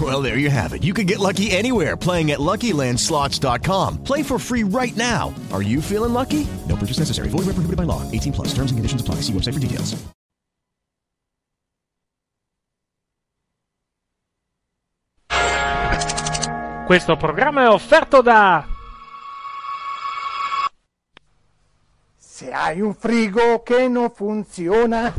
Well, there you have it. You can get lucky anywhere playing at LuckyLandSlots.com. Play for free right now. Are you feeling lucky? No purchase necessary. Void where prohibited by law. 18 plus. Terms and conditions apply. See website for details. Questo programma è offerto da Se hai un frigo che non funziona,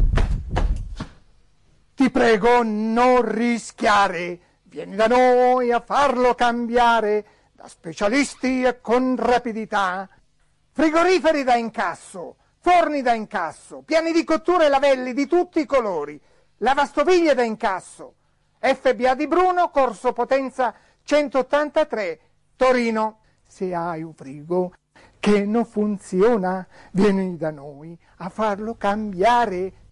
ti prego non rischiare. Vieni da noi a farlo cambiare da specialisti e con rapidità. Frigoriferi da incasso, forni da incasso, piani di cottura e lavelli di tutti i colori, lavastoviglie da incasso. FBA di Bruno, corso potenza 183, Torino. Se hai un frigo che non funziona, vieni da noi a farlo cambiare.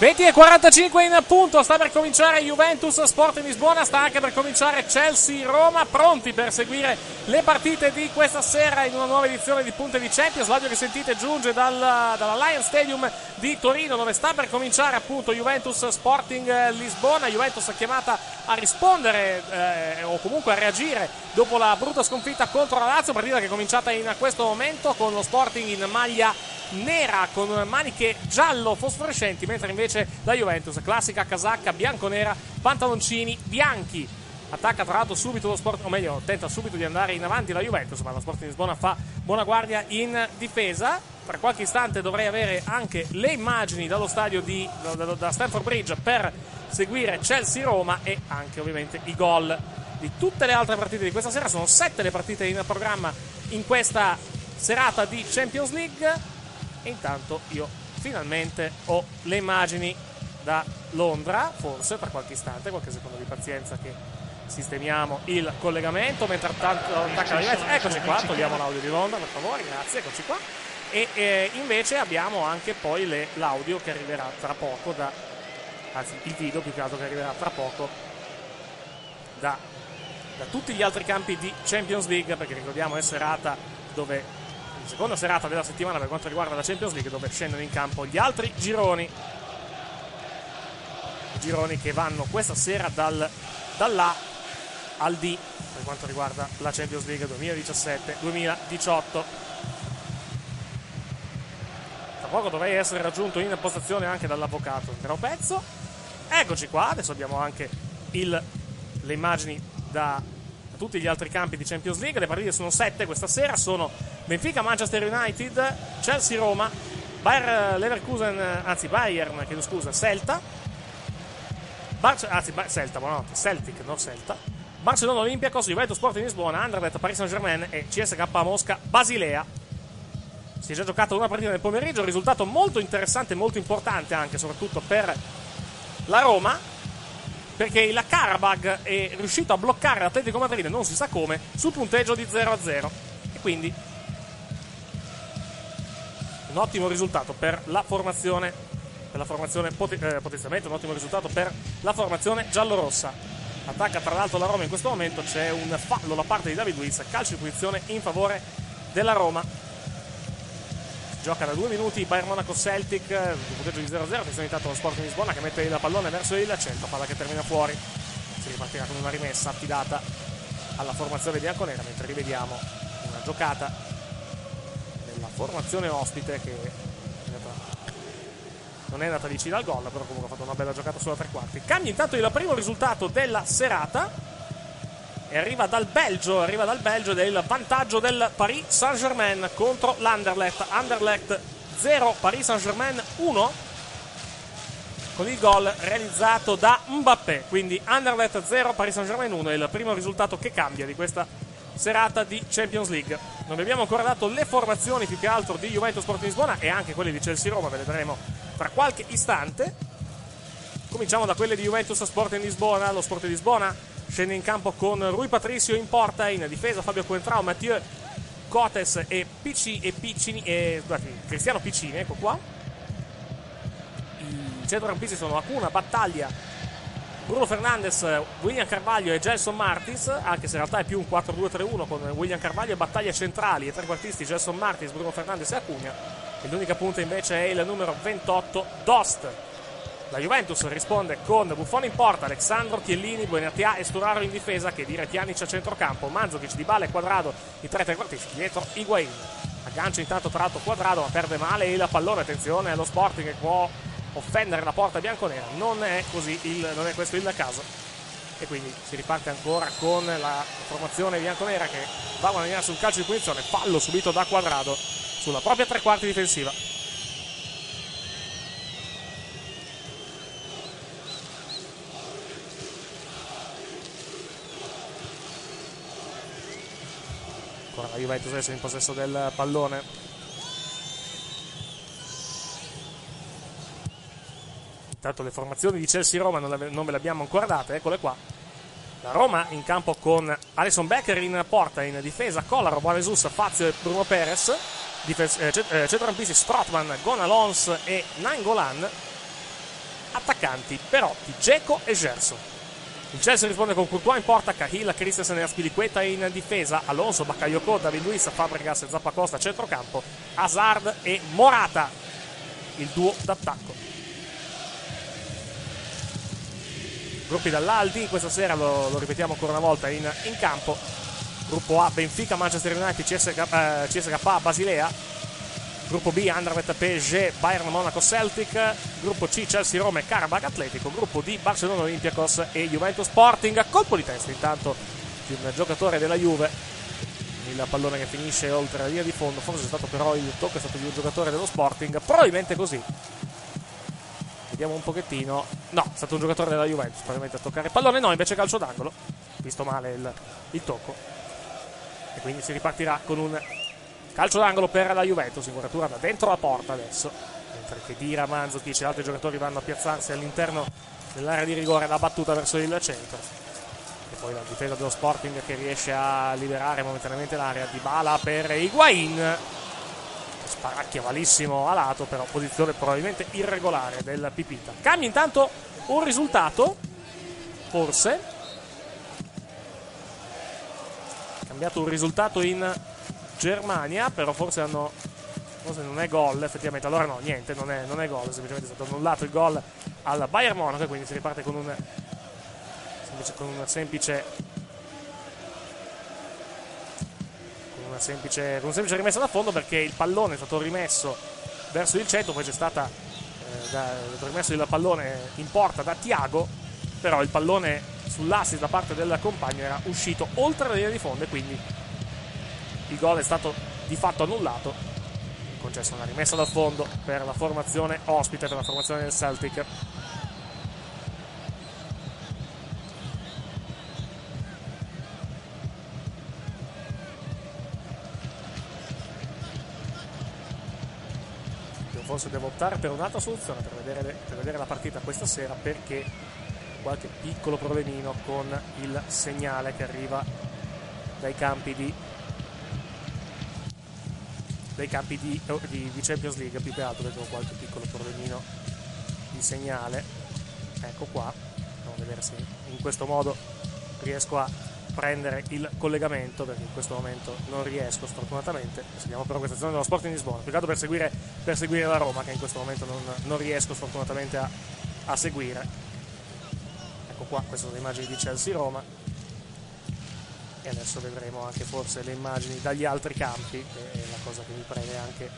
20 e 45 in appunto, sta per cominciare Juventus Sport Lisbona, sta anche per cominciare Chelsea Roma, pronti per seguire le partite di questa sera in una nuova edizione di Punte di Champions. L'audio che sentite giunge dal, dall'Alliance Stadium di Torino dove sta per cominciare appunto Juventus Sporting Lisbona, Juventus chiamata a rispondere eh, o comunque a reagire dopo la brutta sconfitta contro la Lazio, partita che è cominciata in questo momento con lo Sporting in maglia nera con maniche giallo fosforescenti, mentre invece la Juventus, classica casacca bianco-nera, pantaloncini bianchi. Attacca tra l'altro subito lo sport, o meglio, tenta subito di andare in avanti la Juventus, ma lo Sport di Lisbona fa buona guardia in difesa. Tra qualche istante dovrei avere anche le immagini dallo stadio di, da, da- Stamford Bridge per seguire Chelsea-Roma e anche ovviamente i gol di tutte le altre partite di questa sera. Sono sette le partite in programma in questa serata di Champions League. E intanto io finalmente ho le immagini da Londra, forse tra qualche istante, qualche secondo di pazienza che sistemiamo il collegamento mentre tanto attacca la Juventus. Eccoci qua, togliamo l'audio di Londra per favore, grazie, eccoci qua. E eh, invece abbiamo anche poi le- l'audio che arriverà tra poco da anzi il video più che altro che arriverà tra poco da, da tutti gli altri campi di Champions League, perché ricordiamo è serata dove, seconda serata della settimana per quanto riguarda la Champions League, dove scendono in campo gli altri gironi. Gironi che vanno questa sera dal, dall'A al D per quanto riguarda la Champions League 2017-2018. Tra poco dovrei essere raggiunto in postazione anche dall'avvocato intero pezzo. Eccoci qua, adesso abbiamo anche il, le immagini da, tutti gli altri campi di Champions League. Le partite sono sette questa sera, sono Benfica Manchester United, Chelsea Roma, Bayer Leverkusen, anzi Bayern, chiedo scusa, Celta. Barce- anzi, Celta, buonanotte, Celtic, non Celta. Barcellona Olympiacos, Juventus Sporting Lisbona, Anderlecht Paris Saint-Germain e CSK Mosca Basilea. Si è già giocata una partita nel pomeriggio, risultato molto interessante e molto importante anche, soprattutto per la Roma, perché il Karabag è riuscito a bloccare l'Atletico Madrid, non si sa come, sul punteggio di 0-0. E quindi un ottimo risultato per la formazione, per la formazione pot- eh, potenzialmente un ottimo risultato per la formazione giallorossa. Attacca tra l'altro la Roma in questo momento, c'è un fallo da parte di David Luiz, calcio di punizione in favore della Roma. Gioca da due minuti Bayern Monaco Celtic, punteggio di 0-0, attenzione intanto lo Sport di Lisbona che mette il pallone verso il centro, palla che termina fuori. Si ripartirà con una rimessa affidata alla formazione bianconera, mentre rivediamo una giocata della formazione ospite che non è andata vicino al gol, però comunque ha fatto una bella giocata sulla tre quarti. Cambia intanto il primo risultato della serata e arriva dal Belgio, arriva dal Belgio del vantaggio del Paris Saint-Germain contro l'Anderlecht. Anderlecht 0, Paris Saint-Germain 1 con il gol realizzato da Mbappé. Quindi Anderlecht 0, Paris Saint-Germain 1 è il primo risultato che cambia di questa serata di Champions League. Non vi abbiamo ancora dato le formazioni più che altro di Juventus Sport Lisbona e anche quelle di Chelsea Roma, ve le daremo tra qualche istante. Cominciamo da quelle di Juventus Sport in Lisbona. Lo Sport Lisbona scende in campo con Rui Patricio in porta, in difesa Fabio Coentrao, Mathieu Cotes e, Pici, e, Piccini, e scusate, Cristiano Piccini, ecco qua. I centrocampisti sono Acuna, Battaglia, Bruno Fernandes, William Carvaglio e Gelson Martins, anche se in realtà è più un 4-2-3-1 con William Carvaglio e battaglie centrali e trequartisti Gelson Martins, Bruno Fernandes e Acuna. L'unica punta invece è il numero 28, Dost. La Juventus risponde con Buffon in porta, Alessandro Chiellini, Buenatia e Sturaro in difesa che dire Pjanic a centrocampo, Manzovic, Di Bale e Quadrado i tre trequartisti dietro Higuain. Aggancia intanto tra l'altro Quadrado ma perde male il pallone, attenzione allo Sporting che può offendere la porta bianconera. Non è, così il, non è questo il caso. E quindi si riparte ancora con la formazione bianconera che va a guadagnare sul calcio di punizione. Fallo subito da Quadrado sulla propria tre quarti difensiva. Ancora la Juventus adesso in possesso del pallone. Intanto le formazioni di Chelsea-Roma non, non ve le abbiamo ancora date, eccole qua. La Roma in campo con Alison Becker in porta, in difesa Collaro, Buonesus, Fazio e Bruno Perez. Eh, eh, centrocampisti Strotman, Gonalons e Nangolan. Attaccanti Perotti, Geco e Gerson. Il Chelsea risponde con Courtois in porta, Cahill, Christensen e Aspiliqueta in difesa, Alonso, Bakayoko, David Luiz, Fabregas e Zappacosta a centrocampo, Hazard e Morata, il duo d'attacco. Gruppi dall'Aldi, questa sera lo, lo ripetiamo ancora una volta in, in, campo. Gruppo A Benfica, Manchester United, CSK, eh, CSK Basilea. Gruppo B Anderlecht, PSG, Bayern Monaco Celtic. Gruppo C Chelsea Roma e Karabakh Atletico. Gruppo D Barcellona Olympiacos e Juventus Sporting. Colpo di testa intanto di un giocatore della Juve. Il pallone che finisce oltre la linea di fondo. Forse è stato però il tocco, è stato di un giocatore dello Sporting. Probabilmente così. Vediamo un pochettino. No, è stato un giocatore della Juventus, probabilmente a toccare il pallone. No, invece calcio d'angolo. Visto male il, il tocco. E quindi si ripartirà con un calcio d'angolo per la Juventus. Inquadratura da dentro la porta adesso. Mentre che Dira, Manzovic e altri giocatori vanno a piazzarsi all'interno dell'area di rigore. La battuta verso il centro. E poi la difesa dello Sporting che riesce a liberare momentaneamente l'area di Bala per Higuain sparacchia malissimo a lato, però posizione probabilmente irregolare del Pipita. Cambia intanto un risultato, forse. Cambiato un risultato in Germania, però forse hanno. Forse non è gol, effettivamente. Allora no, niente, non è, non è gol, semplicemente è stato annullato il gol al Bayern Monaco, quindi si riparte con un. semplice- con una semplice. con una semplice. con una semplice rimessa da fondo perché il pallone è stato rimesso verso il centro, poi c'è stata eh, da- rimesso il pallone in porta da Tiago, però il pallone sull'assist da parte del compagno era uscito oltre la linea di fondo e quindi il gol è stato di fatto annullato. Concesso una rimessa dal fondo per la formazione ospite, per la formazione del Celtic. Io forse devo optare per un'altra soluzione per vedere, per vedere la partita questa sera perché qualche piccolo problemino con il segnale che arriva dai campi di dai campi di, oh, di- di Champions League più che altro perché qualche piccolo problemino di segnale. Ecco qua andiamo a vedere se in questo modo riesco a prendere il collegamento perché in questo momento non riesco sfortunatamente. Seguiamo però questa azione dello Sporting Lisbona. Più che altro per seguire, per seguire la Roma che in questo momento non, non riesco sfortunatamente a, a seguire qua. Queste sono le immagini di Chelsea-Roma e adesso vedremo anche forse le immagini dagli altri campi che è la cosa che mi preme anche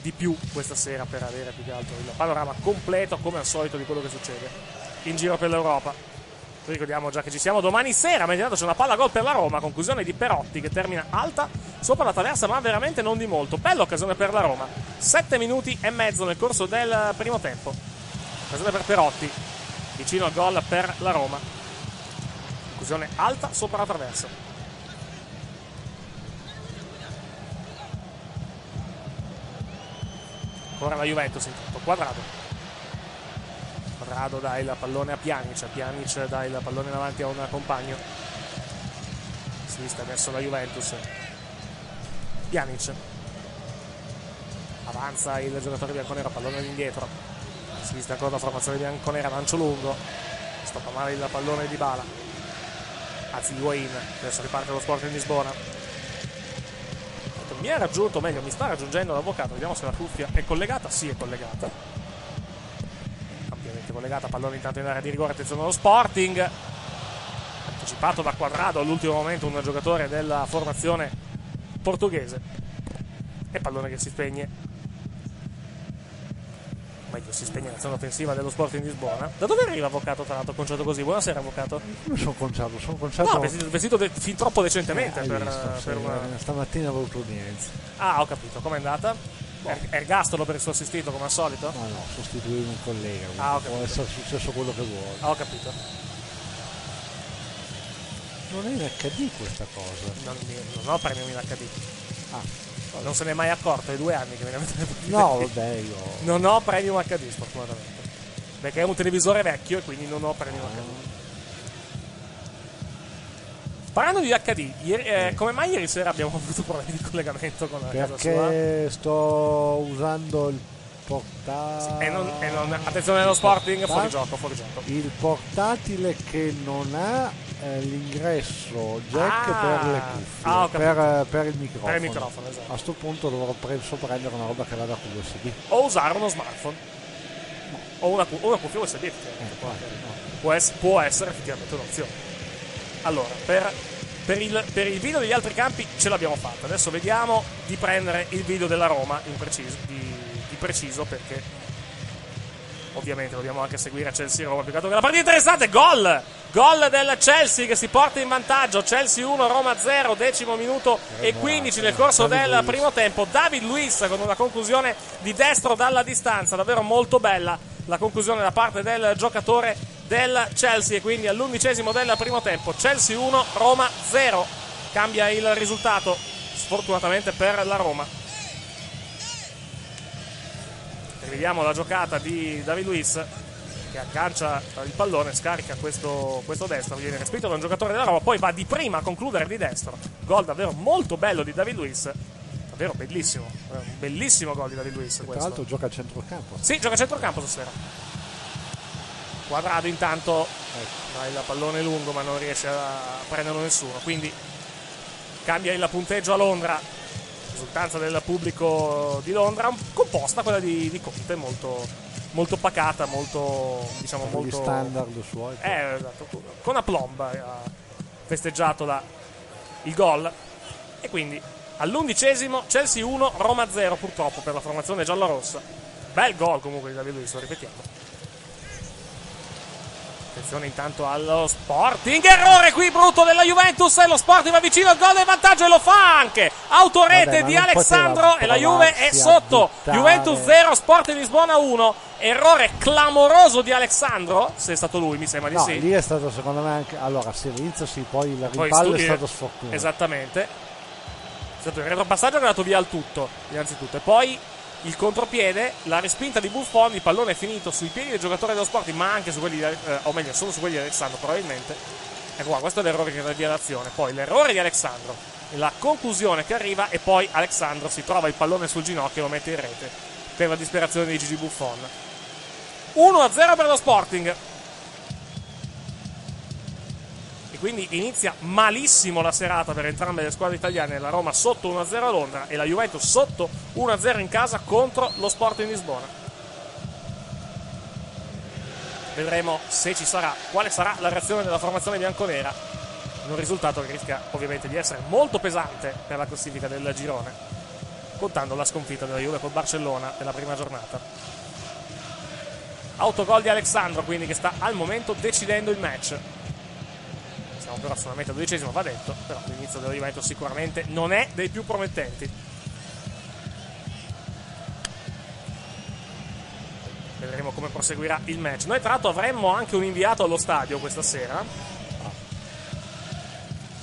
di più questa sera per avere più che altro il panorama completo come al solito di quello che succede in giro per l'Europa. Ricordiamo già che ci siamo domani sera ma intanto c'è una palla gol per la Roma conclusione di Perotti che termina alta sopra la traversa ma veramente non di molto. Bella occasione per la Roma. 7 minuti e mezzo nel corso del primo tempo. Occasione per Perotti vicino al gol per la Roma conclusione alta sopra la traversa Ora la Juventus intanto, quadrato. Quadrado dà il pallone a Pjanic, Pjanic dà il pallone davanti a un compagno. Sinistra verso la Juventus. Pjanic. Avanza il giocatore bianconero, pallone all'indietro. Sinistra ancora la formazione bianconera, lancio lungo. Stoppa male il pallone di Bala. Anzi, Higuain. Adesso riparte lo sport in Lisbona mi ha raggiunto, meglio, mi sta raggiungendo l'avvocato. Vediamo se la cuffia è collegata. Sì, è collegata. Ampiamente collegata. Pallone intanto in area di rigore. Attenzione allo Sporting. Anticipato da Quadrado all'ultimo momento un giocatore della formazione portoghese. E pallone che si spegne. Meglio, si spegne l'azione offensiva dello Sporting Lisbona. Da dove arriva avvocato, tra l'altro, conciato così? Buonasera, avvocato. Come sono conciato? Sono conciato. No, vestito, vestito de- fin troppo decentemente Eh, per, visto, per sì, una. eh, Stamattina avevo avuto udienza. Ah, ho capito. Com'è andata? Er- ergastolo per il suo assistito, come al solito? Ma no, sostituire un collega. Ah, ho può essere successo quello che vuole. Ah, ho capito. Non è in HD questa cosa. Non, non ho premio in HD. Ah. Non se ne è mai accorto, è due anni che me ne avete No, vabbè, io. Non ho premium HD, sfortunatamente. Perché è un televisore vecchio e quindi non ho premium HD. Parlando di HD, ieri- eh, come mai ieri sera abbiamo avuto problemi di collegamento con la casa sua? Perché sto usando il portatile. E non- e non- attenzione allo Sporting, fuori gioco, fuori gioco. Il portatile che non ha eh, l'ingresso jack Ah. per le cuffie, Ah, per, per il microfono. Per il microfono, esatto. A questo punto dovrò preso prendere una roba che vada con l'USB. O usare uno smartphone. O una, o una cuffia USB, effettivamente. può, può ess- può essere effettivamente un'opzione. Allora, per, per il, per il video degli altri campi ce l'abbiamo fatta. Adesso vediamo di prendere il video della Roma in preciso, di, di preciso perché ovviamente dobbiamo anche seguire Chelsea Roma. Più che la partita interessante, gol! Gol del Chelsea che si porta in vantaggio. Chelsea 1, Roma 0, decimo minuto e 15 nel corso del primo tempo. David Luiz con una conclusione di destro dalla distanza, davvero molto bella la conclusione da parte del giocatore del Chelsea e quindi all'undicesimo del primo tempo. Chelsea 1, Roma 0. Cambia il risultato sfortunatamente per la Roma. Rivediamo la giocata di David Luiz che aggancia il pallone, scarica questo, questo destro, viene respinto da un giocatore della Roma, poi va di prima a concludere di destro. Gol davvero molto bello di David Luiz, davvero bellissimo, eh, un bellissimo gol di David Luiz Tra l'altro gioca a centrocampo. Sì, gioca a centrocampo stasera. Quadrado intanto ha il pallone lungo ma non riesce a prenderlo nessuno, quindi cambia il punteggio a Londra. Risultanza del pubblico di Londra, composta quella di, di Conte, molto, molto pacata, molto diciamo Gli molto standard suoi. eh, esatto, con aplomb ha festeggiato la- il gol. E quindi all'undicesimo Chelsea 1 Roma 0 purtroppo per la formazione giallorossa. Bel gol comunque di David Luiz lo ripetiamo attenzione intanto allo Sporting errore qui brutto della Juventus e lo Sporting va vicino al gol del vantaggio e lo fa anche autorete Vabbè, di Alessandro e la Juve è sotto. Juventus 0 Sporting Lisbona 1 errore clamoroso di Alessandro se è stato lui mi sembra di No, sì lì è stato secondo me anche. Allora, sì, all'inizio sì, poi il rimpallo è stato sfortunato. Esattamente. È stato il retropassaggio che ha dato via al tutto, innanzitutto. E poi il contropiede, la respinta di Buffon, il pallone è finito sui piedi del giocatore dello Sporting, ma anche su quelli, di- eh, o meglio, solo su quelli di Alessandro, probabilmente. Ecco qua, questo è l'errore che dà via l'azione. Poi l'errore di Alessandro, la conclusione che arriva e poi Alessandro si trova il pallone sul ginocchio e lo mette in rete per la disperazione di Gigi Buffon. 1-0 per lo Sporting. Quindi inizia malissimo la serata per entrambe le squadre italiane. La Roma sotto 1-0 a Londra e la Juventus sotto 1-0 in casa contro lo Sporting Lisbona. Vedremo se ci sarà, quale sarà la reazione della formazione bianconera. In un risultato che rischia ovviamente di essere molto pesante per la classifica del girone, contando la sconfitta della Juve col Barcellona nella prima giornata. Autogol di Alexandro, quindi che sta al momento decidendo il match. Siamo però solamente al dodicesimo, va detto, però l'inizio della Juventus sicuramente non è dei più promettenti. Vedremo come proseguirà il match. Noi tra l'altro avremmo anche un inviato allo stadio questa sera,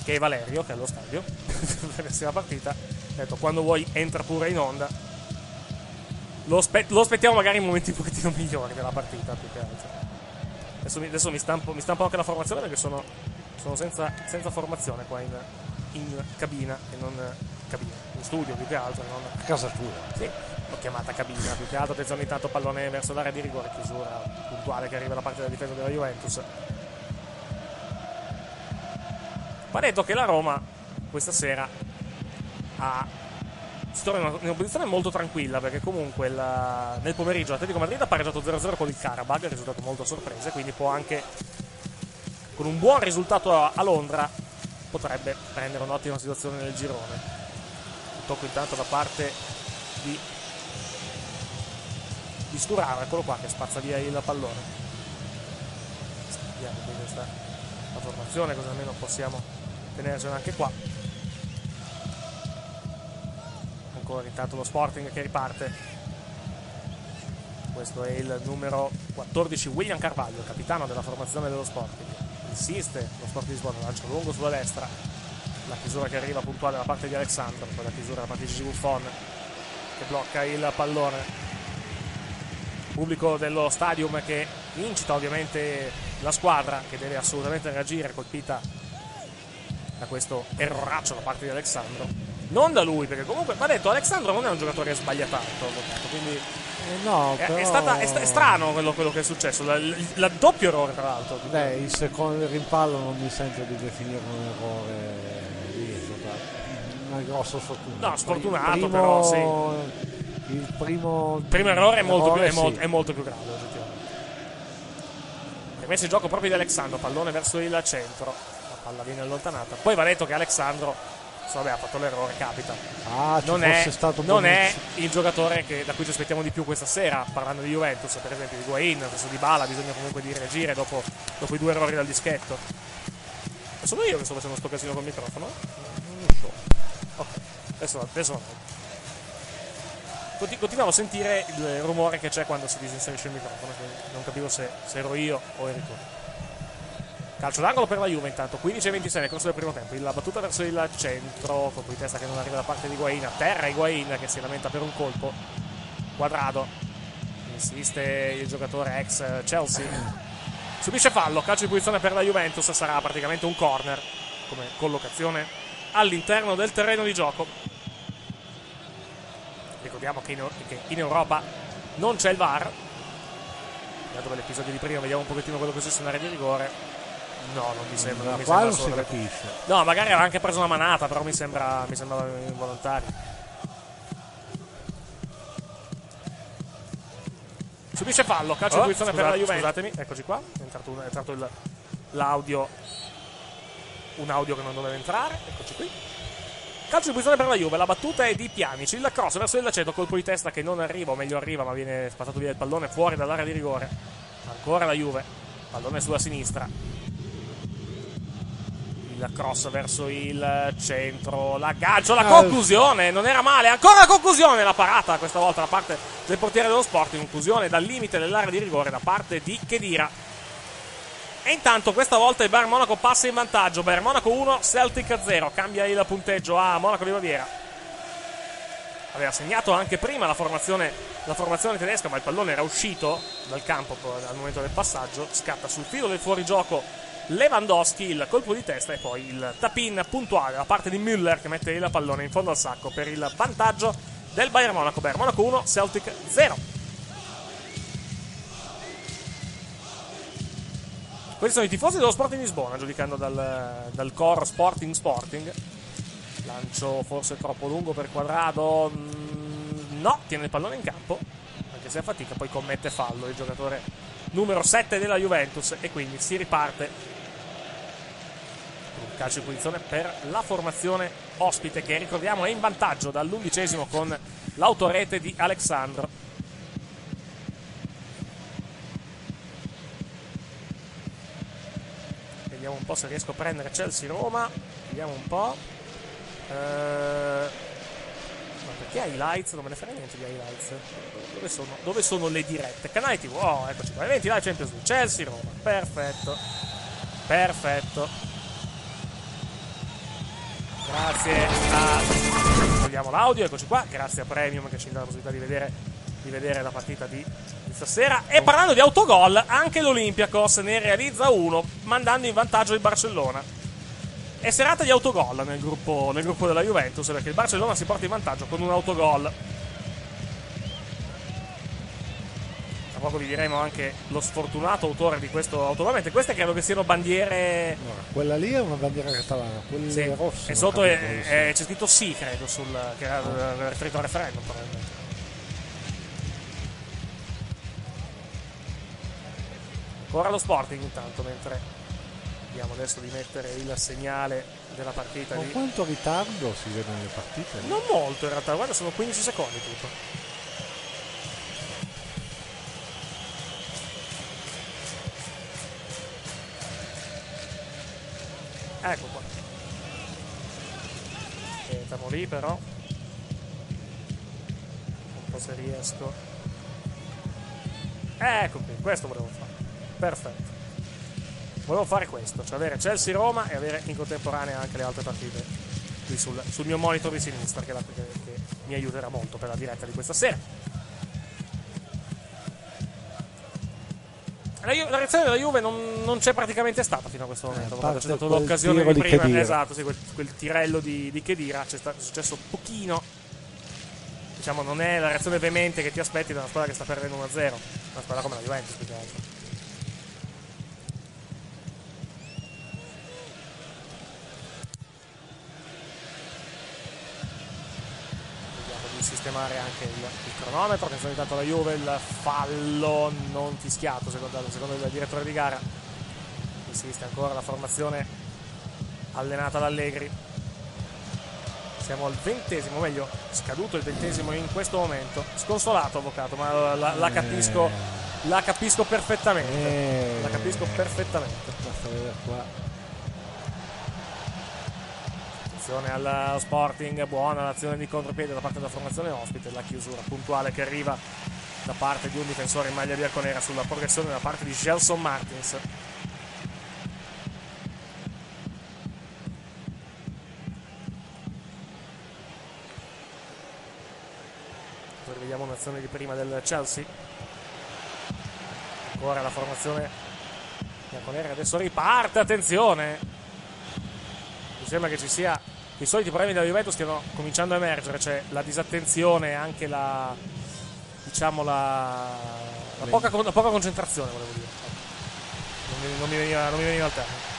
che è Valerio, che è allo stadio, per la prossima partita. Ha detto, quando vuoi entra pure in onda. Lo, aspe- lo aspettiamo magari in momenti un pochettino migliori della partita, più che altro. Adesso mi, adesso mi stampo, mi stampo anche la formazione perché sono, sono senza, senza formazione qua in, in cabina e non cabina, in studio più che altro. Non, A casa tua. sì, l'ho chiamata cabina più che altro. Attenzione intanto pallone verso l'area di rigore, chiusura puntuale che arriva da parte della difesa della Juventus. Va detto che la Roma questa sera ha si trova in una, in una posizione molto tranquilla perché comunque la- nel pomeriggio l'Atletico Madrid ha pareggiato 0-0 con il Karabag, risultato molto a sorpresa, quindi può anche con un buon risultato a, Londra potrebbe prendere un'ottima situazione nel girone. Un tocco intanto da parte di di Sturaro, eccolo qua che spazza via il pallone. Vediamo qui questa la formazione, così almeno possiamo tenercela anche qua. Ancora intanto lo Sporting che riparte. Questo è il numero 14 William Carvalho, capitano della formazione dello Sporting. Insiste lo Sporting Lisbona, lancia lungo sulla destra. La chiusura che arriva puntuale da parte di Alessandro, poi la chiusura da parte di Gigi Buffon che blocca il pallone pubblico dello stadium che incita ovviamente la squadra che deve assolutamente reagire colpita da questo erroraccio da parte di Alessandro non da lui perché comunque va detto Alessandro non è un giocatore sbagliatato quindi Eh, no, è, è però... stata- è sta- è strano quello, quello che è successo la- il la doppio errore tra l'altro Beh, il secondo il rimpallo non mi sento di definire un errore lì, è stata una grossa sfortuna. No, sfortunato, primo- però, sì. Il primo, il primo errore è molto, più, è sì. mol- è molto più grave oggettivamente rimesso in gioco proprio di Alessandro pallone verso il centro la palla viene allontanata poi va detto che Alessandro insomma, vabbè, ha fatto l'errore capita Ah, non, è, non è il giocatore che- da cui ci aspettiamo di più questa sera, parlando di Juventus, per esempio di Guain, adesso di Bala, bisogna comunque di reagire dopo, dopo i due errori dal dischetto. Ma sono io che sto facendo sto casino col microfono? Non lo so. Ok, adesso, adesso Continuavo a sentire il rumore che c'è quando si disinserisce il microfono, quindi non capivo se, se ero io o eri tu. Calcio d'angolo per la Juve intanto, 15 e 26 nel corso del primo tempo. La battuta verso il centro, colpo di testa che non arriva da parte di Guain. A terra Higuain che si lamenta per un colpo. Quadrado. Insiste il giocatore ex Chelsea. Subisce fallo, calcio di punizione per la Juventus. Sarà praticamente un corner come collocazione all'interno del terreno di gioco. Ricordiamo che in, Europa non c'è il VAR. dato l'episodio di prima, vediamo un pochettino quello che è successo in area di rigore. No, non mi sembra. Da non mi qua sembra non si capisce. No, magari aveva anche preso una manata, però mi sembra, mi sembrava involontario. Subisce fallo, calcio di Oh, punizione per la Juventus. Scusatemi, eccoci qua. È entrato, un- è entrato il- l'audio. Un audio che non doveva entrare. Eccoci qui. Calcio di punizione per la Juve, la battuta è di Pjanic, il cross verso il laceto, colpo di testa che non arriva, o meglio arriva, ma viene spazzato via il pallone fuori dall'area di rigore. Ancora la Juve, pallone sulla sinistra. Il cross verso il centro, l'aggancio, la Ah, conclusione, non era male, ancora la conclusione, la parata questa volta da parte del portiere dello sport, in conclusione dal limite dell'area di rigore da parte di Kedira. E intanto questa volta il Bayern Monaco passa in vantaggio. Bayern Monaco 1, Celtic 0. Cambia il punteggio a Monaco di Baviera. Aveva segnato anche prima la formazione, la formazione tedesca, ma il pallone era uscito dal campo al momento del passaggio. Scatta sul filo del fuorigioco Lewandowski, il colpo di testa e poi il tap-in puntuale da parte di Müller che mette il pallone in fondo al sacco per il vantaggio del Bayern Monaco. Bayern Monaco 1, Celtic 0. Questi sono i tifosi dello Sporting Lisbona, giudicando dal, dal core Sporting Sporting. Lancio forse troppo lungo per quadrado. Mm, no, tiene il pallone in campo. Anche se a fatica, poi commette fallo il giocatore numero 7 della Juventus. E quindi si riparte. Calcio di punizione per la formazione ospite, che ricordiamo è in vantaggio dall'undicesimo con l'autorete di Alexandro. Vediamo un po' se riesco a prendere Chelsea-Roma. Vediamo un po'. Eh, ma perché highlights? Non me ne frega niente di highlights. Dove sono, dove sono le dirette? Canale TV. Oh, eccoci qua. Eventi live Champions League. Chelsea-Roma. Perfetto. Perfetto. Grazie a. Togliamo l'audio, eccoci qua. Grazie a Premium che ci dà la possibilità di vedere, di vedere la partita di, stasera. E parlando di autogol, anche l'Olympiacos ne realizza uno, mandando in vantaggio il Barcellona. È serata di autogol nel gruppo, nel gruppo della Juventus, perché il Barcellona si porta in vantaggio con un autogol. Tra poco vi diremo anche lo sfortunato autore di questo autogol. mentre Queste credo che siano bandiere. Quella lì è una bandiera catalana, quelle Sì, rosse. e non sotto è- è- c'è scritto sì, credo, sul, che era eh, riferito al referendum. probabilmente. Ancora lo Sporting intanto, mentre vediamo adesso di mettere il segnale della partita. Con Di... quanto ritardo si vedono le partite? Non molto in realtà, guarda, sono 15 secondi tutto. Ecco qua. Siamo lì però. Un po' se riesco. Ecco qui, questo volevo fare. Perfetto. Volevo fare questo, cioè avere Chelsea-Roma e avere in contemporanea anche le altre partite qui sul, sul mio monitor di sinistra che, la- che- che mi aiuterà molto per la diretta di questa sera. La, la reazione della Juve non, non c'è praticamente stata fino a questo momento. parte c'è stata l'occasione di prima, esatto, sì, quel, quel tirello di, di Khedira, c'è, sta- è successo pochino. Diciamo, non è la reazione veemente che ti aspetti da una squadra che sta perdendo 1-0, una squadra come la Juventus, più che altro. Vediamo di sistemare anche il, cronometro. Attenzione intanto la Juve, il fallo non fischiato secondo, secondo il direttore di gara. Insiste ancora la formazione allenata da Allegri. Siamo al ventesimo, meglio, scaduto il ventesimo in questo momento. Sconsolato, avvocato, ma la, la capisco, la capisco perfettamente. Eh. La capisco perfettamente. Attenzione al Sporting, buona l'azione di contropiede da parte della formazione ospite, la chiusura puntuale che arriva da parte di un difensore in maglia bianconera sulla progressione da parte di Gelson Martins. Poi vediamo un'azione di prima del Chelsea. Ancora la formazione bianconera adesso riparte, attenzione! mi sembra che ci sia i soliti problemi della Juventus stiano cominciando a emergere, cioè la disattenzione e anche la diciamo la La poca, la poca concentrazione, volevo dire. Non mi, non mi veniva, non mi veniva al termine.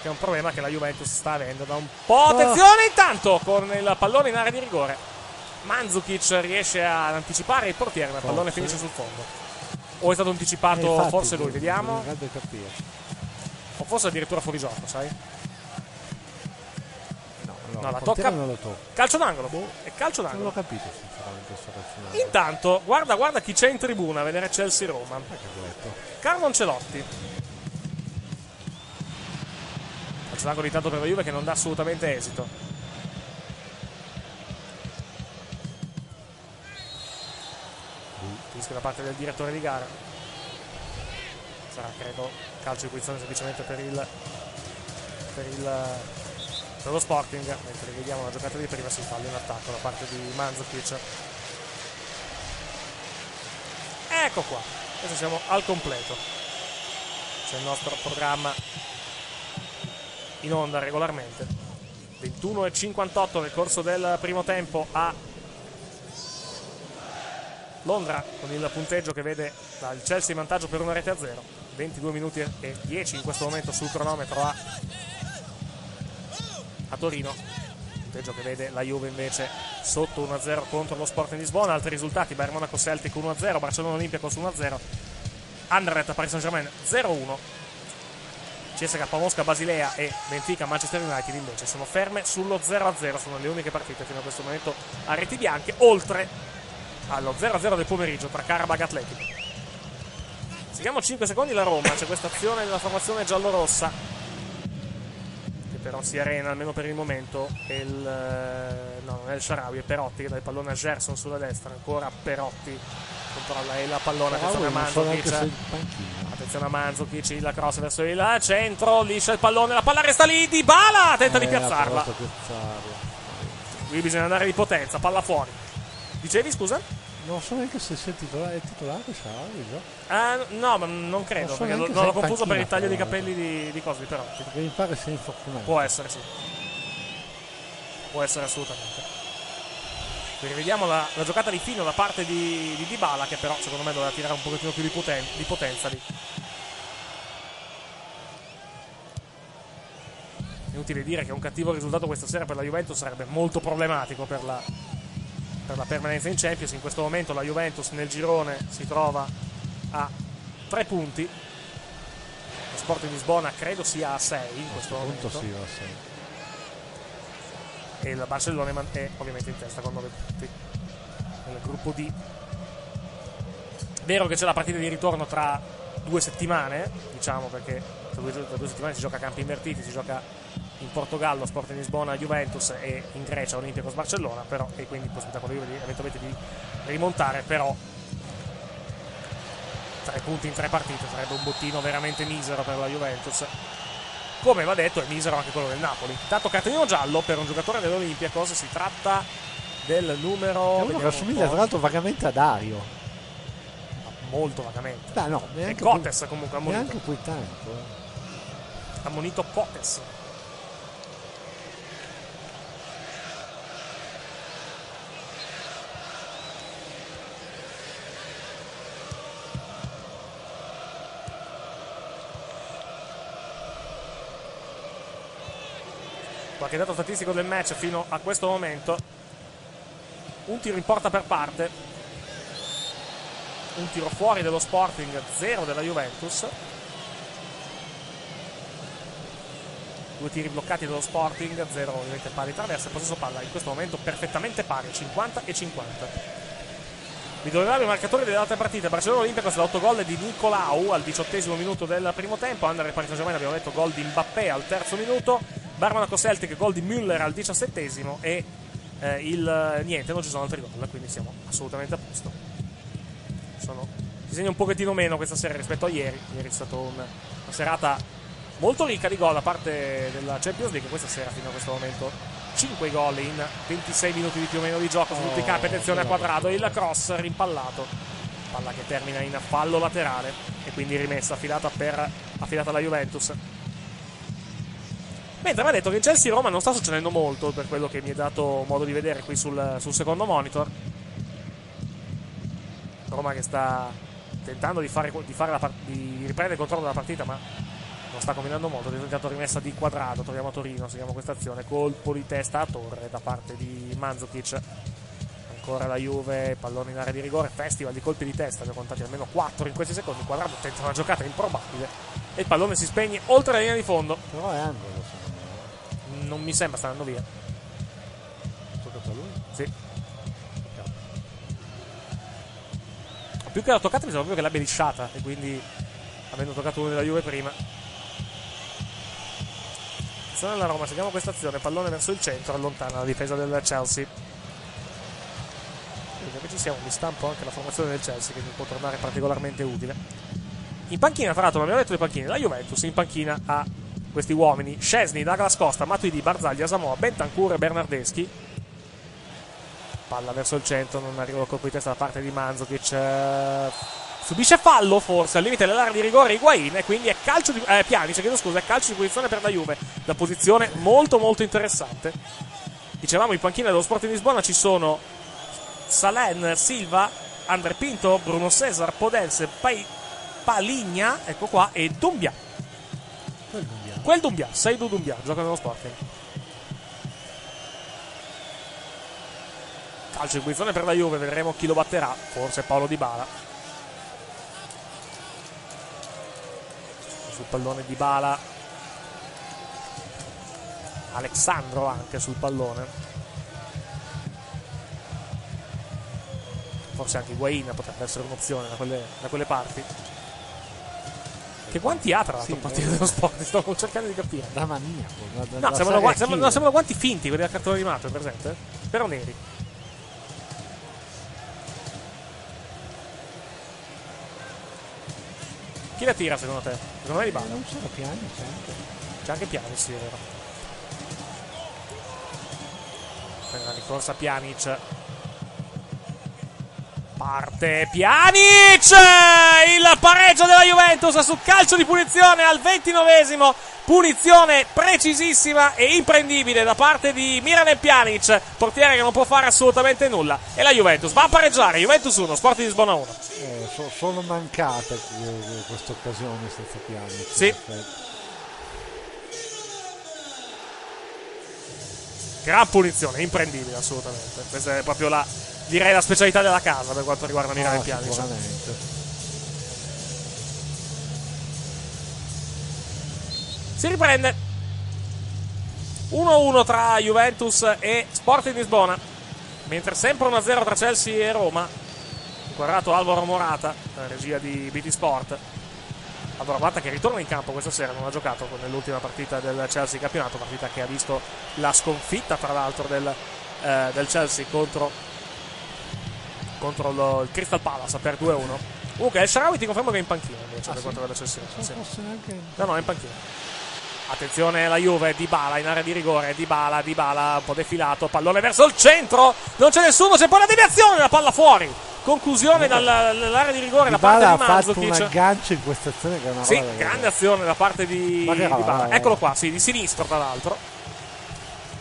Che è un problema che la Juventus sta avendo da un po'. Attenzione intanto con il pallone in area di rigore. Mandzukic riesce ad anticipare il portiere, ma il pallone finisce sul fondo. O è stato anticipato Eh, infatti, forse lui, vediamo. Dovrebbe capire. Forse addirittura fuori gioco, sai? No, no, No, la tocca. non lo tocca. Calcio d'angolo. È calcio Non l'ho d'angolo. capito sinceramente sto calcio Intanto, guarda, guarda chi c'è in tribuna a vedere Chelsea-Roma. d'angolo. Carlo Ancelotti. Calcio d'angolo intanto per la Juve che non dà assolutamente esito. Fischio da parte del direttore di gara. Sarà, credo, calcio di punizione semplicemente per il. per il. per lo Sporting. Mentre vediamo la giocata di prima si fallo in attacco da parte di Mandzukic. Ecco qua. Adesso siamo al completo. C'è il nostro programma in onda regolarmente. 21 e 58 nel corso del primo tempo a Londra con il punteggio che vede il Chelsea in vantaggio per una rete a zero 22 minuti e 10 in questo momento sul cronometro a, a Torino. Punteggio che vede la Juve invece sotto 1-0 contro lo Sporting Lisbona. Altri risultati Bayern Monaco Celtic 1-0 Barcellona Olympiacos 1-0 Anderlecht Paris Saint Germain 0-1 CSK Mosca Basilea e Benfica Manchester United invece sono ferme sullo 0-0 sono le uniche partite fino a questo momento a reti bianche oltre allo 0-0 del pomeriggio tra Karabag Atletico seguiamo 5 secondi la Roma c'è questa azione della formazione giallorossa che però si arena almeno per il momento il, eh, no non è il Sharawi è Perotti che dà il pallone a Gerson sulla destra ancora Perotti controlla e la pallone attenzione a il panchino. Attenzione a Mandzukic, la cross verso il centro, liscia il pallone, la palla resta lì, Di Bala tenta di Eh, a piazzarla. Qui bisogna andare di potenza, palla fuori. Dicevi scusa? Non so neanche se sia titolare, è titolare Sharawi, già. Ah, no, ma non credo, Non so perché se l'ho confuso per il taglio di tra capelli di, di Cosi, però. Perché mi pare sia infortunato. Può essere, sì. Può essere assolutamente. Rivediamo la, la giocata di fino da parte di, di Dybala, che però secondo me doveva tirare un pochettino più di, poten- di potenza lì. Inutile dire che un cattivo risultato questa sera per la Juventus sarebbe molto problematico per la, per la permanenza in Champions. In questo momento la Juventus nel girone si trova a 3 punti. Lo Sport di Lisbona credo sia a 6 in questo momento Punto sì, va sempre. e il Barcellona è ovviamente in testa con 9 punti nel gruppo D. Vero che c'è la partita di ritorno tra due settimane, diciamo perché tra due, tra due settimane si gioca a campi invertiti, si gioca in Portogallo, Sport in Lisbona, Juventus e in Grecia Olympiacos Barcellona, però e quindi possibilità con la Juve di, eventualmente di rimontare, però tre punti in tre partite sarebbe un bottino veramente misero per la Juventus. Come va detto, è misero anche quello del Napoli. Intanto cartellino giallo per un giocatore dell'Olympiacos, si tratta del numero È uno che assomiglia tra l'altro vagamente a Dario. molto vagamente. Beh, no, neanche Cotes comunque ammonito. Neanche poi tanto. eh. Ammonito Cotes. Qualche dato statistico del match fino a questo momento. Un tiro in porta per parte. Un tiro fuori dello Sporting, 0 della Juventus. Due tiri bloccati dello Sporting, 0 ovviamente pari traversa. Possesso palla in questo momento perfettamente pari, 50 e 50. Vi dovevamo i marcatori delle altre partite. Barcellona Olimpico da 8 gol di Nicolau al diciottesimo minuto del primo tempo. Under Paris Saint Germain abbiamo detto gol di Mbappé al terzo minuto. Bar Monaco Celtic gol di Müller al diciassettesimo. E eh, il niente, non ci sono altri gol, quindi siamo assolutamente a posto. Sono, si segna un pochettino meno questa sera rispetto a ieri. Ieri è stata un- una serata molto ricca di gol da parte della Champions League. Questa sera, fino a questo momento, 5 gol in 26 minuti di più o meno di gioco su tutti i campi. Attenzione a quadrato, il cross rimpallato. Palla che termina in fallo laterale e quindi rimessa affidata, per, affidata alla Juventus. Mentre va detto che in Chelsea Roma non sta succedendo molto per quello che mi è dato modo di vedere qui sul, sul secondo monitor. Roma che sta tentando di, fare, di, fare la par- di riprendere il controllo della partita, ma non sta combinando molto. Intanto rimessa di quadrato. Troviamo Torino. Seguiamo questa azione. Colpo di testa a torre da parte di Mandzukic. Ancora la Juve, pallone in area di rigore. Festival di colpi di testa. Ne contati almeno 4 in questi secondi. Quadrato tenta una giocata improbabile. E il pallone si spegne oltre la linea di fondo. Però è angolo. Non mi sembra, sta andando via. Toccato a lui? Sì. Più che la toccata mi sembra proprio che l'abbia lisciata. E quindi, avendo toccato uno della Juve prima. Azione della Roma, seguiamo questa azione. Pallone verso il centro, allontana la difesa del Chelsea. Quindi che ci siamo, mi stampo anche la formazione del Chelsea che mi può tornare particolarmente utile. In panchina, tra l'altro, non abbiamo detto le panchine. La Juventus in panchina ha questi uomini: Scesni, Douglas Costa, Matuidi, Barzagli, Asamoah, Bentancur e Bernardeschi. Palla verso il centro, non arriva il colpo di testa da parte di Manzovic. subisce fallo, forse al limite dell'area di rigore Higuain. E quindi è calcio di. Eh, Pjanic, chiedo scusa, è calcio di posizione per la Juve. La posizione molto, molto interessante. Dicevamo in panchina dello Sport di Lisbona ci sono Salen, Silva, Andre Pinto, Bruno Cesar, Podelse, Pai, Paligna, ecco qua, e Dumbia. Quel Dumbia. Quel Dumbia, gioca nello Sporting. Calcio in posizione per la Juve, vedremo chi lo batterà, forse Paolo Di Bala. Sul pallone Di Bala. Alexandro anche sul pallone. Forse anche Higuain potrebbe essere un'opzione da quelle, da quelle parti. Che guanti ha tra l'altro Sì, il partito eh. dello sport? Sto cercando di capire. Da maniaco. Da, da, No, sembrano, serie gua- sembrano- sembrano guanti finti, quelli da cartone animato, è presente? Però neri. Chi la tira secondo te? Secondo me di Bala. Non sono piani, sempre. C'è anche Pjanic, sì, è vero. Per la ricorsa Pjanic. Parte Pjanic! Il pareggio della Juventus su calcio di punizione al 29esimo. Punizione precisissima e imprendibile da parte di Miran Pjanic, portiere che non può fare assolutamente nulla. E la Juventus va a pareggiare. Juventus 1, Sport di Lisbona 1. Eh, so- sono mancate queste occasioni senza piani. Sì. in effetti. Gran punizione, imprendibile assolutamente. Questa è proprio la, direi, la specialità della casa per quanto riguarda Milan Ah, Pjanic. sicuramente. Si riprende 1-1 tra Juventus e Sport di Lisbona. Mentre sempre 1-0 tra Chelsea e Roma. Inquadrato Alvaro Morata, regia di BT Sport. Alvaro Morata che ritorna in campo questa sera, non ha giocato nell'ultima partita del Chelsea campionato, partita che ha visto la sconfitta tra l'altro del, eh, del Chelsea contro, contro lo- il Crystal Palace per 2-1. Comunque, El Sharawi ti confermo che è in panchina invece Ah, per sì? quanto riguarda il Chelsea. Non Sì. neanche... No, no, è in panchina. Attenzione la Juve, Di Bala in area di rigore, Di Bala, Di Bala un po' defilato, pallone verso il centro, non c'è nessuno, c'è poi la deviazione, la palla fuori. Conclusione dalla- dall'area di rigore da parte di ha fatto un aggancio in questa azione che è una Sì, grande vedere. azione da parte di, di Bala. roba. Eccolo qua, sì, di sinistro tra l'altro.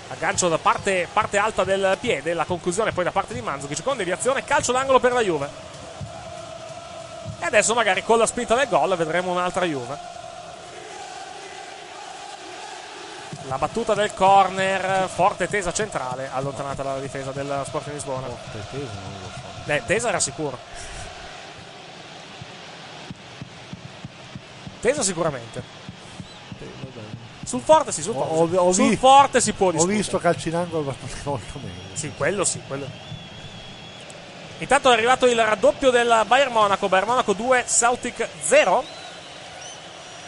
Aggancio da parte, parte alta del piede, la conclusione poi da parte di Mandzukic con deviazione, calcio d'angolo per la Juve. E adesso magari con la spinta del gol vedremo un'altra Juve. La battuta del corner, forte tesa centrale, allontanata dalla difesa del Sporting Lisbona. Forte teso, non lo so. Eh, tesa era sicuro. Tesa sicuramente. Sul forte sì, sul Ho- forte, ho- ho sul vi- forte si può Ho discutere. visto calci in angolo abbastanza molto meglio. Sì, quello sì, quello. Intanto è arrivato il raddoppio del Bayern Monaco, Bayern Monaco 2, Celtic 0.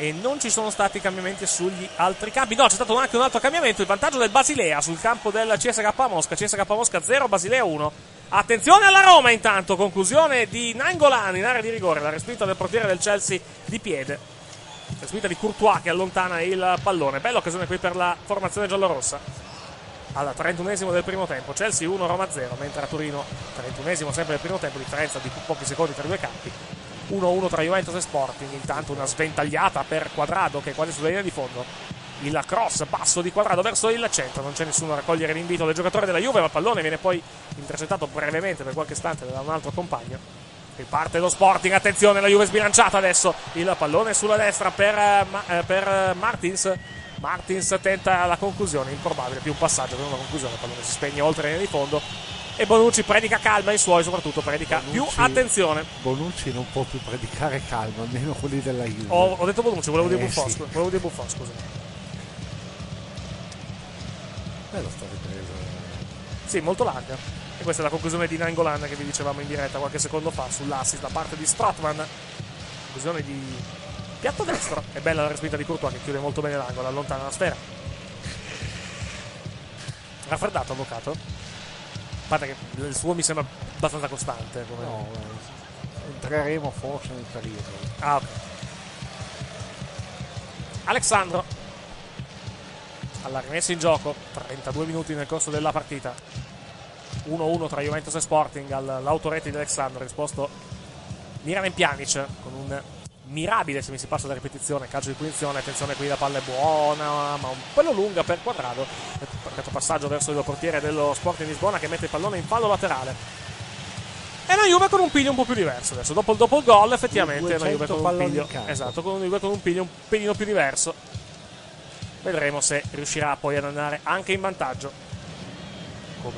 E non ci sono stati cambiamenti sugli altri campi. No, c'è stato anche un altro cambiamento. Il vantaggio del Basilea sul campo del CSK Mosca. CSK Mosca 0, Basilea 1. Attenzione alla Roma intanto. Conclusione di Nangolan in area di rigore. La respinta del portiere del Chelsea di piede. Respinta di Courtois che allontana il pallone. Bella occasione qui per la formazione giallorossa al 31esimo del primo tempo. Chelsea 1, Roma 0, mentre a Torino 31esimo sempre del primo tempo, differenza di pochi secondi tra i due campi. 1-1 tra Juventus e Sporting, intanto una sventagliata per Quadrado che è quasi sulla linea di fondo. Il cross basso di Quadrado verso il centro, non c'è nessuno a raccogliere l'invito del giocatore della Juve, ma il pallone viene poi intercettato brevemente per qualche istante da un altro compagno. Riparte lo Sporting, attenzione, la Juve sbilanciata adesso. Il pallone sulla destra per, eh, per Martins. Martins tenta la conclusione, improbabile, più un passaggio che una conclusione. Il pallone si spegne oltre linea di fondo. E Bonucci predica calma ai suoi, soprattutto predica più Bonucci- attenzione. Bonucci non può più predicare calma, almeno quelli della Juve. Ho, ho detto Bonucci, volevo dire Eh, Buffon, sì. scusa, volevo dire Buffon, scusa. Bello sta ripresa. Sì, molto larga. E questa è la conclusione di Nangolan che vi dicevamo in diretta qualche secondo fa sull'assist da parte di Strotman. Conclusione di piatto destro. È bella la respinta di Courtois che chiude molto bene l'angolo, allontana la sfera. Raffreddato, avvocato? Parte che il suo mi sembra abbastanza costante. Come... No, eh, entreremo forse nel periodo. Ah, ok. Alexandro. Alla rimessa in gioco, 32 minuti nel corso della partita. 1-1 tra Juventus e Sporting all'autorete di Alexandro, risposto Miran Pjanic con un mirabile, se mi si passa la ripetizione, calcio di punizione, attenzione qui la palla è buona, ma un pelo lunga per quadrado. Perfetto passaggio verso il portiere dello Sporting Lisbona che mette il pallone in fallo laterale. E la Juve con un piglio un po' più diverso adesso. Dopo, dopo il gol, effettivamente, la Juve 200 con un piglio. Esatto, con Juve con un piglio un pelino più diverso. Vedremo se riuscirà poi ad andare anche in vantaggio. Come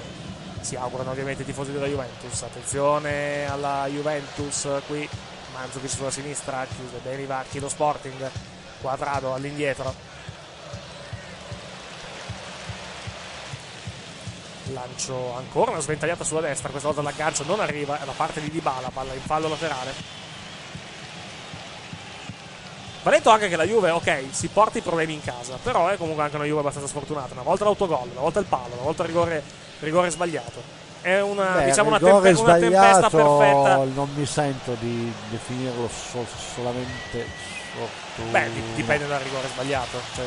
si augurano ovviamente i tifosi della Juventus. Attenzione alla Juventus qui. Manzovic sulla sinistra, chiude bene i varchi lo Sporting. Quadrado all'indietro. Lancio ancora una sventagliata sulla destra. Questa volta l'aggancio non arriva. È da parte di Dybala. Palla in fallo laterale. Va detto anche che la Juve, ok, si porta i problemi in casa, però è comunque anche una Juve abbastanza sfortunata. Una volta l'autogol, una volta il palo, una volta il rigore, rigore sbagliato. È una, Beh, diciamo una, tempe- una tempesta perfetta. Non mi sento di definirlo so- solamente sfortuna. Beh, di- dipende dal rigore sbagliato. Cioè,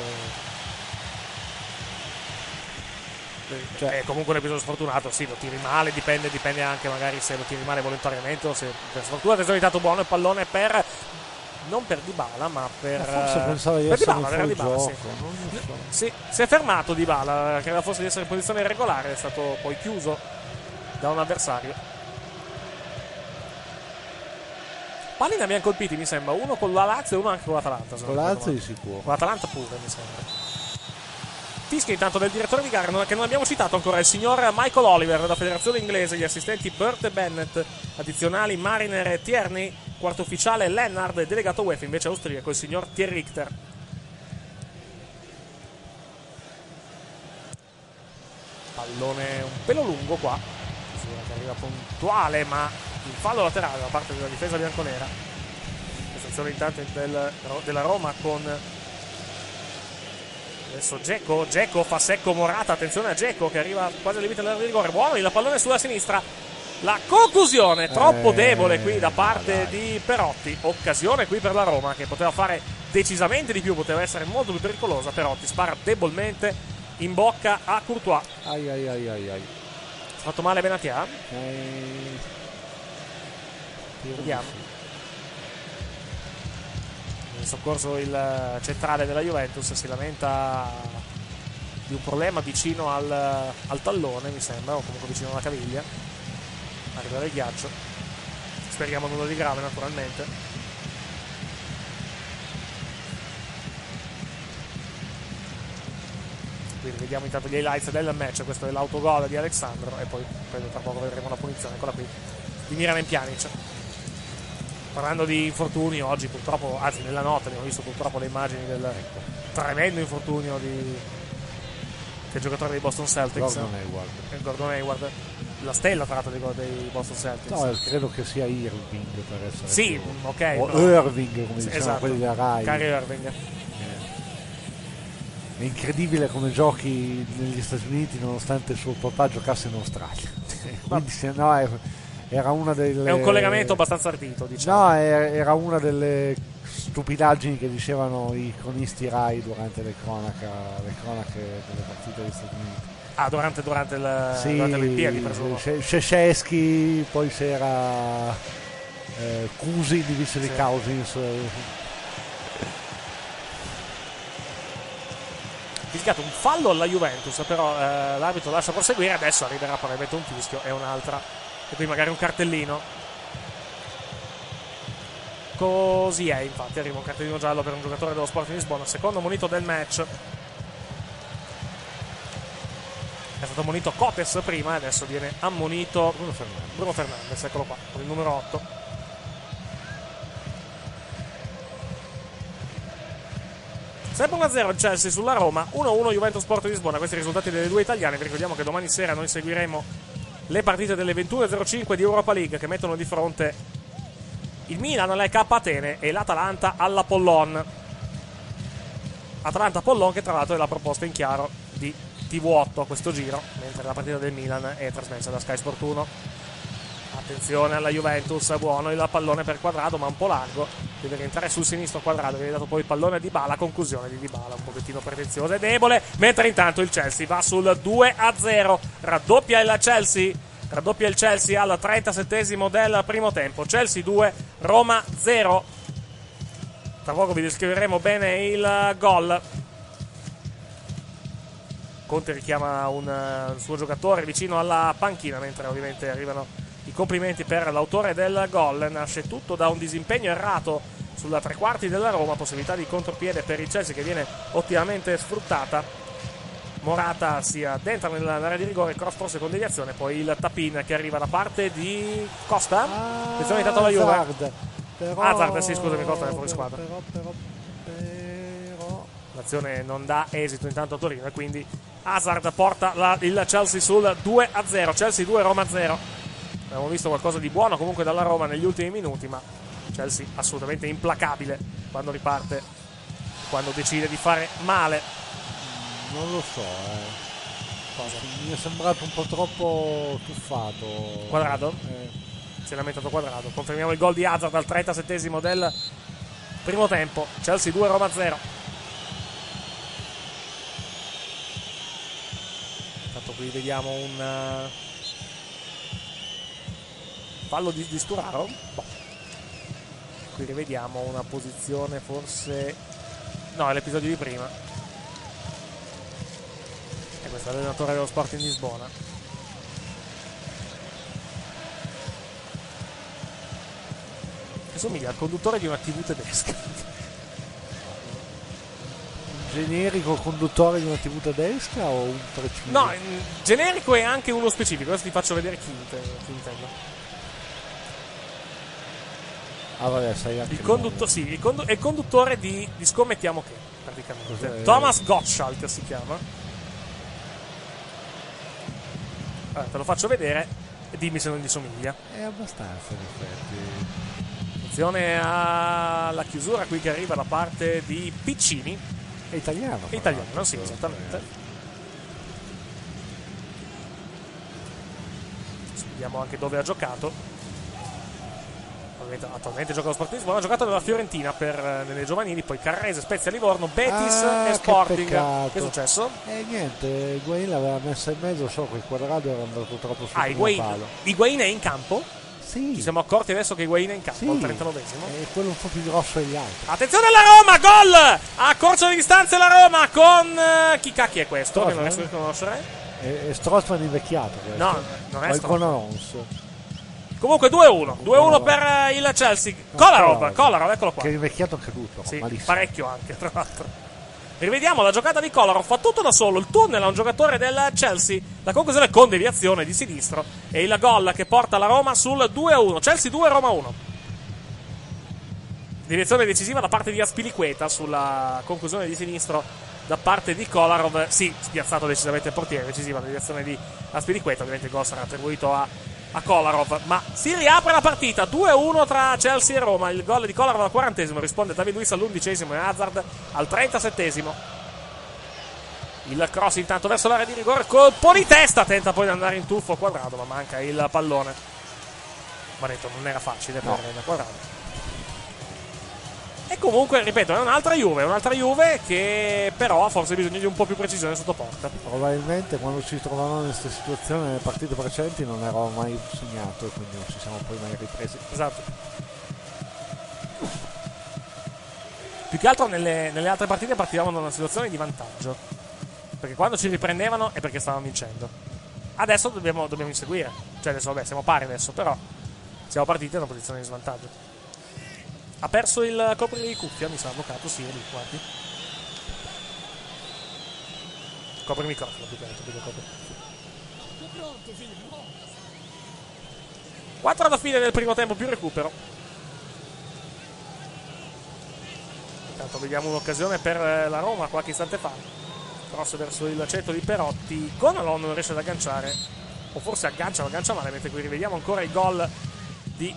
Cioè- è comunque un episodio sfortunato, sì, lo tiri male, dipende, dipende anche magari se lo tiri male volontariamente o se per sfortuna. Attenzione, intanto buono il pallone per non per Dybala, ma per Ma forse pensavo di per essere Dybala, era Dybala, gioco. sì. so. Sì, si è fermato Dybala, credeva forse di essere in posizione irregolare, è stato poi chiuso da un avversario. Palli ne abbiamo colpiti, mi sembra, uno con la Lazio e uno anche con l'Atalanta. Con ricordo l'Azio di sicuro. Con l'Atalanta pure, mi sembra. Fischia intanto del direttore di gara che non abbiamo citato ancora, il signor Michael Oliver della federazione inglese, gli assistenti Burt e Bennett, addizionali Mariner e Tierney, quarto ufficiale Lennard e delegato UEFA invece austriaco il signor Thierry Richter. Pallone un pelo lungo qua, Misura che arriva puntuale ma in fallo laterale da parte della difesa bianconera. Prestazione intanto del- della Roma con Adesso Geco, Geco fa secco Morata, attenzione a Geco che arriva quasi al limite dell'area di rigore. Buono il pallone sulla sinistra. La conclusione troppo Eh, debole qui da parte di Perotti. Occasione qui per la Roma che poteva fare decisamente di più, poteva essere molto più pericolosa. Perotti spara debolmente in bocca a Courtois. Ai ai ai ai ai. Fatto male Benatia? Eh, Vediamo. In soccorso il eh, centrale della Juventus si lamenta di un problema vicino al, al tallone, mi sembra, o comunque vicino alla caviglia. Arriva del ghiaccio. Speriamo nulla di grave, naturalmente. Quindi vediamo intanto gli highlights del match. Questo è l'autogol di Alexandro. E poi credo tra poco vedremo la punizione, quella qui, di Miran Pjanic. Parlando di infortuni, oggi purtroppo, anzi nella notte abbiamo visto purtroppo le immagini del tremendo infortunio di, del giocatore dei Boston Celtics. Gordon Hayward. Eh, Gordon Hayward. La stella tra l'altro dei, Boston Celtics. No, credo che sia Irving per essere Sì, più- ok, O però- Irving, come Sì, dicevano esatto. quelli della Rai. Kyrie Irving. È incredibile come giochi negli Stati Uniti nonostante il suo papà giocasse in Australia. Quindi se no è- era una delle... È un collegamento abbastanza ardito, diciamo. No, era una delle stupidaggini che dicevano i cronisti Rai durante le, cronaca, le cronache delle partite degli Stati Uniti. Ah, durante, durante, il, Sì, durante le Olimpiadi, presumo. Sce- Szczesky, poi c'era eh, Cusi di Vice di Sì. Cousins. eh, fischiato un fallo alla Juventus, però eh, l'arbitro lascia proseguire, adesso arriverà probabilmente un fischio e un'altra, e qui magari un cartellino. Così è, infatti, arriva un cartellino giallo per un giocatore dello Sporting Lisbona, secondo monito del match. È stato ammonito Cotes prima e adesso viene ammonito Bruno Fernandes. Bruno Fernandes, eccolo qua, con il numero 8. Sempre 1-0 il Chelsea sulla Roma, 1-1 Juventus Sport Lisbona, questi i risultati delle due italiane, vi ricordiamo che domani sera noi seguiremo le partite delle 21.05 di Europa League che mettono di fronte il Milan all'EK Atene e l'Atalanta all'Apollon. Atalanta-Apollon che tra l'altro è la proposta in chiaro di TV8 a questo giro, mentre la partita del Milan è trasmessa da Sky Sport 1. Attenzione alla Juventus, buono il pallone per quadrato, ma un po' largo. Deve rientrare sul sinistro quadrato. Viene dato poi il pallone Di Bala. Conclusione di Di Bala, un pochettino pretenziosa e debole. Mentre intanto il Chelsea va sul 2 a 0. Raddoppia il Chelsea. Raddoppia il Chelsea al 37 del primo tempo. Chelsea 2, Roma 0. Tra poco vi descriveremo bene il gol. Conte richiama un, un suo giocatore vicino alla panchina, mentre ovviamente arrivano i complimenti per l'autore del gol. Nasce tutto da un disimpegno errato sulla tre quarti della Roma, possibilità di contropiede per il Chelsea che viene ottimamente sfruttata. Morata si addentra nell'area di rigore, cross forse con deviazione, poi il tapin che arriva da parte di Costa. Attenzione intanto alla Juve. Hazard. Però, Hazard, sì, scusami, Costa è fuori squadra. Però, però, però, L'azione non dà esito intanto a Torino e quindi Hazard porta la- il Chelsea sul 2 a 0. Chelsea 2, Roma 0. Abbiamo visto qualcosa di buono comunque dalla Roma negli ultimi minuti, ma Chelsea assolutamente implacabile quando riparte, quando decide di fare male. non lo so, eh. Mi è sembrato un po' troppo tuffato. Quadrado? Eh, Si è lamentato quadrato. Confermiamo il gol di Hazard al 37 del primo tempo. Chelsea 2, Roma 0. Intanto qui vediamo un eh, fallo di, di Sturaro. Boh. Qui rivediamo una posizione forse... No, è l'episodio di prima. E questo è l'allenatore dello sport in Lisbona. Che somiglia al conduttore di una TV tedesca. un generico conduttore di una TV tedesca o un preciso? No, generico e anche uno specifico. Adesso ti faccio vedere chi intendo. Ah, vabbè, sai Il, condutto- sì, il condu- è il conduttore di, di Scommettiamo che, praticamente. Cos'è? Thomas Gottschalk si chiama. Allora, te lo faccio vedere e dimmi se non gli somiglia. È abbastanza, in effetti. Attenzione alla chiusura qui che arriva da parte di Piccini. È italiano. È italiano, l'altro. sì, esattamente. Adesso Vediamo anche dove ha giocato. Attualmente gioca allo Sport Lisbona. Ha giocato nella Fiorentina per, eh, nelle giovanili, poi Carrese, Spezia, Livorno, Betis Ah, e che Sporting. peccato. Che è successo? Eh niente, Higuain l'aveva messa in mezzo, so che il quadrato era andato troppo sul Ah, Higuain, palo. Higuain è in campo. Sì. Ci siamo accorti adesso che Higuain è in campo Sì. al 39esimo. È quello un po' più grosso degli altri. Attenzione alla Roma, gol! A corso di distanza la Roma con... eh, chi cacchio è questo? Che non riesco a riconoscere. È, è Strossman invecchiato. questo. No, non è O il Strootman. Comunque 2-1. 2-1 per eh, il Chelsea. Kolarov, Kolarov, eccolo qua. Che è invecchiato anche però, Sì, malissimo. parecchio anche, tra l'altro. Rivediamo la giocata di Kolarov, fa tutto da solo, il tunnel a un giocatore del Chelsea, la conclusione con deviazione di sinistro e il gol che porta la Roma sul 2-1, Chelsea 2, Roma 1. Direzione decisiva da parte di Aspiliqueta sulla conclusione di sinistro da parte di Kolarov, sì, spiazzato decisamente il portiere, decisiva la direzione di Aspiliqueta, ovviamente il gol sarà attribuito a, a Kolarov, ma si riapre la partita, 2-1 tra Chelsea e Roma, il gol di Kolarov al 40 risponde David Luiz all'11 e Hazard al 37 il cross intanto verso l'area di rigore, colpo di testa, tenta poi di andare in tuffo quadrato, ma manca il pallone. Ma detto, non era facile per il quadrato. E comunque, ripeto, è un'altra Juve, è un'altra Juve che però ha forse bisogno di un po' più precisione sotto porta. Probabilmente quando ci trovavamo in questa situazione nelle partite precedenti non eravamo mai segnato e quindi non ci siamo poi mai ripresi. Esatto. Più che altro nelle, nelle altre partite partivamo da una situazione di vantaggio. Perché quando ci riprendevano è perché stavamo vincendo. Adesso dobbiamo, dobbiamo inseguire. Cioè adesso vabbè siamo pari adesso, però siamo partiti da una posizione di svantaggio. Ha perso il coprire di cuffia, mi sa, avvocato, sì, è lì, guardi. Copre il microfono, più che più che copre. 4 alla fine del primo tempo, più recupero. Intanto vediamo un'occasione per eh, la Roma qualche istante fa. Cross verso il centro di Perotti. Gonalon non riesce ad agganciare. O forse aggancia, ma aggancia male. Mentre qui rivediamo ancora il gol di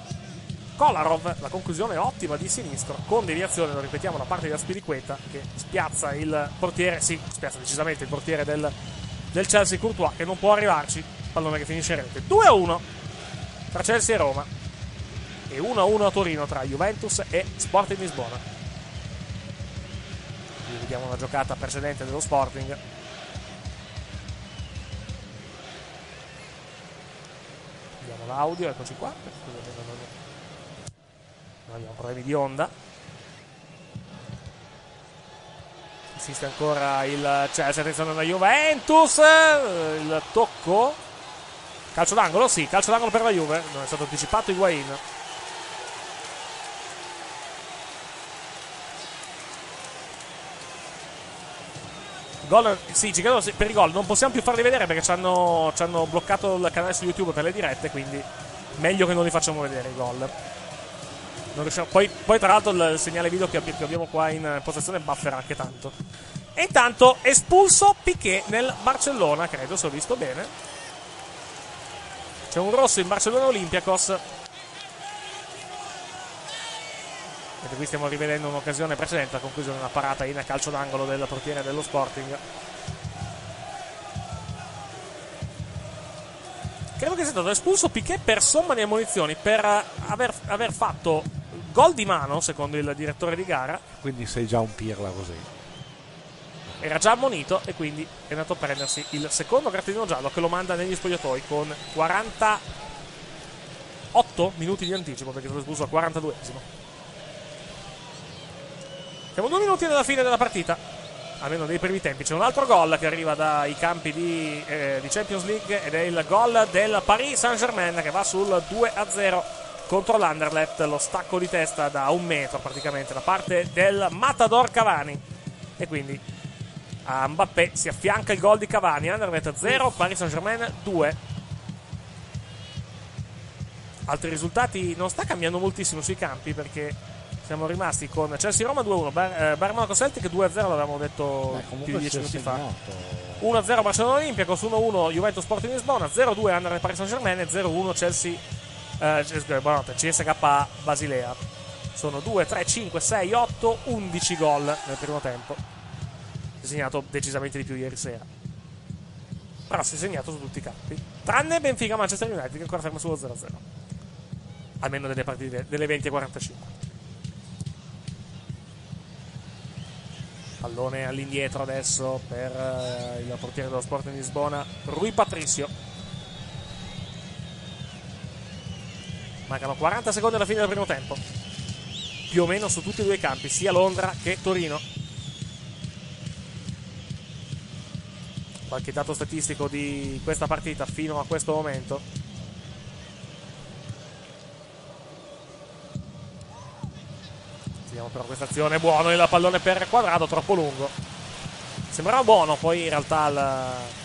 Kolarov. La conclusione ottima di sinistro. Con deviazione, lo ripetiamo, da parte di Aspilicueta. Che spiazza il portiere. Sì, spiazza decisamente il portiere del, del Chelsea Courtois. Che non può arrivarci. Pallone che finisce in rete. 2-1 tra Chelsea e Roma. E 1-1 a Torino tra Juventus e Sporting Lisbona. Qui vediamo una giocata precedente dello Sporting. L'audio, eccoci qua. Scusate, non, non- abbiamo problemi di onda. Insiste ancora il Chelsea, attenzione alla Juventus. Il tocco. Calcio d'angolo, sì, calcio d'angolo per la Juve. Non è stato anticipato Higuain. Gol, sì, ci sì, per i gol. Non possiamo più farli vedere perché ci hanno, ci hanno bloccato il canale su YouTube per le dirette. Quindi meglio che non li facciamo vedere i gol. Non riusciamo- Poi, poi, tra l'altro, il segnale video che abbi- che abbiamo qua in postazione bufferà anche tanto. E intanto espulso Piquet nel Barcellona, credo, se ho visto bene. C'è un rosso in Barcellona Olympiacos. Mentre qui stiamo rivedendo un'occasione precedente, a conclusione una parata in calcio d'angolo del portiere dello Sporting. Credo che sia stato espulso Piquet per somma di ammonizioni, per aver, aver fatto gol di mano, secondo il direttore di gara. Quindi sei già un pirla così. Era già ammonito e quindi è andato a prendersi il secondo cartellino giallo che lo manda negli spogliatoi con 48 minuti di anticipo perché è stato espulso al 42esimo. Siamo due minuti dalla fine della partita, almeno dei primi tempi. C'è un altro gol che arriva dai campi di, eh, di Champions League ed è il gol del Paris Saint-Germain che va sul 2-0 contro l'Anderlecht. Lo stacco di testa da un metro praticamente da parte del Matador Cavani. E quindi a Mbappé si affianca il gol di Cavani. Anderlecht 0, Paris Saint-Germain 2. Altri risultati non sta cambiando moltissimo sui campi perché siamo rimasti con Chelsea-Roma 2-1, Bar- eh, Bayern Monaco-Celtic 2-0, l'avevamo detto più di 10 minuti fa. 1-0 Barcellona Olympiacos, 1-1 Juventus Sporting Lisbona, 0-2 Anderlecht Paris Saint-Germain e 0-1 Chelsea eh, buonanotte, CSK Basilea. Sono 2, 3, 5, 6, 8, 11 gol nel primo tempo. Si è segnato decisamente di più ieri sera. Però si è segnato su tutti i campi. Tranne Benfica Manchester United che ancora ferma sullo 0-0. Almeno delle partite delle 20 e 45. Pallone all'indietro adesso per eh, il portiere dello Sport in Lisbona, Rui Patricio. Mancano 40 secondi alla fine del primo tempo. Più o meno su tutti e due i campi, sia Londra che Torino. Qualche dato statistico di questa partita fino a questo momento. Vediamo però questa azione buono il pallone per quadrato troppo lungo sembrava buono poi in realtà il...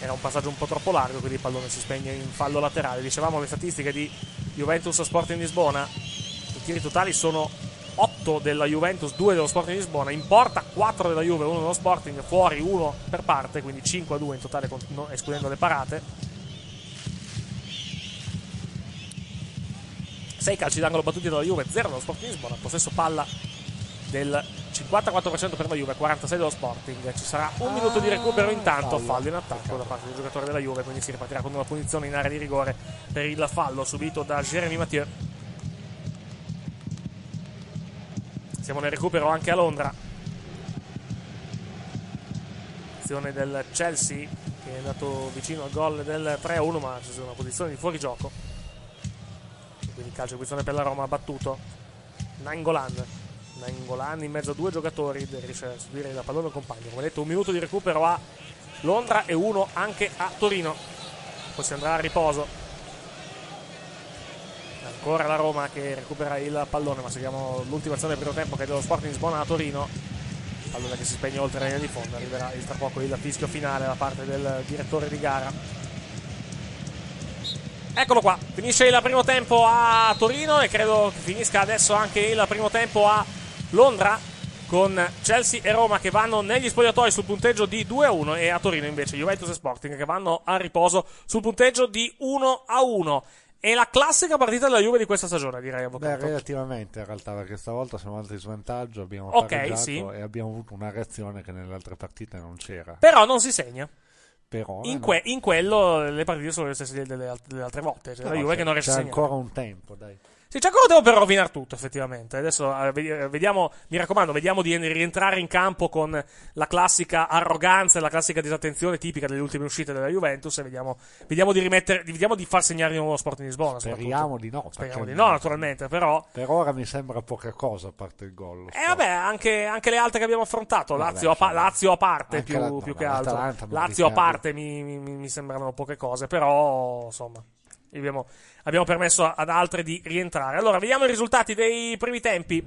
era un passaggio un po' troppo largo quindi il pallone si spegne in fallo laterale. Dicevamo le statistiche di Juventus Sporting Lisbona. I tiri totali sono 8 della Juventus 2 dello Sporting Lisbona. In porta 4 della Juve 1 dello Sporting fuori 1 per parte quindi 5 a 2 in totale escludendo le parate. 6 calci d'angolo battuti dalla Juve, 0 dello Sporting Lisbona, possesso palla del 54% per la Juve, 46 dello Sporting. Ci sarà un minuto di recupero intanto, fallo in attacco da parte del giocatore della Juve, quindi si ripartirà con una punizione in area di rigore per il fallo subito da Jeremy Mathieu. Siamo nel recupero anche a Londra. Azione del Chelsea che è andato vicino al gol del 3-1, ma c'è una posizione di fuorigioco quindi calcio di posizione per la Roma battuto Nangolan Nangolan in mezzo a due giocatori riesce a subire la pallone al compagno come detto un minuto di recupero a Londra e uno anche a Torino poi si andrà a riposo Ancora la Roma che recupera il pallone, ma seguiamo l'ultima azione del primo tempo che è dello Sporting Lisbona a Torino. Pallone che si spegne oltre la linea di fondo, arriverà tra poco il fischio finale da parte del direttore di gara. Eccolo qua, finisce il primo tempo a Torino e credo che finisca adesso anche il primo tempo a Londra con Chelsea e Roma che vanno negli spogliatoi sul punteggio di 2-1 e a Torino invece Juventus e Sporting che vanno a riposo sul punteggio di 1-1. È la classica partita della Juve di questa stagione, direi, avvocato. Beh, relativamente in realtà, perché stavolta siamo andati in svantaggio, abbiamo Ok, pareggiato sì. e abbiamo avuto una reazione che nelle altre partite non c'era. Però non si segna. Però, In, eh, que- in quello le partite sono le stesse delle, delle alt- delle altre volte. Cioè, no, la Juve c'è- che non riesce a C'è segnare. ancora un tempo, dai. Sì, c'è ancora tempo per rovinare tutto, effettivamente. Adesso eh, eh, vediamo, mi raccomando, vediamo di rientrare in campo con la classica arroganza e la classica disattenzione tipica delle ultime uscite della Juventus e vediamo, vediamo di rimettere, vediamo di far segnare di nuovo lo Sport in Lisbona. Speriamo di no. Speriamo di no, naturalmente, però. Per ora mi sembra poca cosa a parte il gol. lo E vabbè, anche, anche le altre che abbiamo affrontato, Vabbè, Lazio, a, pa- insomma. Lazio a parte più, la- no, più che altro. Lazio a parte mi, mi- mi- mi sembrano poche cose, però insomma abbiamo, abbiamo permesso ad altre di rientrare. Allora, vediamo i risultati dei primi tempi.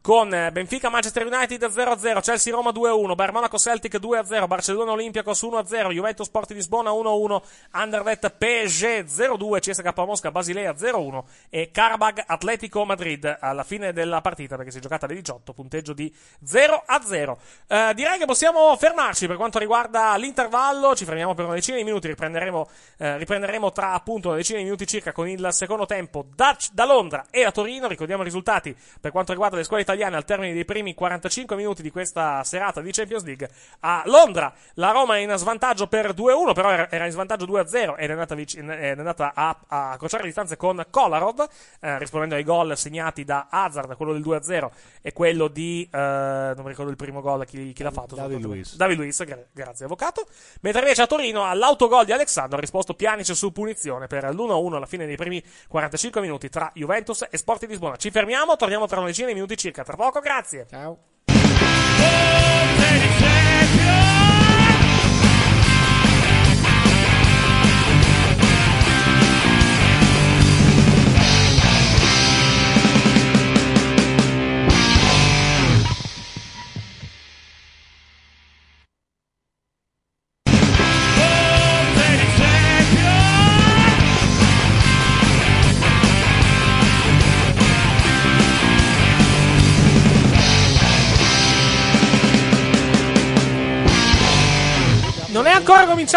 Con eh, Benfica Manchester United 0-0, Chelsea Roma 2-1, Bayern Monaco Celtic 2-0, Barcellona Olympiacos 1-0, Juventus Sport Lisbona 1-1, Anderlecht PSG 0-2, CSK Mosca Basilea 0-1 e Karabag Atletico Madrid alla fine della partita perché si è giocata alle 18, punteggio di 0-0. Eh, direi che possiamo fermarci per quanto riguarda l'intervallo, ci fermiamo per una decina di minuti, riprenderemo, eh, riprenderemo tra appunto una decina di minuti circa con il secondo tempo da, da Londra e a Torino, ricordiamo i risultati per quanto riguarda le scuole italiane al termine dei primi 45 minuti di questa serata di Champions League. A Londra la Roma è in svantaggio per 2-1, però era, in svantaggio 2-0 ed è andata, vic- ed è andata a, a crociare le distanze con Kolarov, eh, rispondendo ai gol segnati da Hazard, quello del 2-0 e quello di, eh, non mi ricordo il primo gol, chi, chi l'ha fatto? David. Luiz. David Luiz, gra- grazie avvocato. Mentre invece a Torino all'autogol di Alexandro ha risposto Pjanic su punizione per l'1-1 alla fine dei primi 45 minuti tra Juventus e Sport Lisbona. Ci fermiamo, torniamo tra una decina di minuti circa. Tra poco, grazie. Ciao.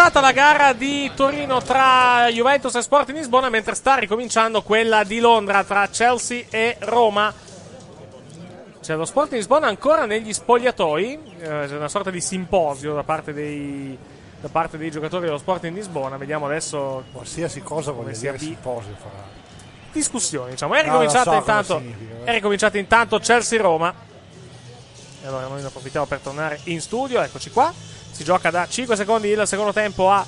Cominciata la gara di Torino tra Juventus e Sporting Lisbona, mentre sta ricominciando quella di Londra tra Chelsea e Roma. C'è lo Sporting Lisbona ancora negli spogliatoi, eh, c'è una sorta di simposio da parte dei, da parte dei giocatori dello Sporting Lisbona. Vediamo adesso Qualsiasi cosa vuol dire avvi- simposio farà. discussioni. Diciamo. È No, lo ricominciata so cosa intanto, è ricominciata intanto Chelsea-Roma. E allora noi ne approfittiamo per tornare in studio. Eccoci qua. Si gioca da 5 secondi il secondo tempo a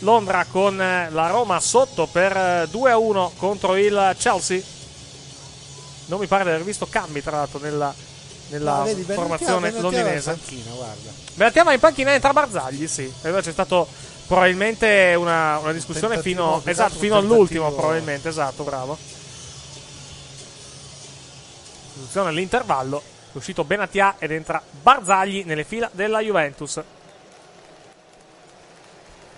Londra con eh, la Roma sotto per eh, 2-1 contro il Chelsea. Non mi pare di aver visto cambi tra l'altro nella, nella No, vedi, formazione Benatia londinese. panchina, guarda. Benatia in panchina entra Barzagli, sì. E allora c'è stato probabilmente una, una discussione fino, esatto, fino all'ultimo, probabilmente, esatto, bravo. Soluzione all'intervallo. È uscito Benatia ed entra Barzagli nelle fila della Juventus.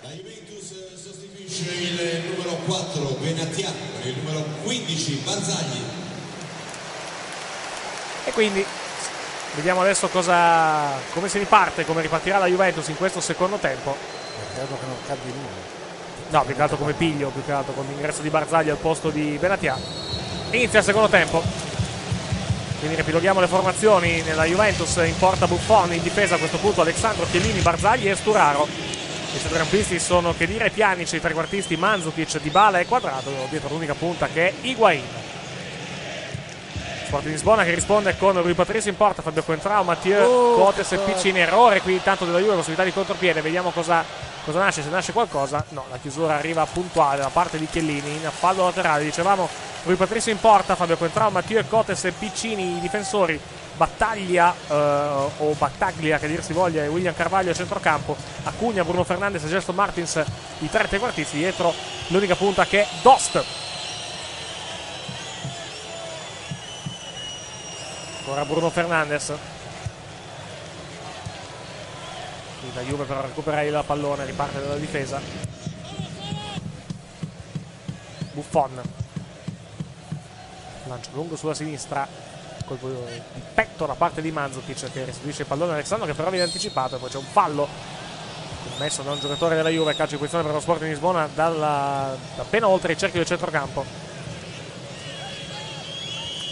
La Juventus sostituisce il numero 4 Benatia con il numero 15 Barzagli. E quindi vediamo adesso cosa, come si riparte, come ripartirà la Juventus in questo secondo tempo. Credo che non cambi nulla. No, più che altro come piglio, più che altro con l'ingresso di Barzagli al posto di Benatia. Inizia il secondo tempo. Quindi riepiloghiamo le formazioni nella Juventus in porta Buffon, in difesa a questo punto Alessandro Chiellini, Barzagli e Sturaro. I centrocampisti sono che dire Pjanic, i trequartisti Mandzukic, Dybala e Quadrato, dietro l'unica punta che è Higuain. Sport di Lisbona che risponde con Rui Patricio in porta, Fabio Coentrao, Mathieu, Oh, Cotes e che Piccini. Errore qui intanto della Juve, possibilità di contropiede. Vediamo cosa, cosa nasce, se nasce qualcosa. No, la chiusura arriva puntuale da parte di Chiellini in fallo laterale. Dicevamo Rui Patrizio in porta, Fabio Quentrao, Matteo Cotes e Piccini i difensori, Battaglia eh, o Battaglia che dir si voglia e William Carvaglio a centrocampo, Acugna, Bruno Fernandez e Gerson Martins i tre trequartisti dietro l'unica punta che è Dost. Ancora Bruno Fernandez. Qui da Juve però recupera il pallone, riparte dalla difesa. Buffon Lancio lungo sulla sinistra. Colpo di petto da parte di Manzukic che restituisce il pallone a Alessandro che però viene anticipato e poi c'è un fallo commesso da un giocatore della Juve, calcio di posizione per lo Sport di Lisbona dalla, da appena oltre il cerchio del centrocampo.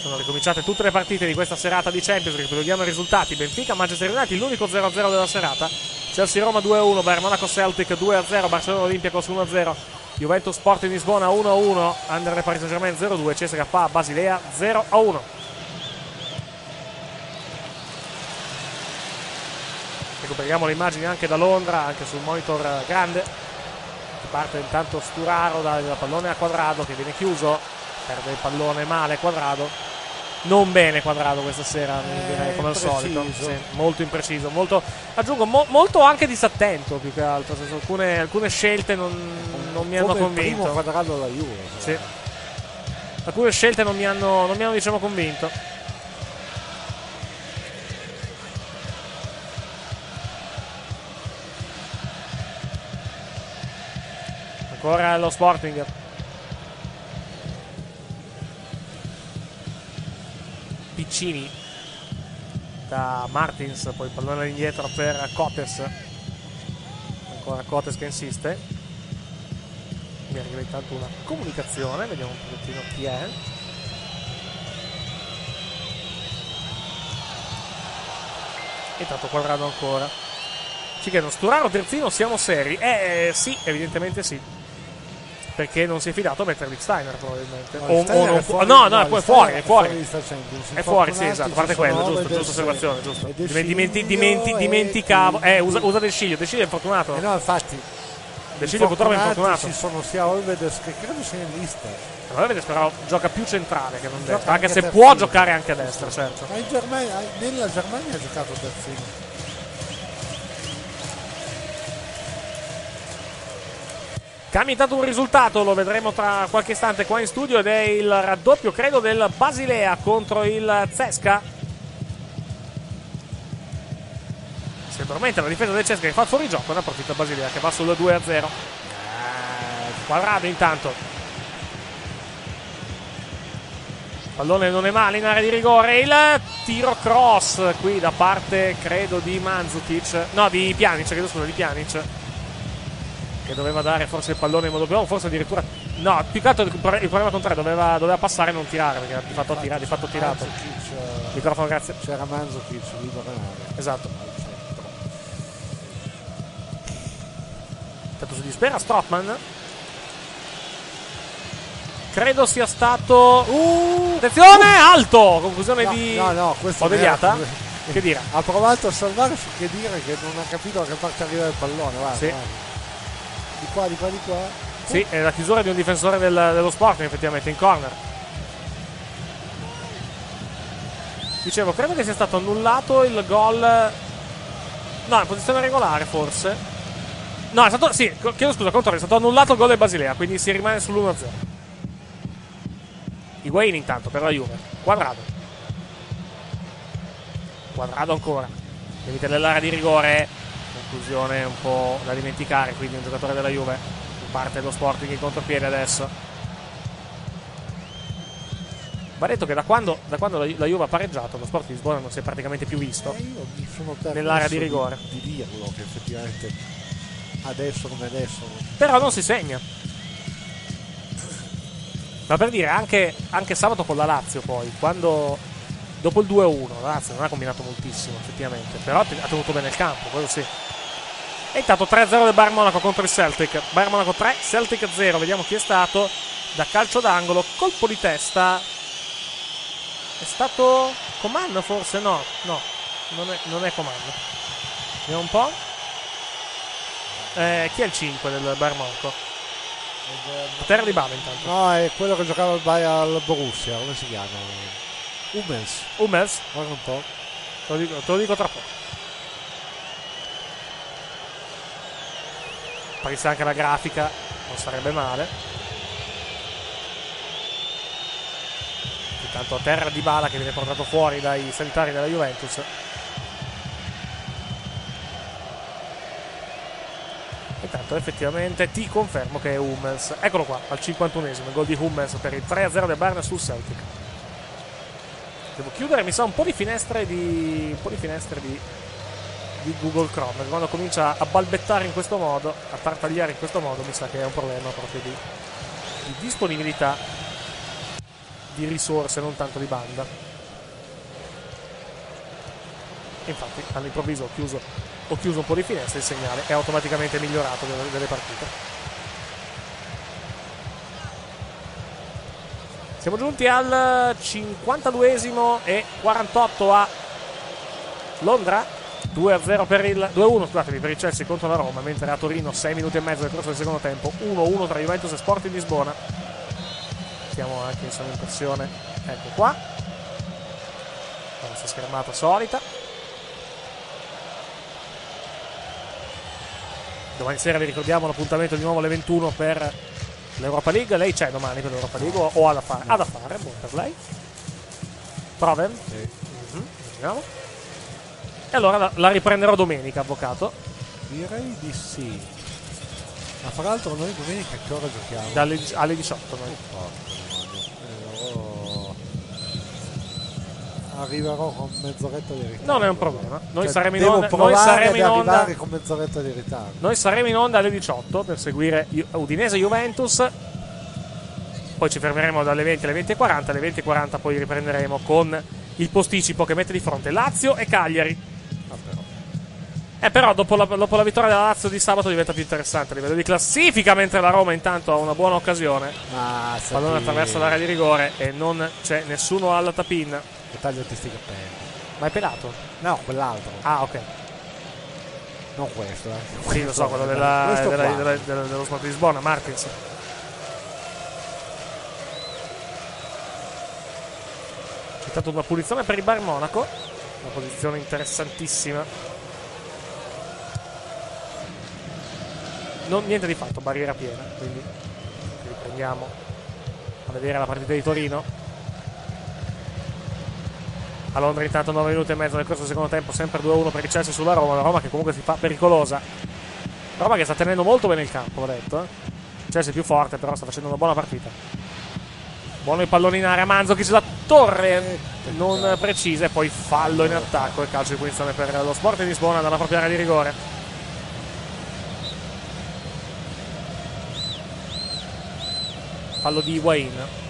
Sono ricominciate tutte le partite di questa serata di Champions League. Vediamo i risultati. Benfica, Manchester United, l'unico 0-0 della serata. Chelsea Roma 2-1, Bayern Monaco Celtic 2-0, Barcellona Olympiacos 1-0, Juventus Sport in Lisbona 1-1, Under Paris Saint-Germain 0-2, CSKA Basilea 0-1. Recuperiamo le immagini anche da Londra, anche sul monitor grande. Parte intanto Sturaro dal pallone a quadrado che viene chiuso, perde il pallone male quadrado. Non bene quadrado questa sera, direi, come al solito. Sì, molto impreciso, molto, aggiungo, mo, molto anche disattento più che altro. Senso, alcune, alcune, scelte non, non mi hanno come convinto. Il primo quadrato della Juve. Sì. Alcune scelte non mi hanno, non mi hanno diciamo, convinto. Ancora lo Sporting. Piccini da Martins, poi pallone all'indietro per Cotes. Ancora Cotes che insiste. Mi arriva intanto una comunicazione, vediamo un pochettino chi è. E tanto quadrato ancora. Ci chiedono, Sturaro, Terzino, siamo seri? Eh sì, evidentemente sì perché non si è fidato a mettere Licksteiner probabilmente. No, o, o non fuori- no, no, no, è Licksteiner fuori, è fuori. fuori. È fuori, sì, esatto, a parte quello, giusto, Del giusta osservazione, giusto. Dimenti- dimenti- dimenticavo. Eh, usa, usa Del Sciglio, Del Sciglio è infortunato. Eh no, infatti. Del Sciglio purtroppo è infortunato. Ci sono sia Olvedes che credo sia in lista. Vede, però gioca più centrale che non destra, anche anche se può giocare anche a destra, certo. Ma in Germania, nella Germania ha giocato terzino. Cambia intanto un risultato, lo vedremo tra qualche istante qua in studio ed è il raddoppio, credo, del Basilea contro il Zesca. Si addormenta la difesa del Zesca che fa fuori gioco, ne approfitta Basilea che va sul 2-0. Eh, Quadrado intanto. Pallone non è male in area di rigore. Il tiro cross qui da parte, credo, di Manzukic. No, di Pjanic, chiedo scusa, di Pjanic che doveva dare forse il pallone in modo più forse addirittura no più che altro il pro- il problema contrario doveva, doveva passare e non tirare perché di fatto ha tirato, di fatto tirato. Manzukic, eh, microfono grazie. C'era Manzukic libero esatto. Intanto si dispera Strottman credo sia stato uh, attenzione alto! Conclusione No, di no, no, questo deviata che dire? Ha provato a salvare che dire che non ha capito da che parte arriva il pallone. Guarda, Sì. guarda. Di qua, di qua, di qua. Sì, è la chiusura di un difensore del- dello sport, effettivamente, in corner. Dicevo, credo che sia stato annullato il gol. No, in posizione regolare, forse. No, è stato. Sì, chiedo scusa, controllo, è stato annullato il gol del Basilea, quindi si rimane sull'1-0. Higuain intanto per la Juve. Quadrado. Quadrado ancora. Limite dell'area di rigore. Conclusione un po' da dimenticare, quindi un giocatore della Juve. Parte lo Sporting in contropiede adesso. Va detto che da quando, da quando la, la Juve ha pareggiato, lo Sport di Lisbona non si è praticamente più visto. Eh, io mi sono permesso Nell'area di rigore. Di, di dirlo che effettivamente adesso come adesso. Però non si segna. Ma per dire, anche, anche sabato con la Lazio poi, quando dopo il 2-1, la Lazio non ha combinato moltissimo effettivamente, però ha te- ha tenuto bene il campo, quello sì. E intanto 3-0 del Bayern Monaco contro il Celtic. Bayern Monaco 3, Celtic 0. Vediamo chi è stato. Da calcio d'angolo, colpo di testa. È stato Coman forse? No, no, non è, non è Coman. Vediamo un po'. Eh, chi è il 5 del Bayern Monaco? Terra di Bala intanto. No, è quello che giocava al Borussia, come si chiama? Hummels. Hummels? Guarda un po'. Te lo dico, te lo dico tra poco. Apparisse anche la grafica, non sarebbe male. Intanto a terra di Bala che viene portato fuori dai sanitari della Juventus. Intanto effettivamente ti confermo che è Hummels. Eccolo qua, al 51esimo, il gol di Hummels per il 3-0 del Bayern sul Celtic. Devo chiudere, mi sa, un po' di finestre di. un po' di finestre di, di Google Chrome. Quando comincia a balbettare in questo modo, a tartagliare in questo modo, mi sa che è un problema proprio di, di disponibilità di risorse, non tanto di banda. Infatti, all'improvviso ho chiuso, ho chiuso un po' di finestre, il segnale è automaticamente migliorato delle, delle partite. Siamo giunti al 52esimo e 48 a Londra. 2-0 per il 2-1 scusatemi, per il Chelsea contro la Roma, mentre a Torino 6 minuti e mezzo nel corso del secondo tempo, 1-1 tra Juventus e Sport in Lisbona. Mettiamo anche in sovrimpressione. Ecco qua. La nostra schermata solita. Domani sera vi ricordiamo l'appuntamento di nuovo alle 21 per l'Europa League. Lei c'è domani per l'Europa League o- o ha da fare? Ha da fare, buon per lei. Proven? Mhm, vediamo. E allora la, la riprenderò domenica, avvocato. Direi di sì. Ma fra l'altro noi domenica a che ora giochiamo? Dalle, alle 18 noi. Eh, Arriverò con mezz'oretta di ritardo. Non è un problema. Noi Cioè, saremo in onda. Noi saremo in onda. con mezz'oretta di ritardo. Noi saremo in onda alle 18 per seguire Udinese Juventus. Poi ci fermeremo dalle 20 alle 20.40. Alle 20.40 poi riprenderemo con il posticipo che mette di fronte Lazio e Cagliari. Eh, però dopo la, dopo la vittoria della Lazio di sabato diventa più interessante a livello di classifica, mentre la Roma intanto ha una buona occasione. Ma Pallone attraverso l'area di rigore e non c'è nessuno alla tapin. Che tagliati sti capelli. Ma è pelato? No, quell'altro. Ah, ok. Non questo, eh. Sì, lo so, quello della, Questo della- della- della- dello Sport di Lisbona, Martins. C'è stata una punizione per il Bar Monaco, una posizione interessantissima. Non, niente di fatto, barriera piena, quindi riprendiamo a vedere la partita di Torino. A Londra intanto 9 minuti e mezzo nel corso del secondo tempo, sempre 2-1 per il Chelsea sulla Roma, la Roma che comunque si fa pericolosa. Roma che sta tenendo molto bene il campo, ho detto. Eh. Chelsea è più forte, però sta facendo una buona partita. Buono il pallone in area, Manzokic la torre non precisa e poi fallo in attacco e calcio di punizione per lo Sport di Lisbona dalla propria area di rigore. Fallo di Wayne.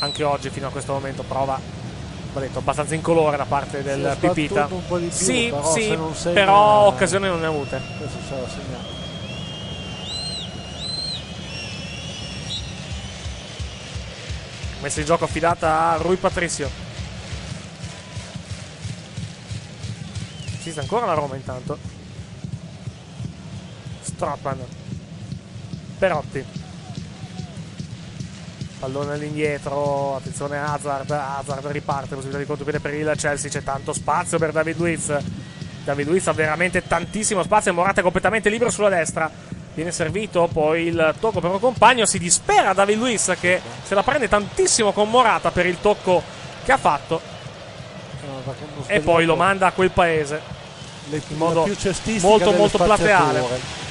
Anche oggi fino a questo momento prova ho detto, abbastanza incolore da parte del Si Pipita. un po' di più, sì, però sì, se non segna- però occasioni non ne ha avute. Ce l'ha segnato. Messa in gioco affidata a Rui Patricio. Esiste ancora la Roma intanto. Stratman. Perotti. Pallone all'indietro. Attenzione Hazard. Hazard riparte. Possibilità di contropiede per il Chelsea. C'è tanto spazio per David Luiz. David Luiz ha veramente tantissimo spazio. Morata è completamente libero sulla destra. Viene servito poi il tocco per un compagno. Si dispera David Luiz che se la prende tantissimo con Morata per il tocco che ha fatto. E poi lo manda a quel paese. in modo molto molto plateale.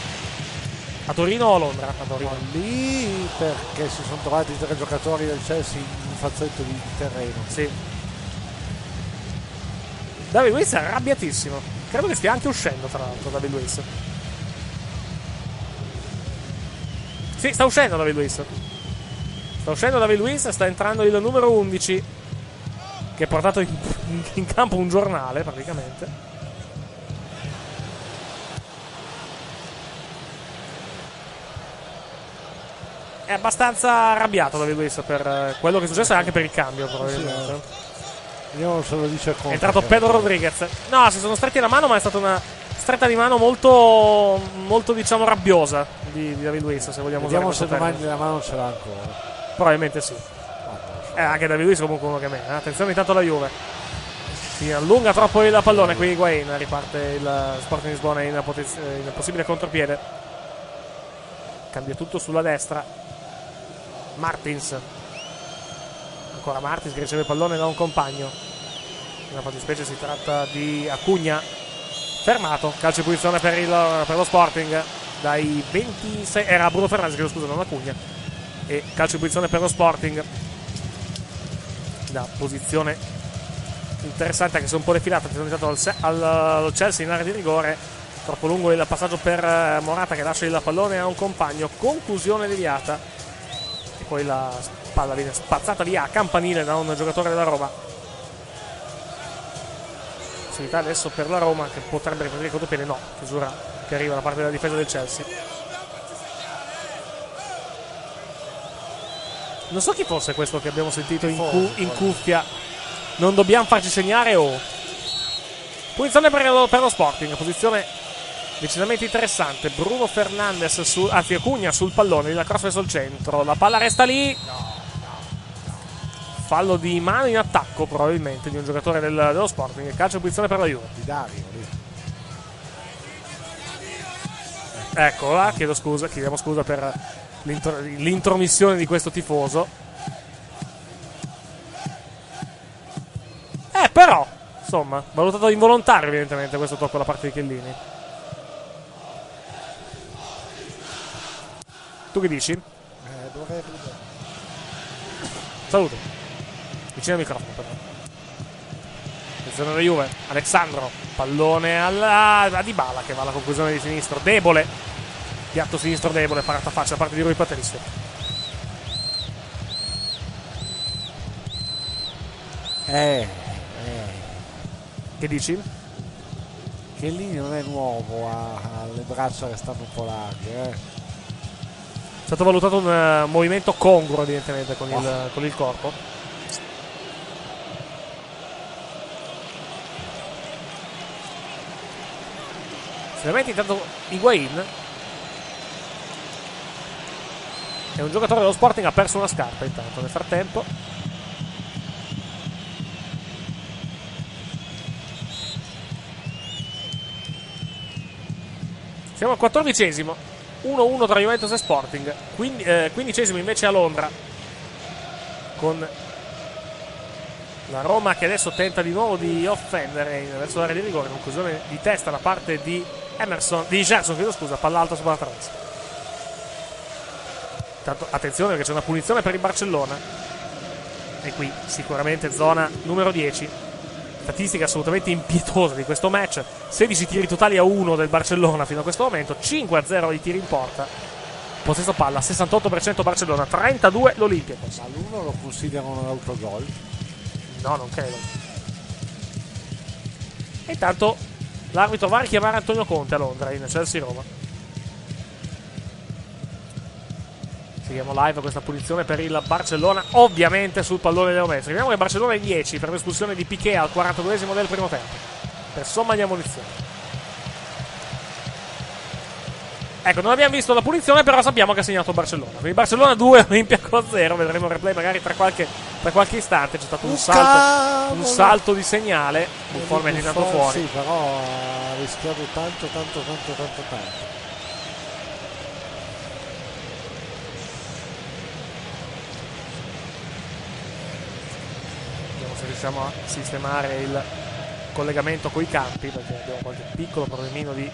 A Torino o a Londra? A Torino. Lì perché si sono trovati tre giocatori del Chelsea in un fazzetto di, di terreno. Sì. David Luiz è arrabbiatissimo. Credo che stia anche uscendo, tra l'altro, David Luiz. Sì, sta uscendo David Luiz. Sta uscendo David Luiz, sta entrando il numero 11 che ha portato in, in campo un giornale praticamente. È abbastanza arrabbiato David Luiz per eh, quello che è successo e anche per il cambio probabilmente. Vediamo se lo dice con È entrato Pedro Rodriguez. No, si sono stretti la mano, ma è stata una stretta di mano molto, molto diciamo, rabbiosa di, di David Luiz, se vogliamo Vediamo se domani termine. la mano ce l'ha ancora. Probabilmente sì. Eh, anche David Luiz comunque uno che me. eh. Attenzione intanto la Juve. Si allunga troppo il pallone, qui Higuain riparte il Sporting Lisbona in, potenz- in possibile contropiede. Cambia tutto sulla destra. Martins. Ancora Martins che riceve il pallone da un compagno. Nella fattispecie si tratta di Acugna. Fermato. Calcio di punizione per, il, per lo Sporting. Dai 26. Era Bruno Fernandes, chiedo scusa, non Acugna. E calcio di punizione per lo Sporting. Da posizione interessante, anche se un po' defilata. Attenzione al, al, al Chelsea in area di rigore. Troppo lungo il passaggio per eh, Morata che lascia il pallone a un compagno. Conclusione deviata. Poi la palla viene spazzata via a campanile da un giocatore della Roma. Possibilità adesso per la Roma che potrebbe riprendere il contropiede. No, chiusura che arriva da parte della difesa del Chelsea. Non so chi fosse questo che abbiamo sentito in, cu- in cuffia. Non dobbiamo farci segnare o. Punizione per lo, per lo Sporting. Posizione decisamente interessante. Bruno Fernandes, su, anzi Acugna sul pallone, la cross verso il centro. La palla resta lì. Fallo di mano in attacco, probabilmente, di un giocatore del, dello Sporting. Calcio posizione per la Juve. Di Dario lì. Eccola, chiedo scusa, chiediamo scusa per l'intro- l'intromissione di questo tifoso. Eh, però, insomma, valutato involontario, evidentemente, questo tocco da parte di Chiellini. Tu che dici? Eh, ridere. Saluto. Vicino al microfono, però. Attenzione alla Juve. Alessandro. Pallone alla, a Dybala che va alla conclusione di sinistro. Debole. Piatto sinistro debole. Parata faccia da parte di Rui Patricio. Eh, eh. Che dici? Che lì non è nuovo, ha, ha le braccia che stanno un po' larghe, eh. È stato valutato un eh, movimento congruo, evidentemente, con il, con il corpo. Finalmente intanto Higuain è un giocatore dello Sporting ha perso una scarpa intanto nel frattempo. Siamo al quattordicesimo 1-1 tra Juventus e Sporting. Quindi, eh, quindicesimo invece a Londra. Con la Roma che adesso tenta di nuovo di offendere verso l'area di rigore conclusione di testa da parte di Emerson di Gerson chiedo scusa palla alta sulla traversa Intanto, attenzione perché c'è una punizione per il Barcellona. E qui sicuramente zona numero 10 statistica assolutamente impietosa di questo match 16 tiri totali a 1 del Barcellona fino a questo momento 5 a 0 di tiri in porta possesso palla 68% Barcellona 32 l'Olympiacos Ma l'uno lo considerano un autogol? No, non credo. E intanto l'arbitro va a richiamare Antonio Conte a Londra in Chelsea Roma. Seguiamo live questa punizione per il Barcellona, ovviamente sul pallone Leo Messi. Vediamo che Barcellona è 10 per l'espulsione di Piquet al 42esimo del primo tempo. Per somma di ammonizione. Ecco, non abbiamo visto la punizione, però sappiamo che ha segnato Barcellona. Quindi Barcellona 2, Olimpiaco 0. Vedremo il replay magari tra qualche, tra qualche istante. C'è stato un, salto, un salto di segnale. Buffon è Buffon, fuori. Sì, però ha rischiato tanto, tanto, tanto, tanto, tanto. Riusciamo a sistemare il collegamento con i campi, perché abbiamo qualche piccolo problemino di,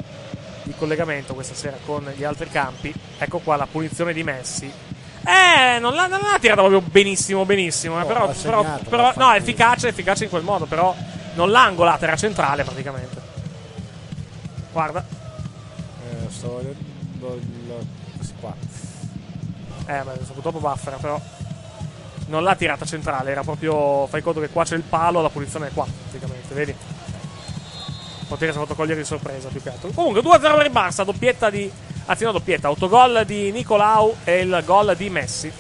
di collegamento questa sera con gli altri campi. Ecco qua la punizione di Messi. Eh, non l'ha, non l'ha tirata proprio benissimo, benissimo. eh, Oh, però, però- segnato, però- l'ha no, è efficace, efficace in quel modo, però non l'ha angolata, era centrale praticamente. Guarda, Eh, sto vedendo il. Qua. eh, adesso purtroppo buffera, però non l'ha tirata centrale, era proprio. Fai conto che qua c'è il palo, la punizione è qua, praticamente, vedi? Potere si è fatto cogliere di sorpresa più che altro. Comunque 2-0 per il Barça, doppietta di. Anzi, no, doppietta, autogol di Nicolau e il gol di Messi.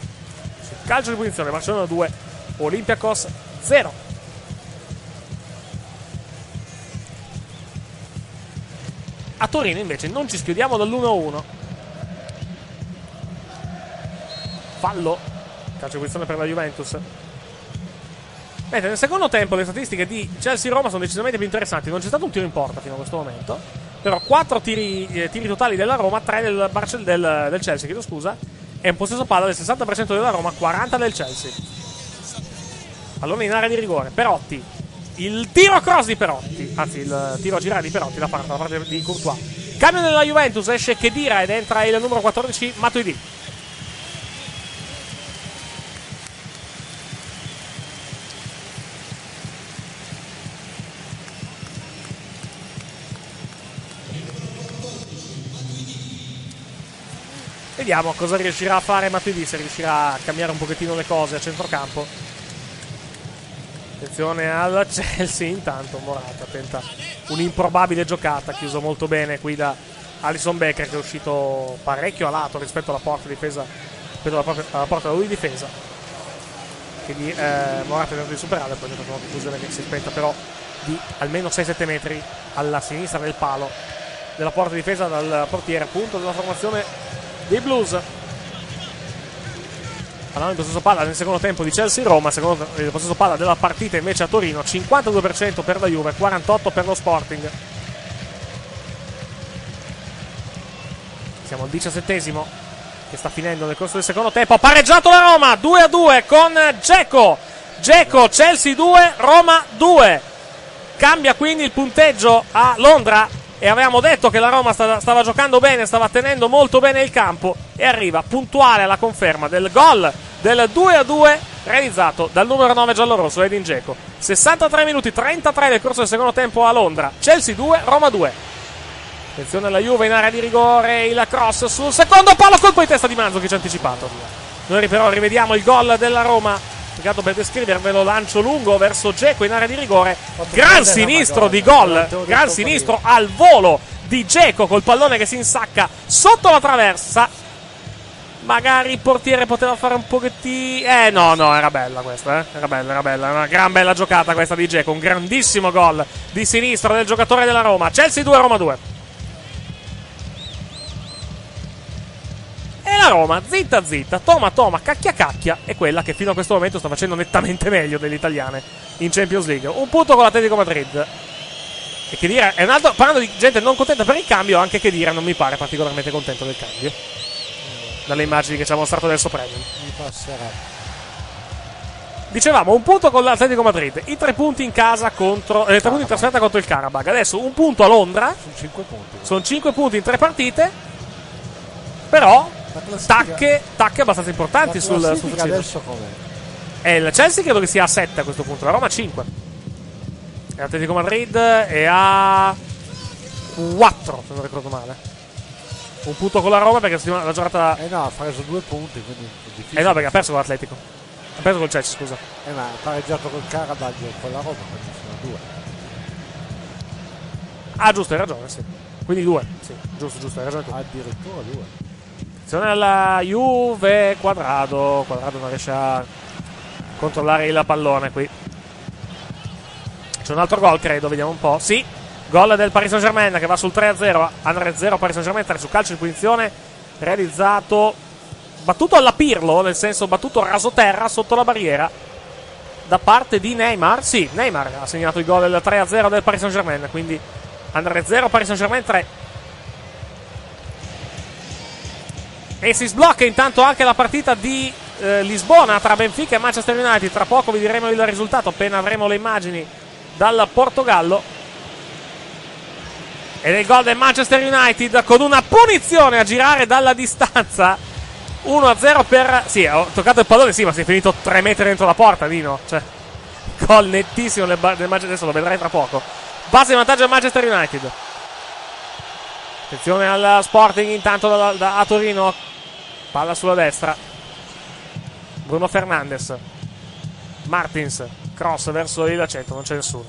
Calcio di punizione, Barcellona 2, Olympiacos 0. A Torino invece non ci schiudiamo dall'1-1. Fallo. Calcio punizione per la Juventus. Mentre nel secondo tempo le statistiche di Chelsea-Roma sono decisamente più interessanti. Non c'è stato un tiro in porta fino a questo momento. Però 4 tiri, eh, tiri totali della Roma, 3 del, Barcel- del, del Chelsea, chiedo scusa. E un possesso palla del 60% della Roma, 40 del Chelsea. Pallone in area di rigore. Perotti. Il tiro cross di Perotti. Anzi, il tiro a girare di Perotti da parte, da parte di Courtois. Cambio nella Juventus. Esce Chedira ed entra il numero 14 Matuidi. Vediamo cosa riuscirà a fare Matuidi, se riuscirà a cambiare un pochettino le cose a centrocampo. Attenzione al Chelsea, intanto Morata tenta un'improbabile giocata, chiuso molto bene qui da Alison Becker che è uscito parecchio a lato rispetto alla porta difesa, rispetto alla, porta, alla porta lui difesa. Che di, eh, Morata tenta di superare, poi c'è stata una conclusione che si è spenta però di almeno 6-7 metri alla sinistra del palo della porta difesa dal portiere, appunto della formazione dei Blues. Allora, il possesso palla nel secondo tempo di Chelsea-Roma, secondo il possesso palla della partita invece a Torino, 52% per la Juve, 48% per lo Sporting. Siamo al diciassettesimo che sta finendo nel corso del secondo tempo. Ha pareggiato la Roma 2-2 con Geco. Geco, Chelsea 2, Roma 2. Cambia quindi il punteggio a Londra e avevamo detto che la Roma stava, stava, giocando bene, stava tenendo molto bene il campo e arriva puntuale alla conferma del gol del 2-2 realizzato dal numero 9 giallorosso Edin Dzeko. 63 minuti 33 nel corso del secondo tempo a Londra. Chelsea 2, Roma 2. Attenzione alla Juve in area di rigore, il cross sul secondo palo, colpo di testa di Manzo che ci ha anticipato. Noi però rivediamo il gol della Roma Spiegato per descrivervelo, lancio lungo verso Geco in area di rigore. Gran sinistro di gol, gran sinistro al volo di Geco col pallone che si insacca sotto la traversa. Magari il portiere poteva fare un pochettino. Eh, no, no, era bella questa, eh. Era bella, era bella. Una gran bella giocata questa di Geco. Un grandissimo gol di sinistro del giocatore della Roma. Chelsea 2, Roma 2. La Roma, zitta zitta, toma toma, cacchia cacchia, è quella che fino a questo momento sta facendo nettamente meglio delle italiane in Champions League. Un punto con l'Atletico Madrid. E che dire, è un altro, parlando di gente non contenta per il cambio, anche che dire non mi pare particolarmente contento del cambio. Dalle immagini che ci ha mostrato adesso Premium. Mi passerà. Dicevamo un punto con l'Atletico Madrid, i tre punti in casa contro. Eh, tre punti in trasferta contro il Karabakh. Adesso un punto a Londra. Sono 5 punti. Sono 5 punti in tre partite. Però tacche, tacche abbastanza importanti sul, sul Frizzino. adesso com'è? E il Chelsea credo che sia a 7 a questo punto, la Roma a 5. E l'Atletico Madrid è a 4, se non ricordo male. Un punto con la Roma perché la giornata. Eh no, ha preso due punti, quindi è difficile. Eh no, perché ha perso con l'Atletico. Ha perso col Chelsea, scusa. Eh ma ha pareggiato col Karabakh e con la Roma, quindi sono due. Ah, giusto, hai ragione, sì. Quindi 2. Sì, giusto, giusto, hai ragione tu. Addirittura due. Attenzione alla Juve, quadrado. Quadrado non riesce a controllare il pallone qui. C'è un altro gol, credo, vediamo un po'. Sì, gol del Paris Saint Germain che va sul 3-0. Andrea 0, Paris Saint Germain 3 su calcio di punizione. Realizzato, battuto alla Pirlo, nel senso battuto rasoterra sotto la barriera. Da parte di Neymar. Sì, Neymar ha segnato il gol del 3-0 del Paris Saint Germain. Quindi Andrea 0, Paris Saint Germain 3. E si sblocca intanto anche la partita di eh, Lisbona tra Benfica e Manchester United. Tra poco vi diremo il risultato appena avremo le immagini dal Portogallo. Ed è il gol del Manchester United con una punizione a girare dalla distanza. 1-0 per... Sì, ho toccato il pallone, sì, ma si è finito 3 metri dentro la porta, Dino. Cioè, gol nettissimo del, Manchester, adesso lo vedrai tra poco. Passa in vantaggio al Manchester United. Attenzione al Sporting intanto da, da- a Torino. Palla sulla destra. Bruno Fernandes. Martins. Cross verso il centro, non c'è nessuno.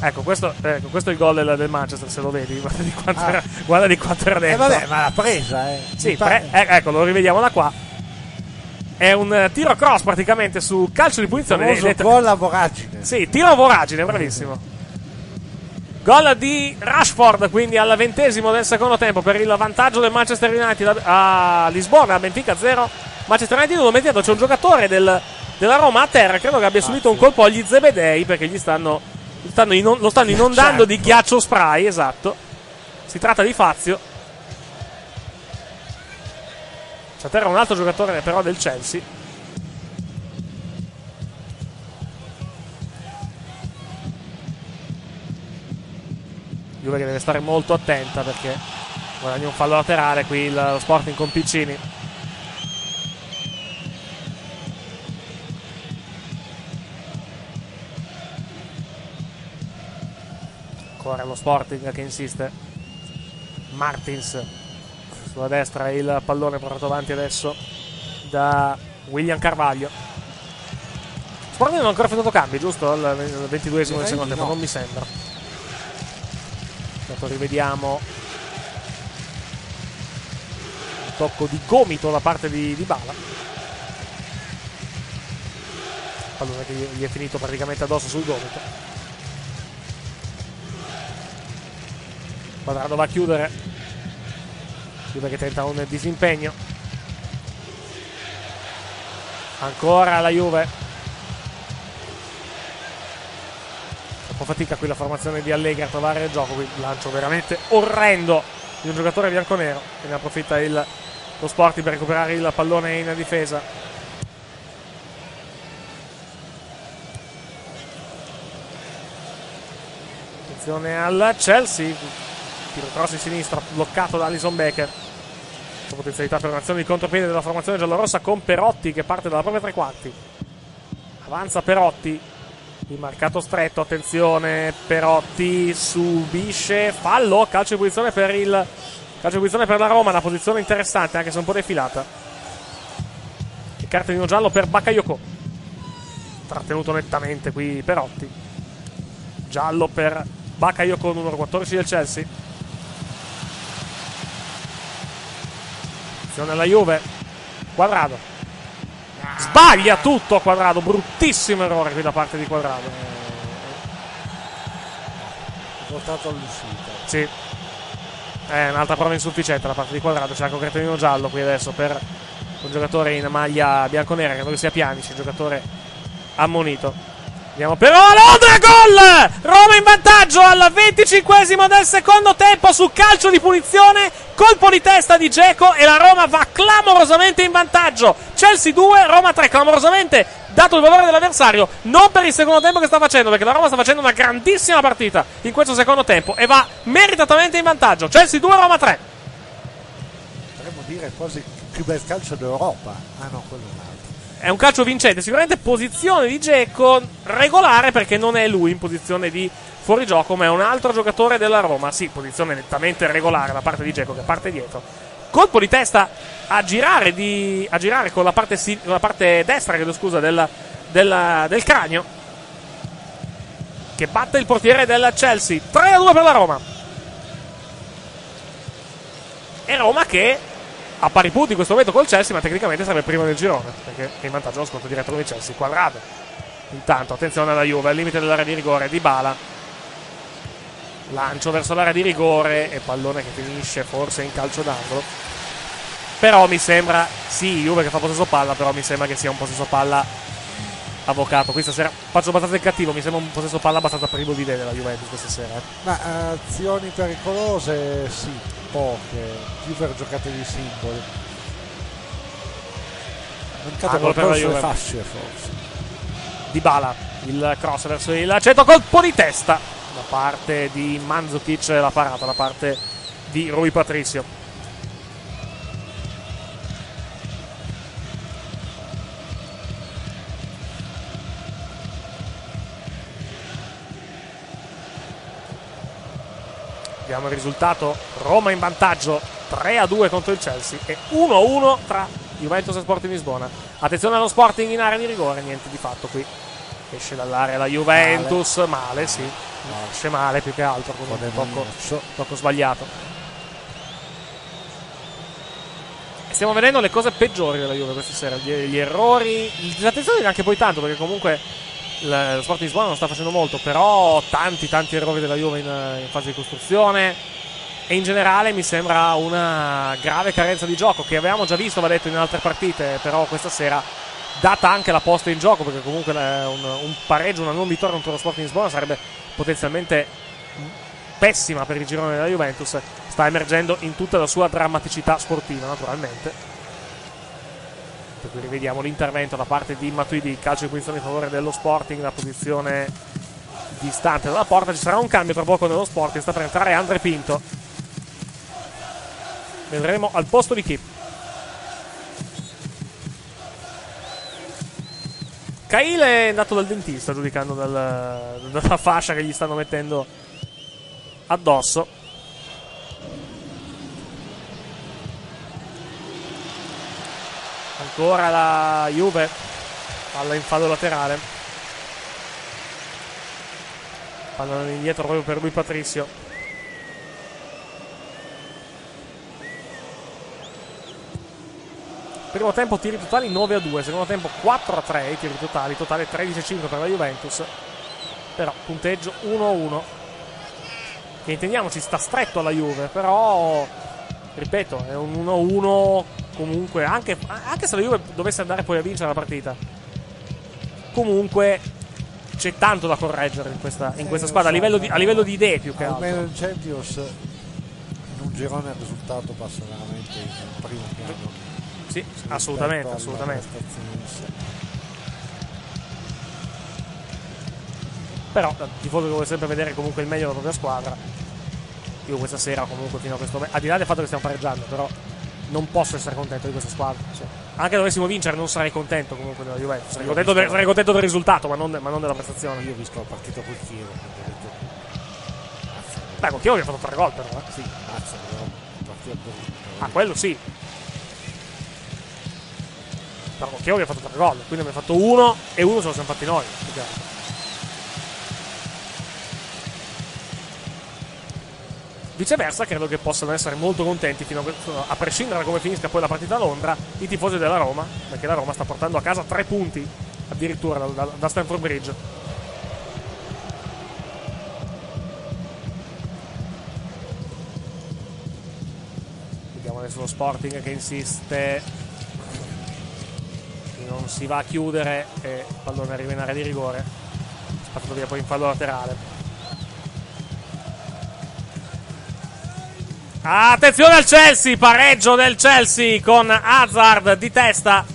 Ecco, questo, ecco, questo è il gol del, del Manchester, se lo vedi. Guarda di quanto, Ah. era, guarda di quanto era Eh dentro. vabbè, ma l'ha presa, eh. Sì, pre- eh, ecco, lo rivediamo da qua. È un eh, tiro cross praticamente su calcio di punizione. Vedete- gol a voragine. Sì, tiro a voragine, bravissimo. Gol di Rashford, quindi al ventesimo del secondo tempo per il vantaggio del Manchester United a Lisbona, a Benfica 0. Manchester United 1, mettendo c'è un giocatore del- della Roma a terra, credo che abbia subito un colpo agli zebedei perché gli stanno, stanno inon- lo stanno inondando di ghiaccio spray, esatto. Si tratta di Fazio. C'è a terra un altro giocatore però del Chelsea. Juve che deve stare molto attenta perché guadagna un fallo laterale qui il, lo Sporting con Piccini. Ancora lo Sporting che insiste. Martins sulla destra il pallone portato avanti adesso da William Carvaglio. Sporting non ha ancora effettuato cambi, giusto? Al 22esimo del secondo tempo, no. non mi sembra. Intanto rivediamo un tocco di gomito da parte di, di Bala. Pallone che gli è finito praticamente addosso sul gomito. Quadrado va a chiudere. Juve che tenta un disimpegno. Ancora la Juve. Po' fatica qui la formazione di Allegri a trovare il gioco. Qui lancio veramente orrendo di un giocatore bianconero. Che ne approfitta il, lo Sporting per recuperare il pallone in difesa. Attenzione al Chelsea. Tiro cross in sinistra bloccato da Alison Becker. C'è potenzialità per un'azione di contropiede della formazione giallorossa con Perotti che parte dalla propria tre quarti. Avanza Perotti. Il marcato stretto, attenzione, Perotti subisce fallo, calcio di posizione per il calcio di posizione per la Roma, una posizione interessante anche se un po' defilata. E cartellino giallo per Bakayoko. Trattenuto nettamente qui Perotti. Giallo per Bakayoko numero 14 del Chelsea. Attenzione alla Juve. Quadrado. Sbaglia tutto Quadrado, bruttissimo errore qui da parte di Quadrado. portato all'uscita. Sì. È un'altra prova insufficiente da parte di Quadrado. C'è anche un cartellino giallo qui adesso per un giocatore in maglia bianconera. Credo che sia Pianici, giocatore ammonito. Andiamo però a Londra, gol! Roma in vantaggio al 25 del secondo tempo su calcio di punizione, colpo di testa di Geco e la Roma va clamorosamente in vantaggio. Chelsea 2, Roma 3, clamorosamente dato il valore dell'avversario, non per il secondo tempo che sta facendo, perché la Roma sta facendo una grandissima partita in questo secondo tempo e va meritatamente in vantaggio. Chelsea 2, Roma 3. Potremmo dire quasi il più bel calcio d'Europa. Ah no, quello altro. È un calcio vincente, sicuramente posizione di Geco regolare perché non è lui in posizione di fuorigioco, ma è un altro giocatore della Roma. Sì, posizione nettamente regolare da parte di Geco che parte dietro. Colpo di testa a girare, di- a girare con, la parte con la parte destra chiedo scusa, del, del- del cranio. Che batte il portiere del Chelsea. 3 a 2 per la Roma. E Roma che a pari punti in questo momento col Chelsea, ma tecnicamente sarebbe primo del girone, perché è in vantaggio lo sconto diretto con il Chelsea. Quadrado. Intanto, attenzione alla Juve, al limite dell'area di rigore di Bala. Lancio verso l'area di rigore e pallone che finisce forse in calcio d'angolo. Però mi sembra, sì, Juve che fa possesso palla, però mi sembra che sia un possesso palla avvocato. Questa sera faccio abbastanza il cattivo, mi sembra un possesso palla abbastanza privo di idee della Juventus questa sera. eh. Ma eh, azioni pericolose, sì, poche. Più per giocate di simboli. Mancato qualcosa sulle fasce, forse. Di Bala, il cross verso il centro, colpo di testa da parte di Mandzukic, la parata da parte di Rui Patricio. Vediamo il risultato. Roma in vantaggio 3 a 2 contro il Chelsea e 1 a 1 tra Juventus e Sporting Lisbona. Attenzione allo Sporting in area di rigore, niente di fatto qui. Esce dall'area la Juventus, male, sì. Esce male più che altro con un tocco, tocco sbagliato. E Stiamo vedendo le cose peggiori della Juve questa sera, gli, gli errori, l'attenzione neanche poi tanto perché comunque il- lo Sporting Lisbona non sta facendo molto, però tanti tanti errori della Juve in, in fase di costruzione e in generale mi sembra una grave carenza di gioco che avevamo già visto, va detto, in altre partite, però questa sera data anche la posta in gioco perché comunque eh, un, un pareggio, una non vittoria contro lo Sporting Lisbona sarebbe potenzialmente pessima per il girone della Juventus, sta emergendo in tutta la sua drammaticità sportiva naturalmente. Per cui rivediamo l'intervento da parte di Matuidi, calcio di punizione in favore dello Sporting, la posizione distante dalla porta. Ci sarà un cambio tra poco nello sport. Sta per entrare Andre Pinto. Vedremo al posto di chi. Cail è andato dal dentista giudicando dal- dalla fascia che gli stanno mettendo addosso. Ancora la Juve palla in fallo laterale. Palla indietro proprio per lui Patrizio. Primo tempo tiri totali 9 a 2, secondo tempo 4 a 3 i tiri totali, totale 13 a 5 per la Juventus. Però punteggio 1 a 1. Che intendiamoci sta stretto alla Juve, però ripeto, è un 1 a 1 comunque, anche, anche se la Juve dovesse andare poi a vincere la partita. Comunque c'è tanto da correggere in questa, in questa squadra a livello, di, a livello di idee più che altro. Almeno in Champions in un girone il risultato passa veramente in primo piano. Sì, assolutamente, assolutamente. Però da tifoso che vuole sempre vedere comunque il meglio della propria squadra. Io questa sera comunque fino a questo momento, al di là del fatto che stiamo pareggiando, però non posso essere contento di questa squadra. Cioè, anche dovessimo vincere non sarei contento comunque della Juventus. Sarei contento, del, sarei contento del risultato, ma non, ma non della prestazione. Io ho visto la partita col Chievo, Beh, con Chievo che ha fatto tre gol però. eh. sì, però partita. Ah, quello sì. Però con Chievo che ha fatto tre gol, quindi abbiamo fatto uno e uno ce lo siamo fatti noi. più Viceversa, credo che possano essere molto contenti, a, a prescindere da come finisca poi la partita a Londra, i tifosi della Roma, perché la Roma sta portando a casa tre punti addirittura da, da, da Stamford Bridge. Vediamo adesso lo Sporting che insiste, non si va a chiudere e il pallone arriva in area di rigore, spazzato via poi in fallo laterale. Attenzione al Chelsea, pareggio del Chelsea con Hazard di testa.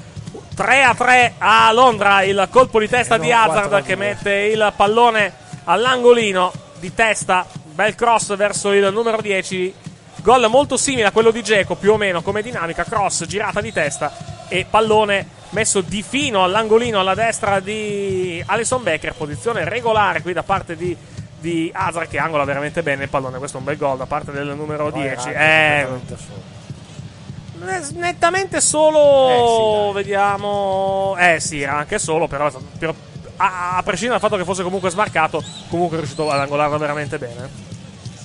3 a 3 a Londra, il colpo di testa E di non 4 a Hazard che 2. mette il pallone all'angolino di testa. Bel cross verso il numero 10. Gol molto simile a quello di Geco, più o meno come dinamica. Cross girata di testa e pallone messo di fino all'angolino alla destra di Alison Becker. Posizione regolare qui da parte di, di Hazard che angola veramente bene il pallone. Questo è un bel gol da parte del numero Però era 10. anche Eh, completamente solo. nettamente solo. vediamo. Eh sì, era anche solo, però, però a, a prescindere dal fatto che fosse comunque smarcato, comunque è riuscito ad angolarlo veramente bene.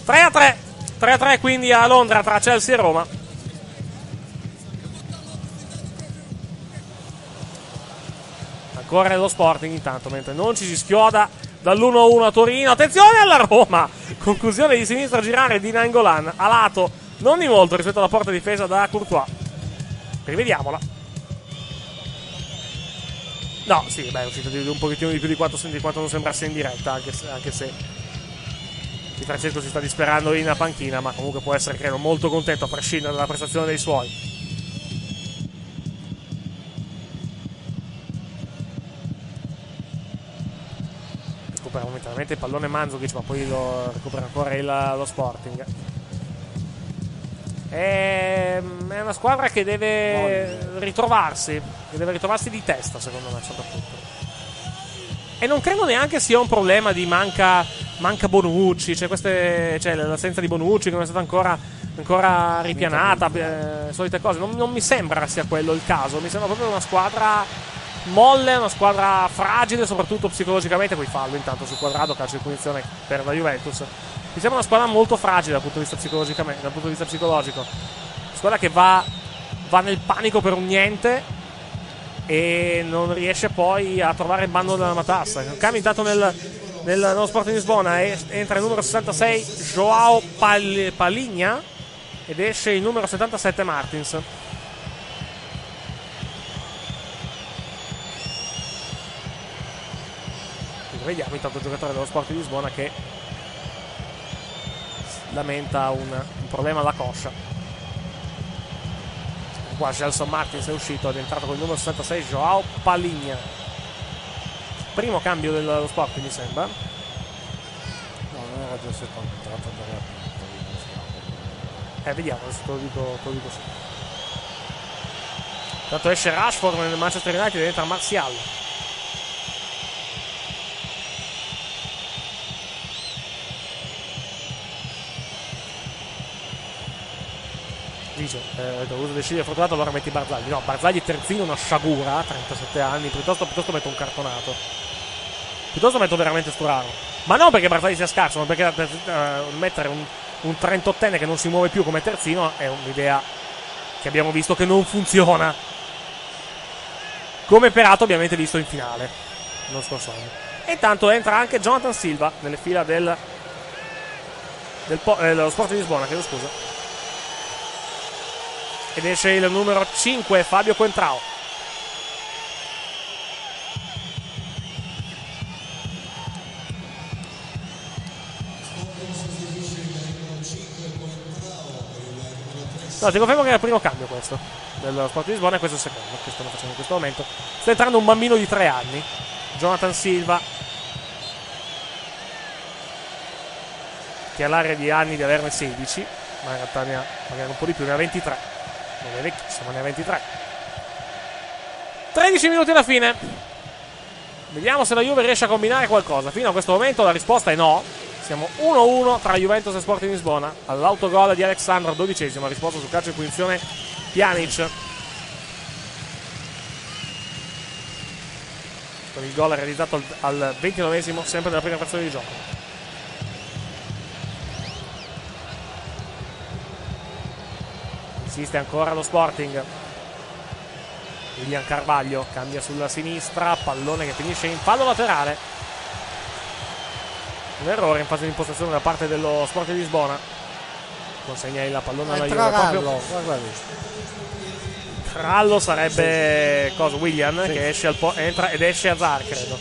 3 a 3. 3 a 3 quindi a Londra tra Chelsea e Roma. Ancora nello Sporting intanto, mentre non ci si schioda dall'1-1 a Torino. Attenzione alla Roma! Conclusione di sinistra girare di Nangolan a lato, non di molto rispetto alla porta difesa da Courtois. Rivediamola. No, sì, beh, è uscito di, di un pochettino di più di quanto, di quanto non sembrasse in diretta, anche se, anche se Di Francesco si sta disperando in panchina, ma comunque può essere, credo, molto contento a prescindere dalla prestazione dei suoi. Recupera momentaneamente il pallone Manzovic, ma poi lo recupera ancora il- lo Sporting. È, è una squadra che deve ritrovarsi, che deve ritrovarsi di testa, secondo me, soprattutto. E non credo neanche sia un problema di manca, manca Bonucci, cioè, queste, cioè l'assenza di Bonucci che non è stata ancora, ancora ripianata, eh, solite cose. Non, non mi sembra sia quello il caso, mi sembra proprio una squadra molle, una squadra fragile, soprattutto psicologicamente. Poi fallo intanto sul quadrato, calcio di punizione per la Juventus. Sembra una squadra molto fragile dal punto di vista, dal punto di vista psicologico. Squadra che va, va nel panico per un niente e non riesce poi a trovare il bando della matassa. Cambia intanto nel, nel, nello Sport di Lisbona entra il numero 66 Joao Pal- Paligna ed esce il numero 77 Martins. Vediamo intanto il giocatore dello Sport di Lisbona che lamenta un, un problema alla coscia. Qua Gelson Martins è uscito ed è entrato con il numero 66 Joao Paligna. Primo cambio dello Sport mi sembra. Questo è il contratto andare a punto. Eh, vediamo, adesso te lo dico, te lo dico subito. Tanto esce Rashford nel Manchester United ed entra Martial. Dice, eh, dovuto decidere fortunato allora metti Barzagli. No, Barzagli terzino, una sciagura, 37 anni, piuttosto, piuttosto metto un cartonato. Piuttosto metto veramente Sturaro. Ma non perché Barzagli sia scarso, ma perché per, eh, mettere un, un 38enne che non si muove più come terzino è un'idea che abbiamo visto che non funziona. Come peraltro ovviamente visto in finale lo scorso anno. E intanto entra anche Jonathan Silva nelle fila del, del eh, dello Sport di Lisbona, chiedo scusa. Ed esce il numero 5 Fabio Quentrao. No, ti confermo che è il primo cambio questo dello Sport di Lisbona e questo è il secondo che stanno facendo in questo momento. Sta entrando un bambino di tre anni, Jonathan Silva, che ha l'area di anni di averne 16, ma in realtà ne ha magari un po' di più, ne ha 23. Non è vecchissimo, ne ha 23. 13 minuti alla fine. Vediamo se la Juve riesce a combinare qualcosa. Fino a questo momento la risposta è no. Siamo 1-1 tra Juventus e Sporting Lisbona. All'autogol di Alexandro, dodicesimo. Ha risposto sul calcio di punizione Pjanic. Con il gol realizzato al, al 29esimo, sempre della prima frazione di gioco. Insiste ancora lo Sporting. William Carvaglio cambia sulla sinistra, pallone che finisce in fallo laterale. Un errore in fase di impostazione da parte dello Sport di Lisbona. Consegna il pallone alla Juve. Proprio. Trallo sarebbe cosa? William che esce al po- entra ed esce a Zar, credo.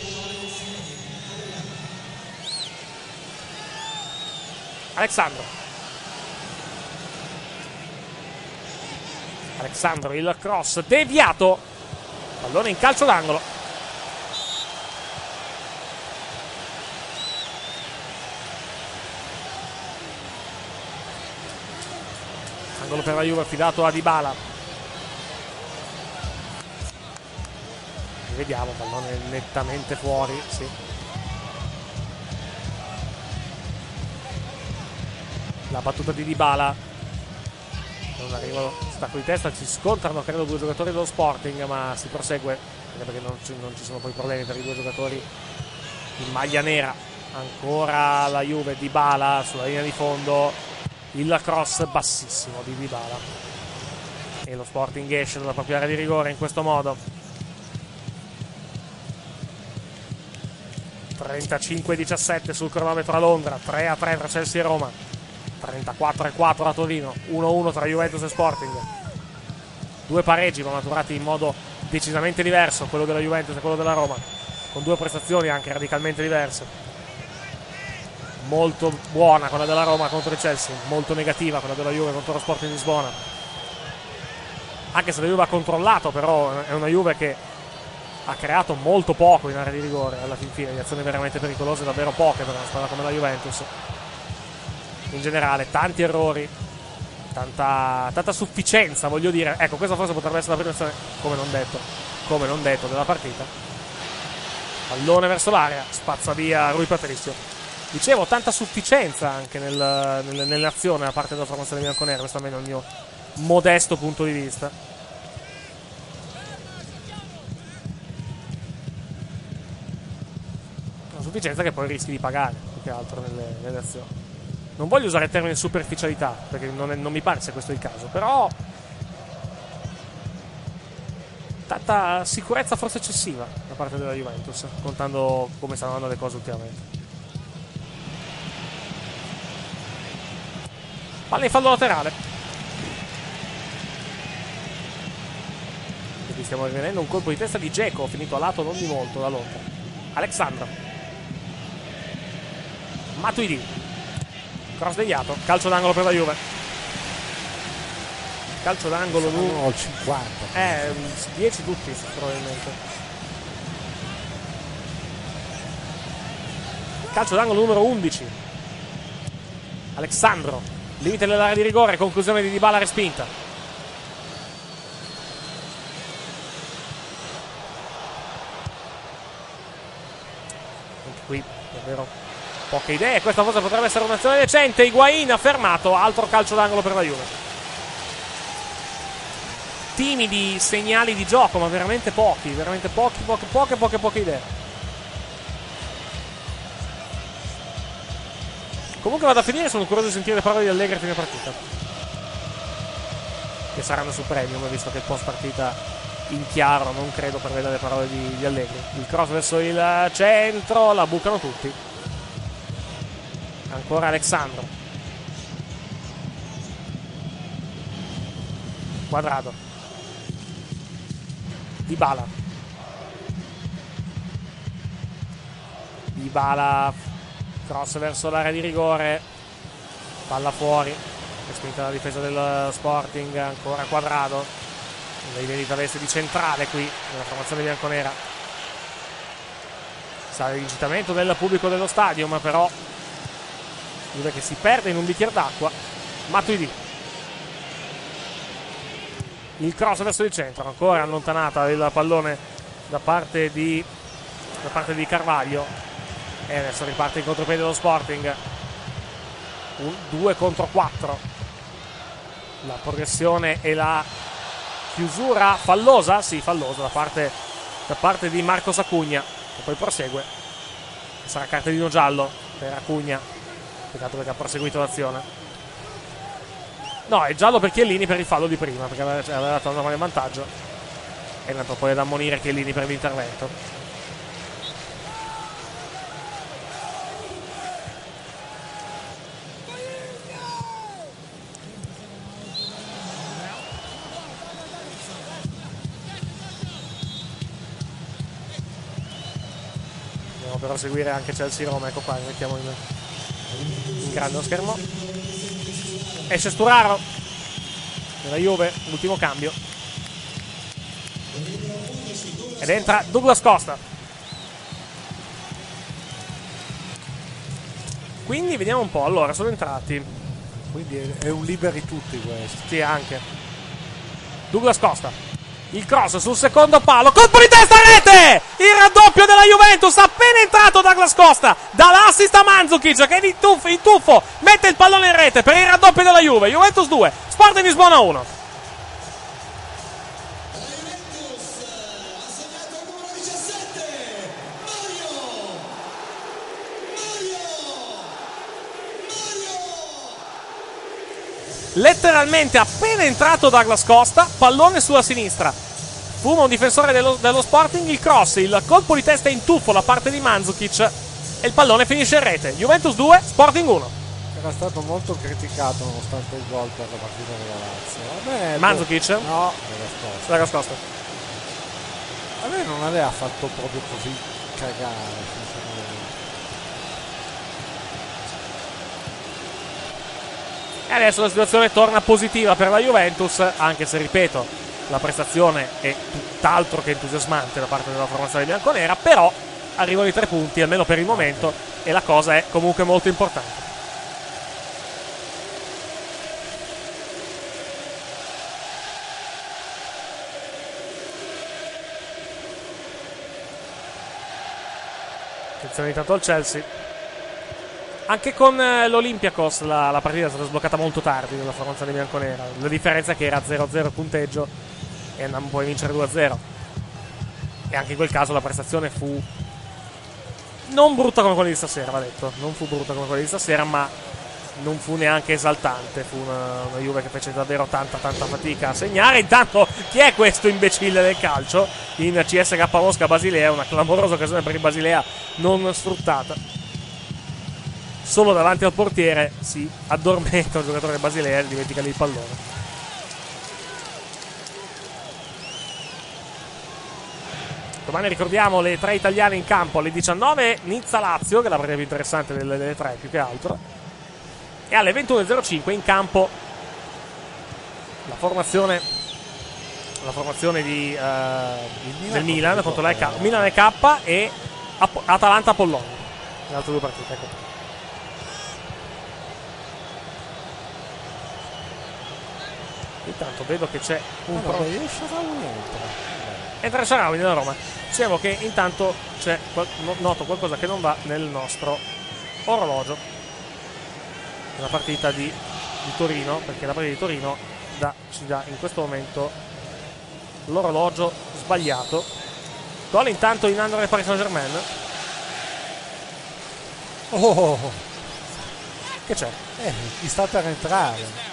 Alexandro. Alexandro il cross deviato. Pallone in calcio d'angolo. Angolo per la Juve affidato a Dybala. Vediamo, pallone nettamente fuori, sì. La battuta di Dybala. Non arriva lo stacco di testa, ci scontrano credo due giocatori dello Sporting, ma si prosegue, anche perché non ci, non ci sono poi problemi per i due giocatori in maglia nera. Ancora la Juve, Dybala sulla linea di fondo, il cross bassissimo di Dybala. E lo Sporting esce dalla propria area di rigore in questo modo. 35-17 sul cronometro a Londra, 3-3 tra Chelsea e Roma, 34-4 a Torino, 1-1 tra Juventus e Sporting. Due pareggi ma maturati in modo decisamente diverso, quello della Juventus e quello della Roma, con due prestazioni anche radicalmente diverse. Molto buona quella della Roma contro il Chelsea, molto negativa quella della Juve contro lo Sporting di Lisbona. Anche se la Juve ha controllato, però è una Juve che ha creato molto poco in area di rigore alla fin fine, di azioni veramente pericolose, davvero poche per una squadra come la Juventus. In generale, tanti errori, tanta, tanta sufficienza, voglio dire. Ecco, questa forse potrebbe essere la prima azione, come non detto, come non detto, della partita. Pallone verso l'area, spazza via Rui Patricio. Dicevo, tanta sufficienza anche nel, nel, nell'azione da parte della formazione bianconera, questo almeno è il mio modesto punto di vista. Una sufficienza che poi rischi di pagare più che altro nelle, nelle azioni. Non voglio usare il termine superficialità, perché non, è- non mi pare sia questo il caso, però tanta sicurezza forse eccessiva da parte della Juventus, contando come stanno andando le cose ultimamente. Palla in fallo laterale. Quindi stiamo rivedendo un colpo di testa di Geco, finito a lato non di molto da Londra. Alexandro. Matuidi. Cross deviato. Calcio d'angolo per la Juve. Calcio d'angolo numero Sono 50. eh, 10 tutti probabilmente. Calcio d'angolo numero 11. Alessandro, limite dell'area di rigore, conclusione di Dybala respinta. Anche qui davvero poche idee. Questa forse potrebbe essere un'azione decente. Higuain ha fermato, altro calcio d'angolo per la Juve. Timidi segnali di gioco, ma veramente pochi, veramente pochi, poche, poche, poche, poche idee. Comunque vado a finire, sono curioso di sentire le parole di Allegri a fine partita. Che saranno su premium, visto che post partita in chiaro non credo preveda le parole di, di Allegri. Il cross verso il centro, la bucano tutti. Ancora Alexandro. Quadrado. Dybala. Dybala cross verso l'area di rigore. Palla fuori. Respinta la difesa del Sporting. Ancora quadrado. Lei merita veste di centrale qui nella formazione bianconera. Sale l'incitamento del pubblico dello stadio, ma però Juve che si perde in un bicchiere d'acqua. Matuidi. Il cross verso il centro, ancora allontanata il pallone da parte di, da parte di Carvaglio. E adesso riparte in contropiede dello Sporting. 2 contro 4. La progressione e la chiusura fallosa? Sì, fallosa da parte, da parte di Marco Sacugna. Che poi prosegue. Sarà cartellino giallo per Acugna. Peccato perché ha proseguito l'azione. No, è giallo per Chiellini per il fallo di prima, perché aveva, cioè, dato un normale vantaggio. E andato poi ad ammonire Chiellini per l'intervento. Andiamo però seguire anche Chelsea Roma, ecco qua, mettiamo in, in grande lo schermo. Esce Sturaro della Juve, ultimo cambio. Ed entra Douglas Costa. Quindi vediamo un po'. Allora, sono entrati. Quindi è, è un liberi tutti questo. Sì, anche. Douglas Costa. Il cross sul secondo palo. Colpo di testa rete! Il raddoppio della Juventus. Appena entrato Douglas Costa. Dà l'assist a Mandzukic che in tuffo, in tuffo mette il pallone in rete per il raddoppio della Juve. Juventus 2. Sporting Lisbona 1. Letteralmente appena entrato Douglas Costa, pallone sulla sinistra. Fuma un difensore dello, dello, Sporting, il cross, il colpo di testa in tuffo da parte di Mandzukic e il pallone finisce in rete. Juventus 2, Sporting 1. Era stato molto criticato nonostante il gol per la partita della Lazio. Vabbè, Mandzukic? No, Douglas Costa. A me non aveva fatto proprio così cagare, sinceramente. E adesso la situazione torna positiva per la Juventus, anche se ripeto, la prestazione è tutt'altro che entusiasmante da parte della formazione bianconera, però arrivano i tre punti, almeno per il momento, e la cosa è comunque molto importante. Attenzione intanto al Chelsea. Anche con eh, l'Olympiakos la, la, partita è stata sbloccata molto tardi nella formazione bianconera. La differenza è che era 0-0 il punteggio e poi a vincere 2-0. E anche in quel caso la prestazione fu non brutta come quella di stasera, va detto. Non fu brutta come quella di stasera, ma non fu neanche esaltante. Fu una, una Juve che fece davvero tanta, tanta fatica a segnare. Intanto, chi è questo imbecille del calcio? In CSK Mosca Basilea, una clamorosa occasione per il Basilea non sfruttata solo davanti al portiere si addormenta il giocatore Basilea e dimentica lì il pallone. Domani ricordiamo le tre italiane in campo alle 19 Nizza-Lazio, che è la partita più interessante delle, delle tre più che altro. E alle 21.05 in campo la formazione, la formazione di, uh, del Milan contro la K, Milan e K e Atalanta-Pollone. Le altre due partite, ecco. Intanto vedo che c'è un no, pro- entra. Sharawi nella Roma. Dicevo che intanto c'è qual- no- noto qualcosa che non va nel nostro orologio. Nella partita di, di Torino, perché la partita di Torino dà- ci dà in questo momento l'orologio sbagliato. Gol intanto in under del Paris Saint Germain. Oh, Che c'è? eh, chi sta per entrare?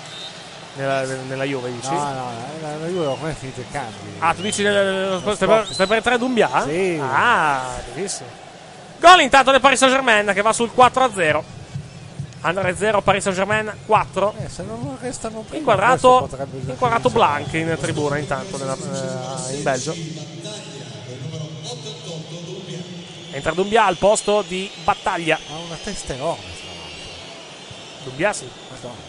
Nella, nella Juve dici? No, no, no, io come è finito il cambio. Ah, tu dici nel, stai, per, stai per entrare Dumbia? Sì. Ah, benissimo. Gol intanto del Paris Saint Germain che va sul 4-0. Andare 0, Paris Saint Germain 4. Eh, se non restano prima, Inquadrato, inquadrato. Blanc in tribuna intanto nella- eh, in Belgio. Entra Dumbia al posto di Battaglia. Ha una testa enorme. Dumbia sì. Madonna.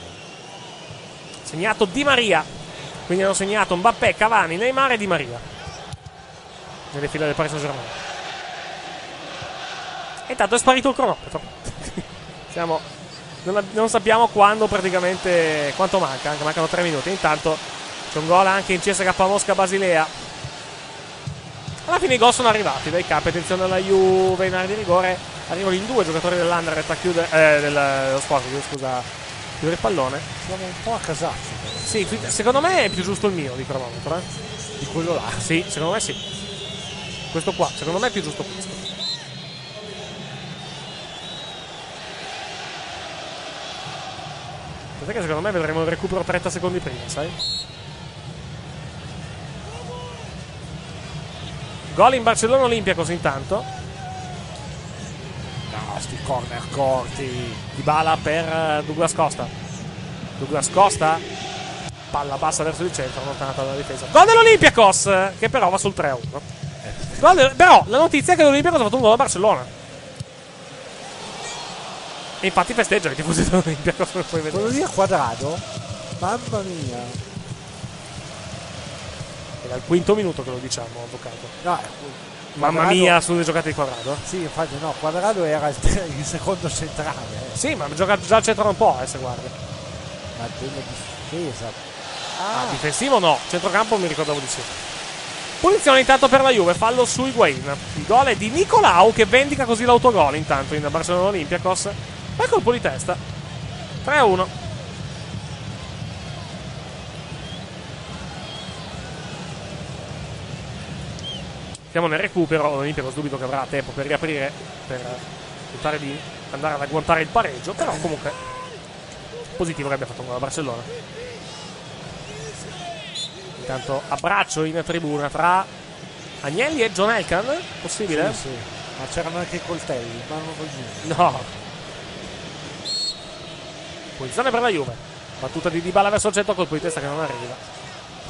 Segnato Di Maria. Quindi hanno segnato Mbappé, Cavani, Neymar e Di Maria. Nelle file del Paris Saint Germain. E intanto è sparito il cronometro. Siamo, non, non sappiamo quando praticamente quanto manca, anche mancano 3 minuti. Intanto c'è un gol anche in CSK Mosca Basilea. Alla fine i gol sono arrivati dai capi. Attenzione alla Juve in area di rigore. Arrivano in due giocatori dell'Anderlecht a chiudere. Eh, del- dello sport, scusa. Chiudere il pallone. Siamo un po' a casaccio. Sì, secondo me è più giusto il mio di cronometro. Eh? Di quello là. Sì, secondo me sì. Questo qua, secondo me è più giusto questo. Aspetta che secondo me vedremo il recupero 30 secondi prima, sai? Gol in Barcellona Olympiacos intanto. Sti corner corti. Di bala per Douglas Costa. Douglas Costa. Palla bassa verso il centro, allontanata dalla difesa. Gol dell'Olympiacos, che però va sul 3-1. Gol del- però la notizia è che l'Olympiacos ha fatto un gol a Barcellona. E infatti festeggia i tifosi dell'Olympiacos, come puoi vedere. Quello lì a quadrato? Mamma mia. Era il quinto minuto che lo diciamo, avvocato. No, Mamma Quadrado- mia, sulle giocate di quadrato. Sì, infatti no, quadrato era il, il secondo centrale. eh. Sì, ma gioca già al centro un po', eh, se guardi. Ma della difesa. Ah, difensivo no, centrocampo mi ricordavo di sì. Punizione intanto per la Juve, fallo su Higuain. Il gol è di Nicolau che vendica così l'autogol intanto in Barcellona Olympiacos. Ma colpo di testa. 3-1. Siamo nel recupero, l'Olympiacos dubito che avrà tempo per riaprire, per tentare di andare ad agguantare il pareggio, però comunque positivo che abbia fatto un gol a Barcellona. Intanto abbraccio in tribuna tra Agnelli e John Elkan, possibile? Sì, sì. Ma c'erano anche i coltelli, mano così. No. Posizione per la Juve. Battuta di Dybala verso il centro, colpo di testa che non arriva.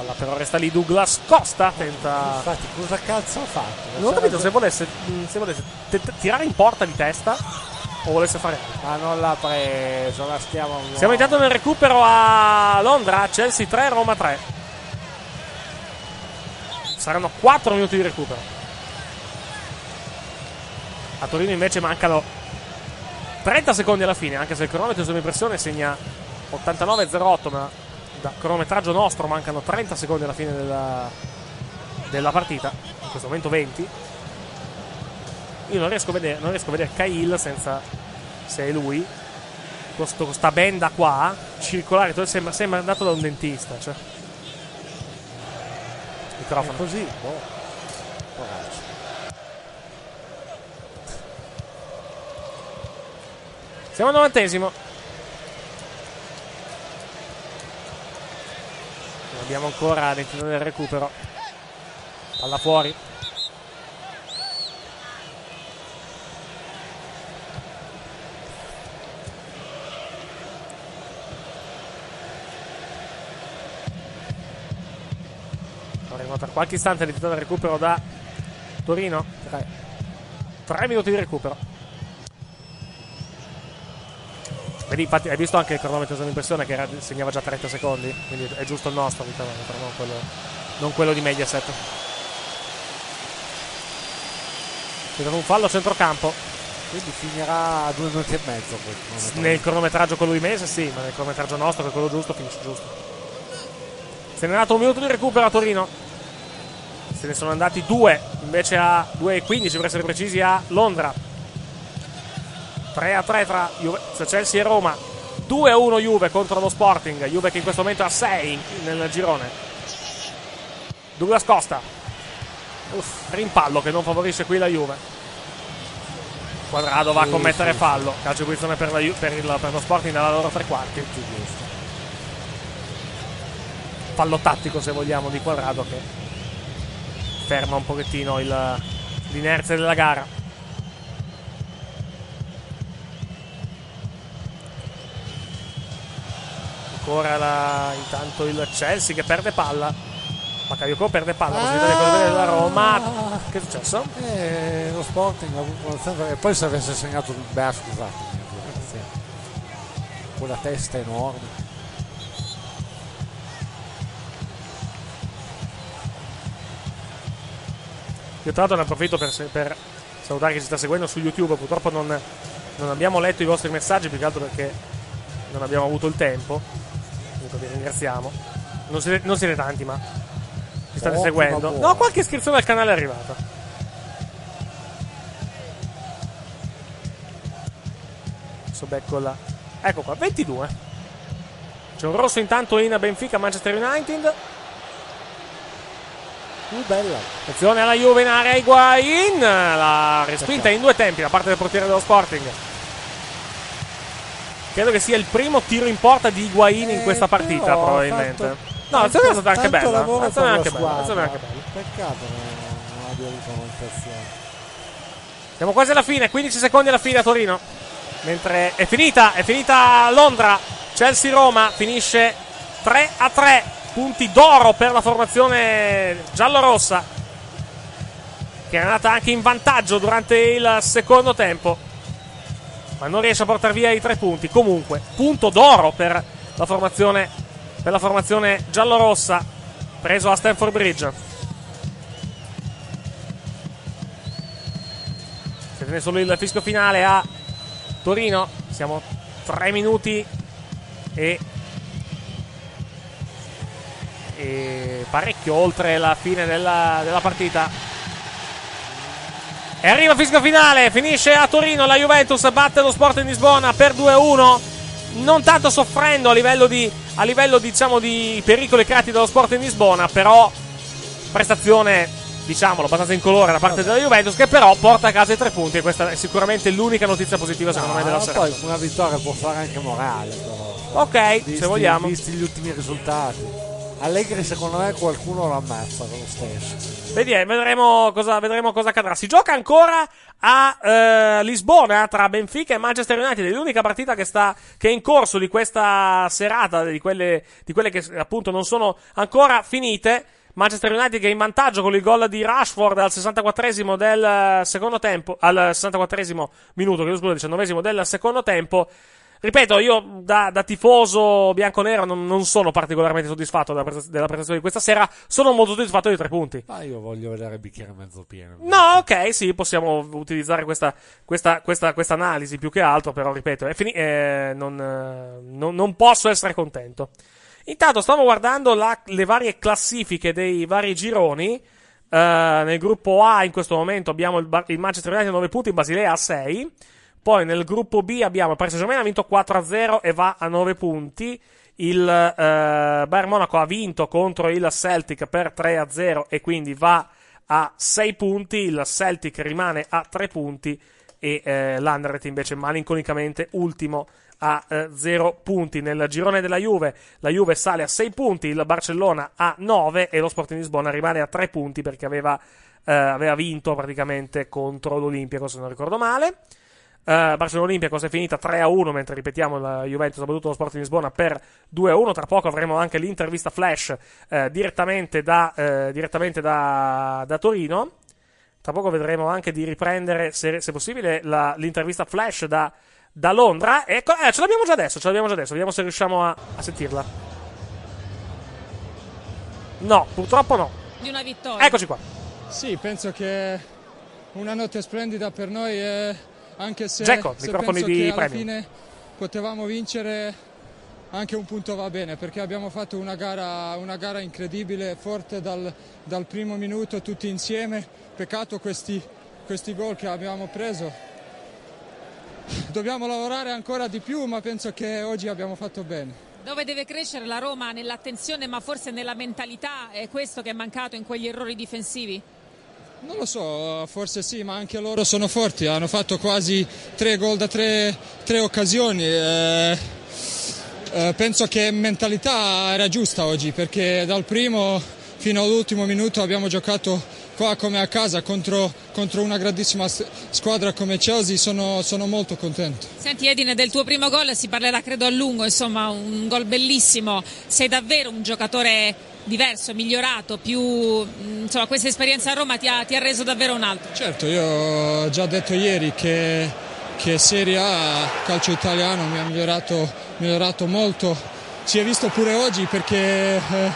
Palla però resta lì Douglas Costa, tenta... Infatti, cosa cazzo ha fatto? Non ho capito se volesse, se volesse tirare in porta di testa o volesse fare. Ma non l'ha preso, la stiamo. Siamo intanto nel recupero a Londra, Chelsea 3, Roma 3. Saranno 4 minuti di recupero. A Torino invece mancano 30 secondi alla fine, anche se il cronometro sotto impressione segna 89.08, ma da cronometraggio nostro mancano 30 secondi alla fine della, della partita. In questo momento 20. Io non riesco a vedere, non riesco a vedere Cahill senza se è lui. Questo, questa benda qua, circolare, sembra, sembra andato da un dentista. Cioè. Microfono. È così, boh. Siamo al novantesimo. Abbiamo ancora l'entità del recupero. Palla fuori. Avremo tra qualche istante l'entità del recupero da Torino. Tre. Tre minuti di recupero. Vedi, infatti, hai visto anche il cronometro dell'impressione che era- segnava già 30 secondi, quindi è giusto il nostro di cronometro, non quello, non quello di Mediaset. C'è un fallo a centrocampo. Quindi finirà a due minuti e mezzo. Nel cronometraggio quello di Mese sì, ma nel cronometraggio nostro, che è quello giusto, finisce giusto. Se ne è dato un minuto di recupero a Torino. Se ne sono andati due, invece a 2,15 per essere precisi a Londra. 3 a 3 tra Juve, Chelsea e Roma. 2 a 1 Juve contro lo Sporting. Juve che in questo momento ha 6 nel girone. Douglas Costa. Uff, rimpallo che non favorisce qui la Juve. Quadrado va a commettere fallo. Calcio di punizione per, Ju- per il- per lo Sporting nella loro tre quarti. Fallo tattico se vogliamo di Quadrado che ferma un pochettino il- l'inerzia della gara. Ancora la- intanto il Chelsea che perde palla. Bakayoko perde palla. Possibilità di della Roma. Che è successo? Eh, lo Sporting ha avuto E poi se avesse segnato il Beh, scusate. Quella testa enorme. Io tra l'altro ne approfitto per, per salutare chi ci sta seguendo su YouTube. Purtroppo non, non abbiamo letto i vostri messaggi, più che altro perché non abbiamo avuto il tempo. Comunque vi ringraziamo. Non siete, non siete tanti, ma ci state Ottima seguendo. No, qualche iscrizione al canale è arrivata. Adesso becco la... Ecco qua, 22. C'è un rosso intanto in Benfica, Manchester United. Uh, bella. Attenzione alla Juve in area Higuain. La respinta in due tempi da parte del portiere dello Sporting. Credo che sia il primo tiro in porta di Higuain in questa partita, Eh, probabilmente. fatto No, l'azione è stata anche bella. L'azione è anche la bella. l'azione è anche bella. Peccato non, non abbia avuto un'occasione. Siamo quasi alla fine, 15 secondi alla fine a Torino. Mentre è finita, è finita Londra. Chelsea-Roma finisce 3 a 3. Punti d'oro per la formazione giallorossa. Che è andata anche in vantaggio durante il secondo tempo. Ma non riesce a portare via i tre punti. Comunque, punto d'oro per la formazione, per la formazione giallorossa. Preso a Stamford Bridge. Si tiene solo il fischio finale a Torino. Siamo 3 minuti e, e parecchio oltre la fine della, della partita. E arriva fischio finale. Finisce a Torino. La Juventus batte lo Sport in Lisbona per 2-1. Non tanto soffrendo a livello di, a livello, diciamo, di pericoli creati dallo Sport in Lisbona, però prestazione diciamolo, abbastanza incolore da parte della Juventus, che però porta a casa i tre punti. E questa è sicuramente l'unica notizia positiva, secondo me, della serata. poi una vittoria può fare anche morale, però. Ok, Visti- se vogliamo. Visti gli ultimi risultati. Allegri, secondo me, qualcuno lo ammazza lo stesso. Vedi, eh, vedremo cosa, vedremo cosa accadrà. Si gioca ancora a eh, Lisbona tra Benfica e Manchester United. È l'unica partita che, sta, che è in corso di questa serata, di quelle, di quelle che appunto non sono ancora finite. Manchester United che è in vantaggio con il gol di Rashford al 64esimo del eh, secondo tempo, al 64esimo minuto, che scusa, 19esimo del secondo tempo. Ripeto, io da, da tifoso bianconero non, non sono particolarmente soddisfatto della, presta- della prestazione di questa sera, sono molto soddisfatto dei tre punti. Ma io voglio vedere il bicchiere mezzo pieno. No, ok, sì, possiamo utilizzare questa, questa, questa, questa analisi più che altro, però ripeto, fini- eh, non, eh, non- non posso essere contento. Intanto stavo guardando la- le varie classifiche dei vari gironi. Eh, nel gruppo A in questo momento abbiamo il, il Manchester United a 9 punti, il Basilea a 6. Poi nel gruppo B abbiamo il Paris Saint-Germain ha vinto 4-0 e va a 9 punti. Il eh, Bayern Monaco ha vinto contro il Celtic per 3-0 e quindi va a 6 punti. Il Celtic rimane a 3 punti e eh, l'Anderlecht invece malinconicamente ultimo a 0 punti. Nel girone della Juve la Juve sale a 6 punti, il Barcellona a 9 e lo Sporting Lisbona rimane a 3 punti perché aveva, eh, aveva vinto praticamente contro l'Olimpico se non ricordo male. Uh, Barcellona Olympiacos è finita? 3-1 mentre ripetiamo la Juventus ha battuto lo Sport in Lisbona per 2-1 tra poco avremo anche l'intervista flash eh, direttamente, da, eh, direttamente da, da Torino. Tra poco vedremo anche di riprendere se, se possibile la- l'intervista flash da, da Londra. Ecco, eh, ce l'abbiamo già adesso ce l'abbiamo già adesso. Vediamo se riusciamo a, a sentirla. No purtroppo no. Di una vittoria. eccoci qua. Sì, penso che una notte splendida per noi e anche se, Dzeko, se microfoni penso di che alla premium. fine potevamo vincere anche un punto va bene perché abbiamo fatto una gara, una gara incredibile, forte dal, dal primo minuto tutti insieme. Peccato questi, questi gol che abbiamo preso. Dobbiamo lavorare ancora di più, ma penso che oggi abbiamo fatto bene. Dove deve crescere la Roma nell'attenzione ma forse nella mentalità è questo che è mancato in quegli errori difensivi? Non lo so, forse sì, ma anche loro sono forti, hanno fatto quasi tre gol da tre, tre occasioni. Eh, eh, penso che mentalità era giusta oggi perché dal primo fino all'ultimo minuto abbiamo giocato qua come a casa contro, contro una grandissima squadra come Chelsea, sono, sono, molto contento. Senti Edine, del tuo primo gol si parlerà credo a lungo, insomma un gol bellissimo, sei davvero un giocatore diverso, migliorato, più, insomma questa esperienza a Roma ti ha, ti ha reso davvero un altro. Certo, io ho già detto ieri che, che Serie A, calcio italiano, mi ha migliorato, migliorato molto, si è visto pure oggi perché eh,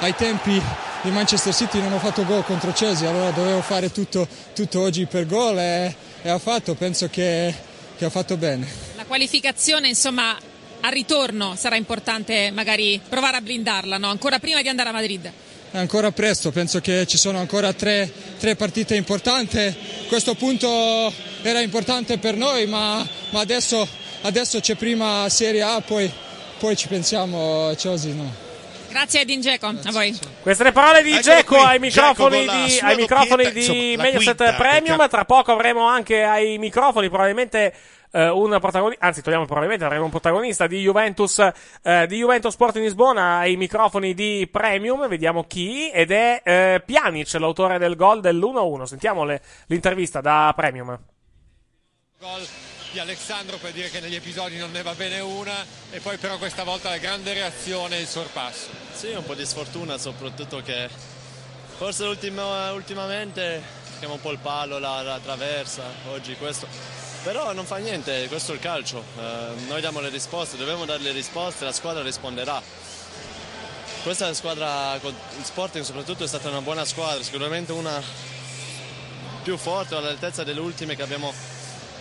ai tempi di Manchester City non ho fatto gol contro Chelsea, allora dovevo fare tutto, tutto oggi per gol e, e ha fatto, penso che, che ha fatto bene. La qualificazione insomma al ritorno sarà importante magari provare a blindarla, no? ancora prima di andare a Madrid. È ancora presto, penso che ci sono ancora tre, tre partite importanti. Questo punto era importante per noi, ma, ma adesso, adesso, c'è prima Serie A, poi, poi ci pensiamo Chelsea. No. Grazie Edin Geco, a voi. Queste le parole di Geco ai microfoni di, ai microfoni di Mediaset Premium. Tra poco avremo anche ai microfoni probabilmente Uh, un protagonista, anzi togliamo probabilmente avremo un protagonista di Juventus, uh, di Juventus Sport in Lisbona ai microfoni di Premium, vediamo chi, ed è uh, Pjanic, l'autore del gol dell'1-1. Sentiamo le, l'intervista da Premium. Gol di Alessandro per dire che negli episodi non ne va bene una e poi però questa volta la grande reazione e il sorpasso. Sì, un po' di sfortuna soprattutto che forse ultimamente abbiamo un po' il palo, la, la, traversa, oggi questo. Però non fa niente, questo è il calcio, eh, noi diamo le risposte, dobbiamo dare le risposte, la squadra risponderà. Questa squadra, il Sporting soprattutto è stata una buona squadra, sicuramente una più forte all'altezza delle ultime che abbiamo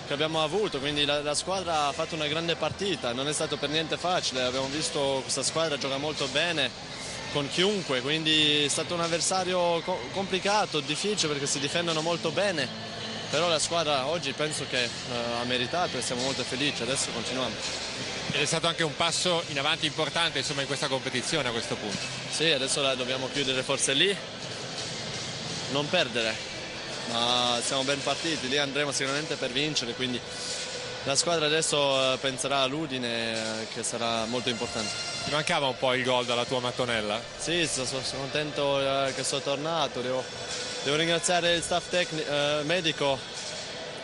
che abbiamo avuto, quindi la, la, squadra ha fatto una grande partita, non è stato per niente facile, abbiamo visto questa squadra gioca molto bene con chiunque, quindi è stato un avversario co- complicato, difficile perché si difendono molto bene, però la squadra oggi penso che uh, ha meritato e siamo molto felici, adesso continuiamo. Ed è stato anche un passo in avanti importante insomma, in questa competizione a questo punto. Sì, adesso la dobbiamo chiudere forse lì, non perdere, ma siamo ben partiti, lì andremo sicuramente per vincere, quindi la squadra adesso eh, penserà all'Udine eh, che sarà molto importante. Ti mancava un po' il gol dalla tua mattonella? Sì, sono, sono contento eh, che sono tornato, devo, devo ringraziare il staff tecnico, eh, medico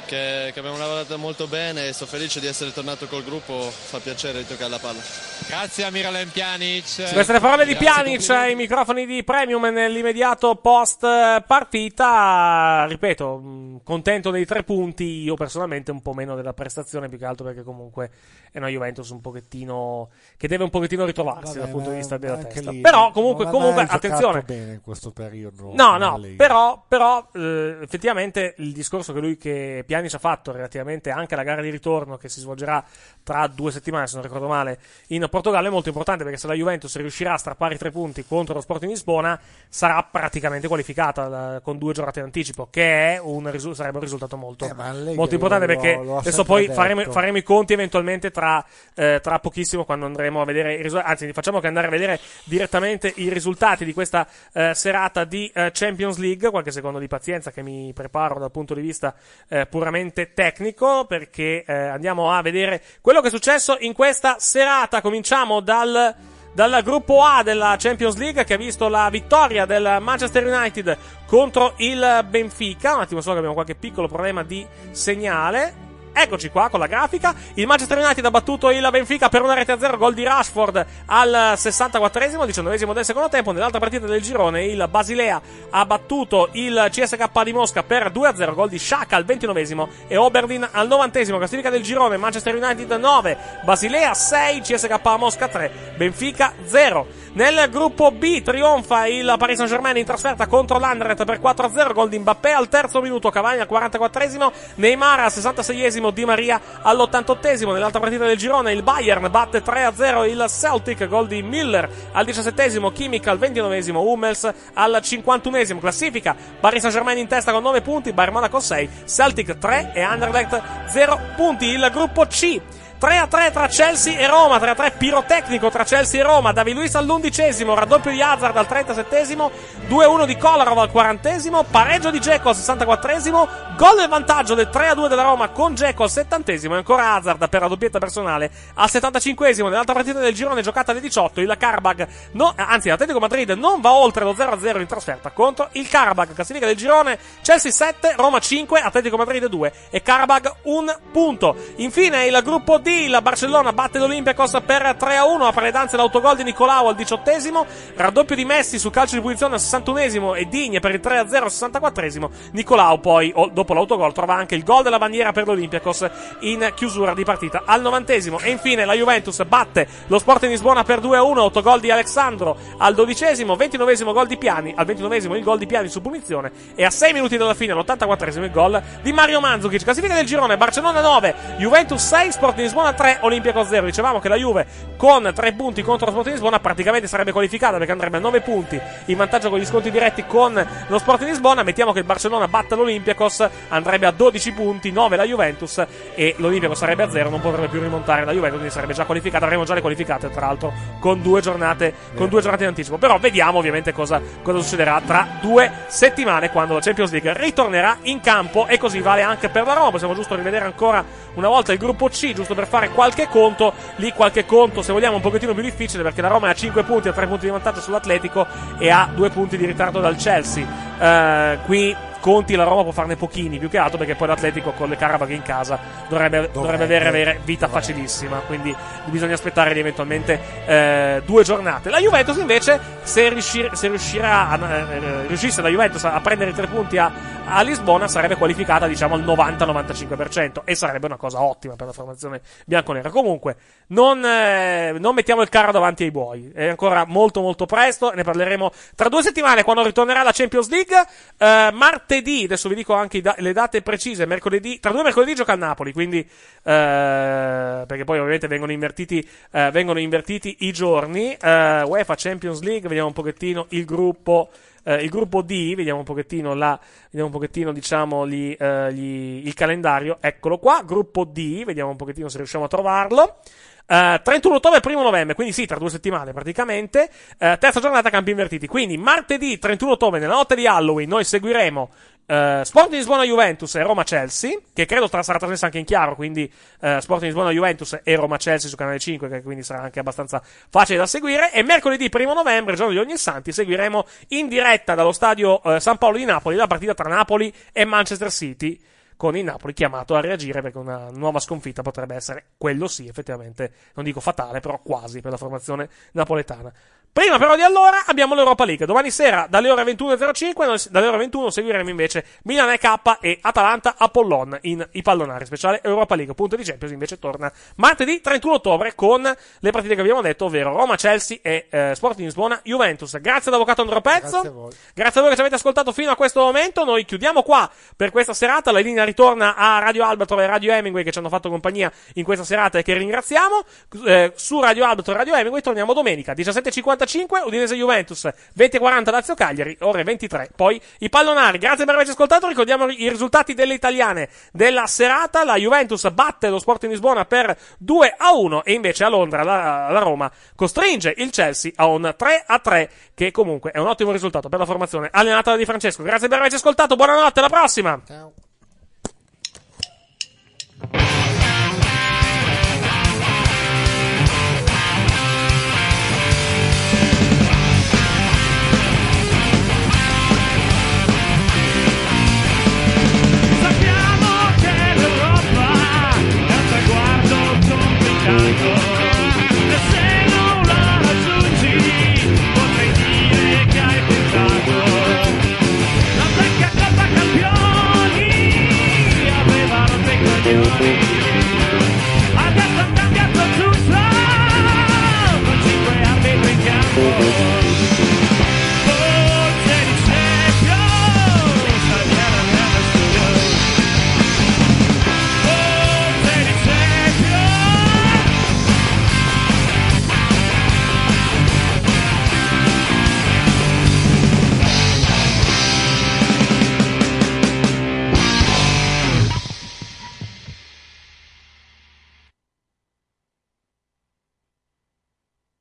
che, che, abbiamo lavorato molto bene e sono felice di essere tornato col gruppo, fa piacere di toccare la palla. Grazie a Miralem Pjanic. Queste le parole di Pjanic ai microfoni di Premium nell'immediato post partita. Ripeto, mm, contento dei tre punti, io personalmente un po' meno della prestazione, più che altro perché comunque è una Juventus un pochettino che deve un pochettino ritrovarsi Vabbè, dal punto di vista della testa. Lì, però comunque, comunque attenzione. bene in questo periodo. No, no, però, però eh, effettivamente il discorso che lui che Pjanic Pjanic ha fatto relativamente anche alla gara di ritorno che si svolgerà tra due settimane, se non ricordo male, in Portogallo è molto importante perché se la Juventus riuscirà a strappare i tre punti contro lo Sporting Lisbona sarà praticamente qualificata con due giornate in anticipo, che un, sarebbe un risultato molto, eh, molto importante lo, perché lo adesso poi faremo, faremo, i conti eventualmente tra, eh, tra, pochissimo quando andremo a vedere i risultati, anzi facciamo che andare a vedere direttamente i risultati di questa eh, serata di eh, Champions League, qualche secondo di pazienza che mi preparo dal punto di vista eh, puramente tecnico perché eh, andiamo a vedere quello che è successo in questa serata. Cominciamo dal, dal gruppo A della Champions League che ha visto la vittoria del Manchester United contro il Benfica. Un attimo solo che abbiamo qualche piccolo problema di segnale. Eccoci qua con la grafica. Il Manchester United ha battuto il Benfica per una rete a zero. Gol di Rashford al 64esimo, 19esimo del secondo tempo. Nell'altra partita del girone, il Basilea ha battuto il CSK di Mosca per 2 a 0. Gol di Shaka al 29esimo e Oberlin al 90esimo. Classifica del girone: Manchester United 9, Basilea 6, CSK Mosca 3, Benfica 0. Nel gruppo B trionfa il Paris Saint-Germain in trasferta contro l'Anderlecht per 4-0, gol di Mbappé al terzo minuto, Cavani al 44esimo, Neymar al 66esimo, Di Maria all'88esimo. Nell'altra partita del girone il Bayern batte 3-0 il Celtic, gol di Miller al 17esimo, Kimmich al 29esimo, Hummels al 51esimo. Classifica Paris Saint-Germain in testa con 9 punti, Bayern Monaco 6, Celtic 3 e Anderlecht 0 punti. Il gruppo C 3 a 3 tra Chelsea e Roma, 3 a 3 pirotecnico tra Chelsea e Roma, David Luiz all'undicesimo, raddoppio di Hazard al 37esimo, 2-1 di Kolarov al 40esimo, pareggio di Dzeko al 64esimo, gol del vantaggio del 3 a 2 della Roma con Dzeko al 70esimo e ancora Hazard per la doppietta personale al 75esimo. Nell'altra partita del girone giocata alle 18, il Karabag, no, anzi l'Atletico Madrid non va oltre lo 0 a 0 in trasferta contro il Karabag, classifica del girone Chelsea 7, Roma 5, Atletico Madrid 2 e Karabag 1 punto. Infine il gruppo D la Barcellona batte l'Olympiacos per 3-1, apre le danze l'autogol di Nicolau al diciottesimo, raddoppio di Messi su calcio di punizione al 61esimo e Digne per il 3-0 al 64esimo. Nicolau poi, dopo l'autogol, trova anche il gol della bandiera per l'Olympiacos in chiusura di partita al novantesimo. E infine la Juventus batte lo Sport in Lisbona per 2-1, autogol di Alexandro al dodicesimo, 29esimo gol di Piani, al 29esimo il gol di Piani su punizione e a 6 minuti dalla fine, all'84esimo il gol di Mario Mandzukic. Classifica del girone, Barcellona 9, Juventus 6, Sport in Lisbona 3, Olimpiakos 0. Dicevamo che la Juve con 3 punti contro lo Sport di Lisbona praticamente sarebbe qualificata perché andrebbe a 9 punti in vantaggio con gli sconti diretti con lo Sport di Lisbona. Mettiamo che il Barcellona batta l'Olympiakos, andrebbe a 12 punti, 9 la Juventus e l'Olympiakos sarebbe a 0, non potrebbe più rimontare la Juventus, quindi sarebbe già qualificata. Avremo già le qualificate, tra l'altro, con due giornate, con due giornate in anticipo. Però vediamo ovviamente cosa, cosa succederà tra due settimane quando la Champions League ritornerà in campo e così vale anche per la Roma. Possiamo giusto rivedere ancora una volta il gruppo C, giusto per fare qualche conto. Lì qualche conto, se vogliamo, un pochettino più difficile perché la Roma è a 5 punti, a 3 punti di vantaggio sull'Atletico e ha 2 punti di ritardo dal Chelsea. Uh, qui conti la Roma può farne pochini, più che altro perché poi l'Atletico con le Karabag in casa dovrebbe, dovrebbe avere, avere, vita dovrebbe. facilissima, quindi bisogna aspettare eventualmente eh, due giornate. La Juventus invece, se, riuscir, se riuscirà a, eh, riuscisse la Juventus a prendere i tre punti a, a Lisbona, sarebbe qualificata diciamo al 90-95% e sarebbe una cosa ottima per la formazione bianconera. Comunque, non, eh, non mettiamo il carro davanti ai buoi, è ancora molto molto presto, ne parleremo tra due settimane quando ritornerà la Champions League. Eh, martedì, adesso vi dico anche da- le date precise, mercoledì, tra due mercoledì gioca il Napoli, quindi eh, perché poi ovviamente vengono invertiti, eh, vengono invertiti i giorni. Eh, UEFA Champions League, vediamo un pochettino il gruppo. Uh, il gruppo D, vediamo un pochettino la, vediamo un pochettino, diciamo, gli, uh, gli, il calendario. Eccolo qua, gruppo D, vediamo un pochettino se riusciamo a trovarlo. Uh, 31 ottobre e 1 novembre, quindi sì, tra due settimane praticamente. Uh, terza giornata campi invertiti. Quindi martedì 31 ottobre, nella notte di Halloween, noi seguiremo Uh, Sporting Lisbona Juventus e Roma Chelsea, che credo sarà trasmessa anche in chiaro, quindi Sporting Lisbona Juventus e Roma Chelsea su canale 5, che quindi sarà anche abbastanza facile da seguire. E mercoledì 1 novembre, giorno di ogni santi, seguiremo in diretta dallo stadio San Paolo di Napoli la partita tra Napoli e Manchester City con il Napoli chiamato a reagire perché una nuova sconfitta potrebbe essere, quello sì, effettivamente, non dico fatale, però quasi per la formazione napoletana. Prima però di allora abbiamo l'Europa League. Domani sera dalle ore 21.05, dalle ore 21 seguiremo invece Milan EK e Atalanta Apollon in i pallonari. Speciale Europa League. Punto di Champions invece torna martedì 31 ottobre con le partite che abbiamo detto, ovvero Roma, Chelsea e eh, Sporting Lisbona, Juventus. Grazie all'avvocato Andro Pezzo. Grazie a voi. Grazie a voi che ci avete ascoltato fino a questo momento. Noi chiudiamo qua per questa serata. La linea ritorna a Radio Albatro e Radio Hemingway che ci hanno fatto compagnia in questa serata e che ringraziamo. Eh, su Radio Albatro e Radio Hemingway torniamo domenica 17.50 45, Udinese Juventus, 20-40 Lazio Cagliari, ore 23. Poi i pallonari, grazie per averci ascoltato, ricordiamo i risultati delle italiane della serata, la Juventus batte lo Sport in Lisbona per 2 a 1 e invece a Londra la, la Roma costringe il Chelsea a un 3 a 3 che comunque è un ottimo risultato per la formazione allenata da Di Francesco. Grazie per averci ascoltato, buonanotte, alla prossima! Ciao. Thank you.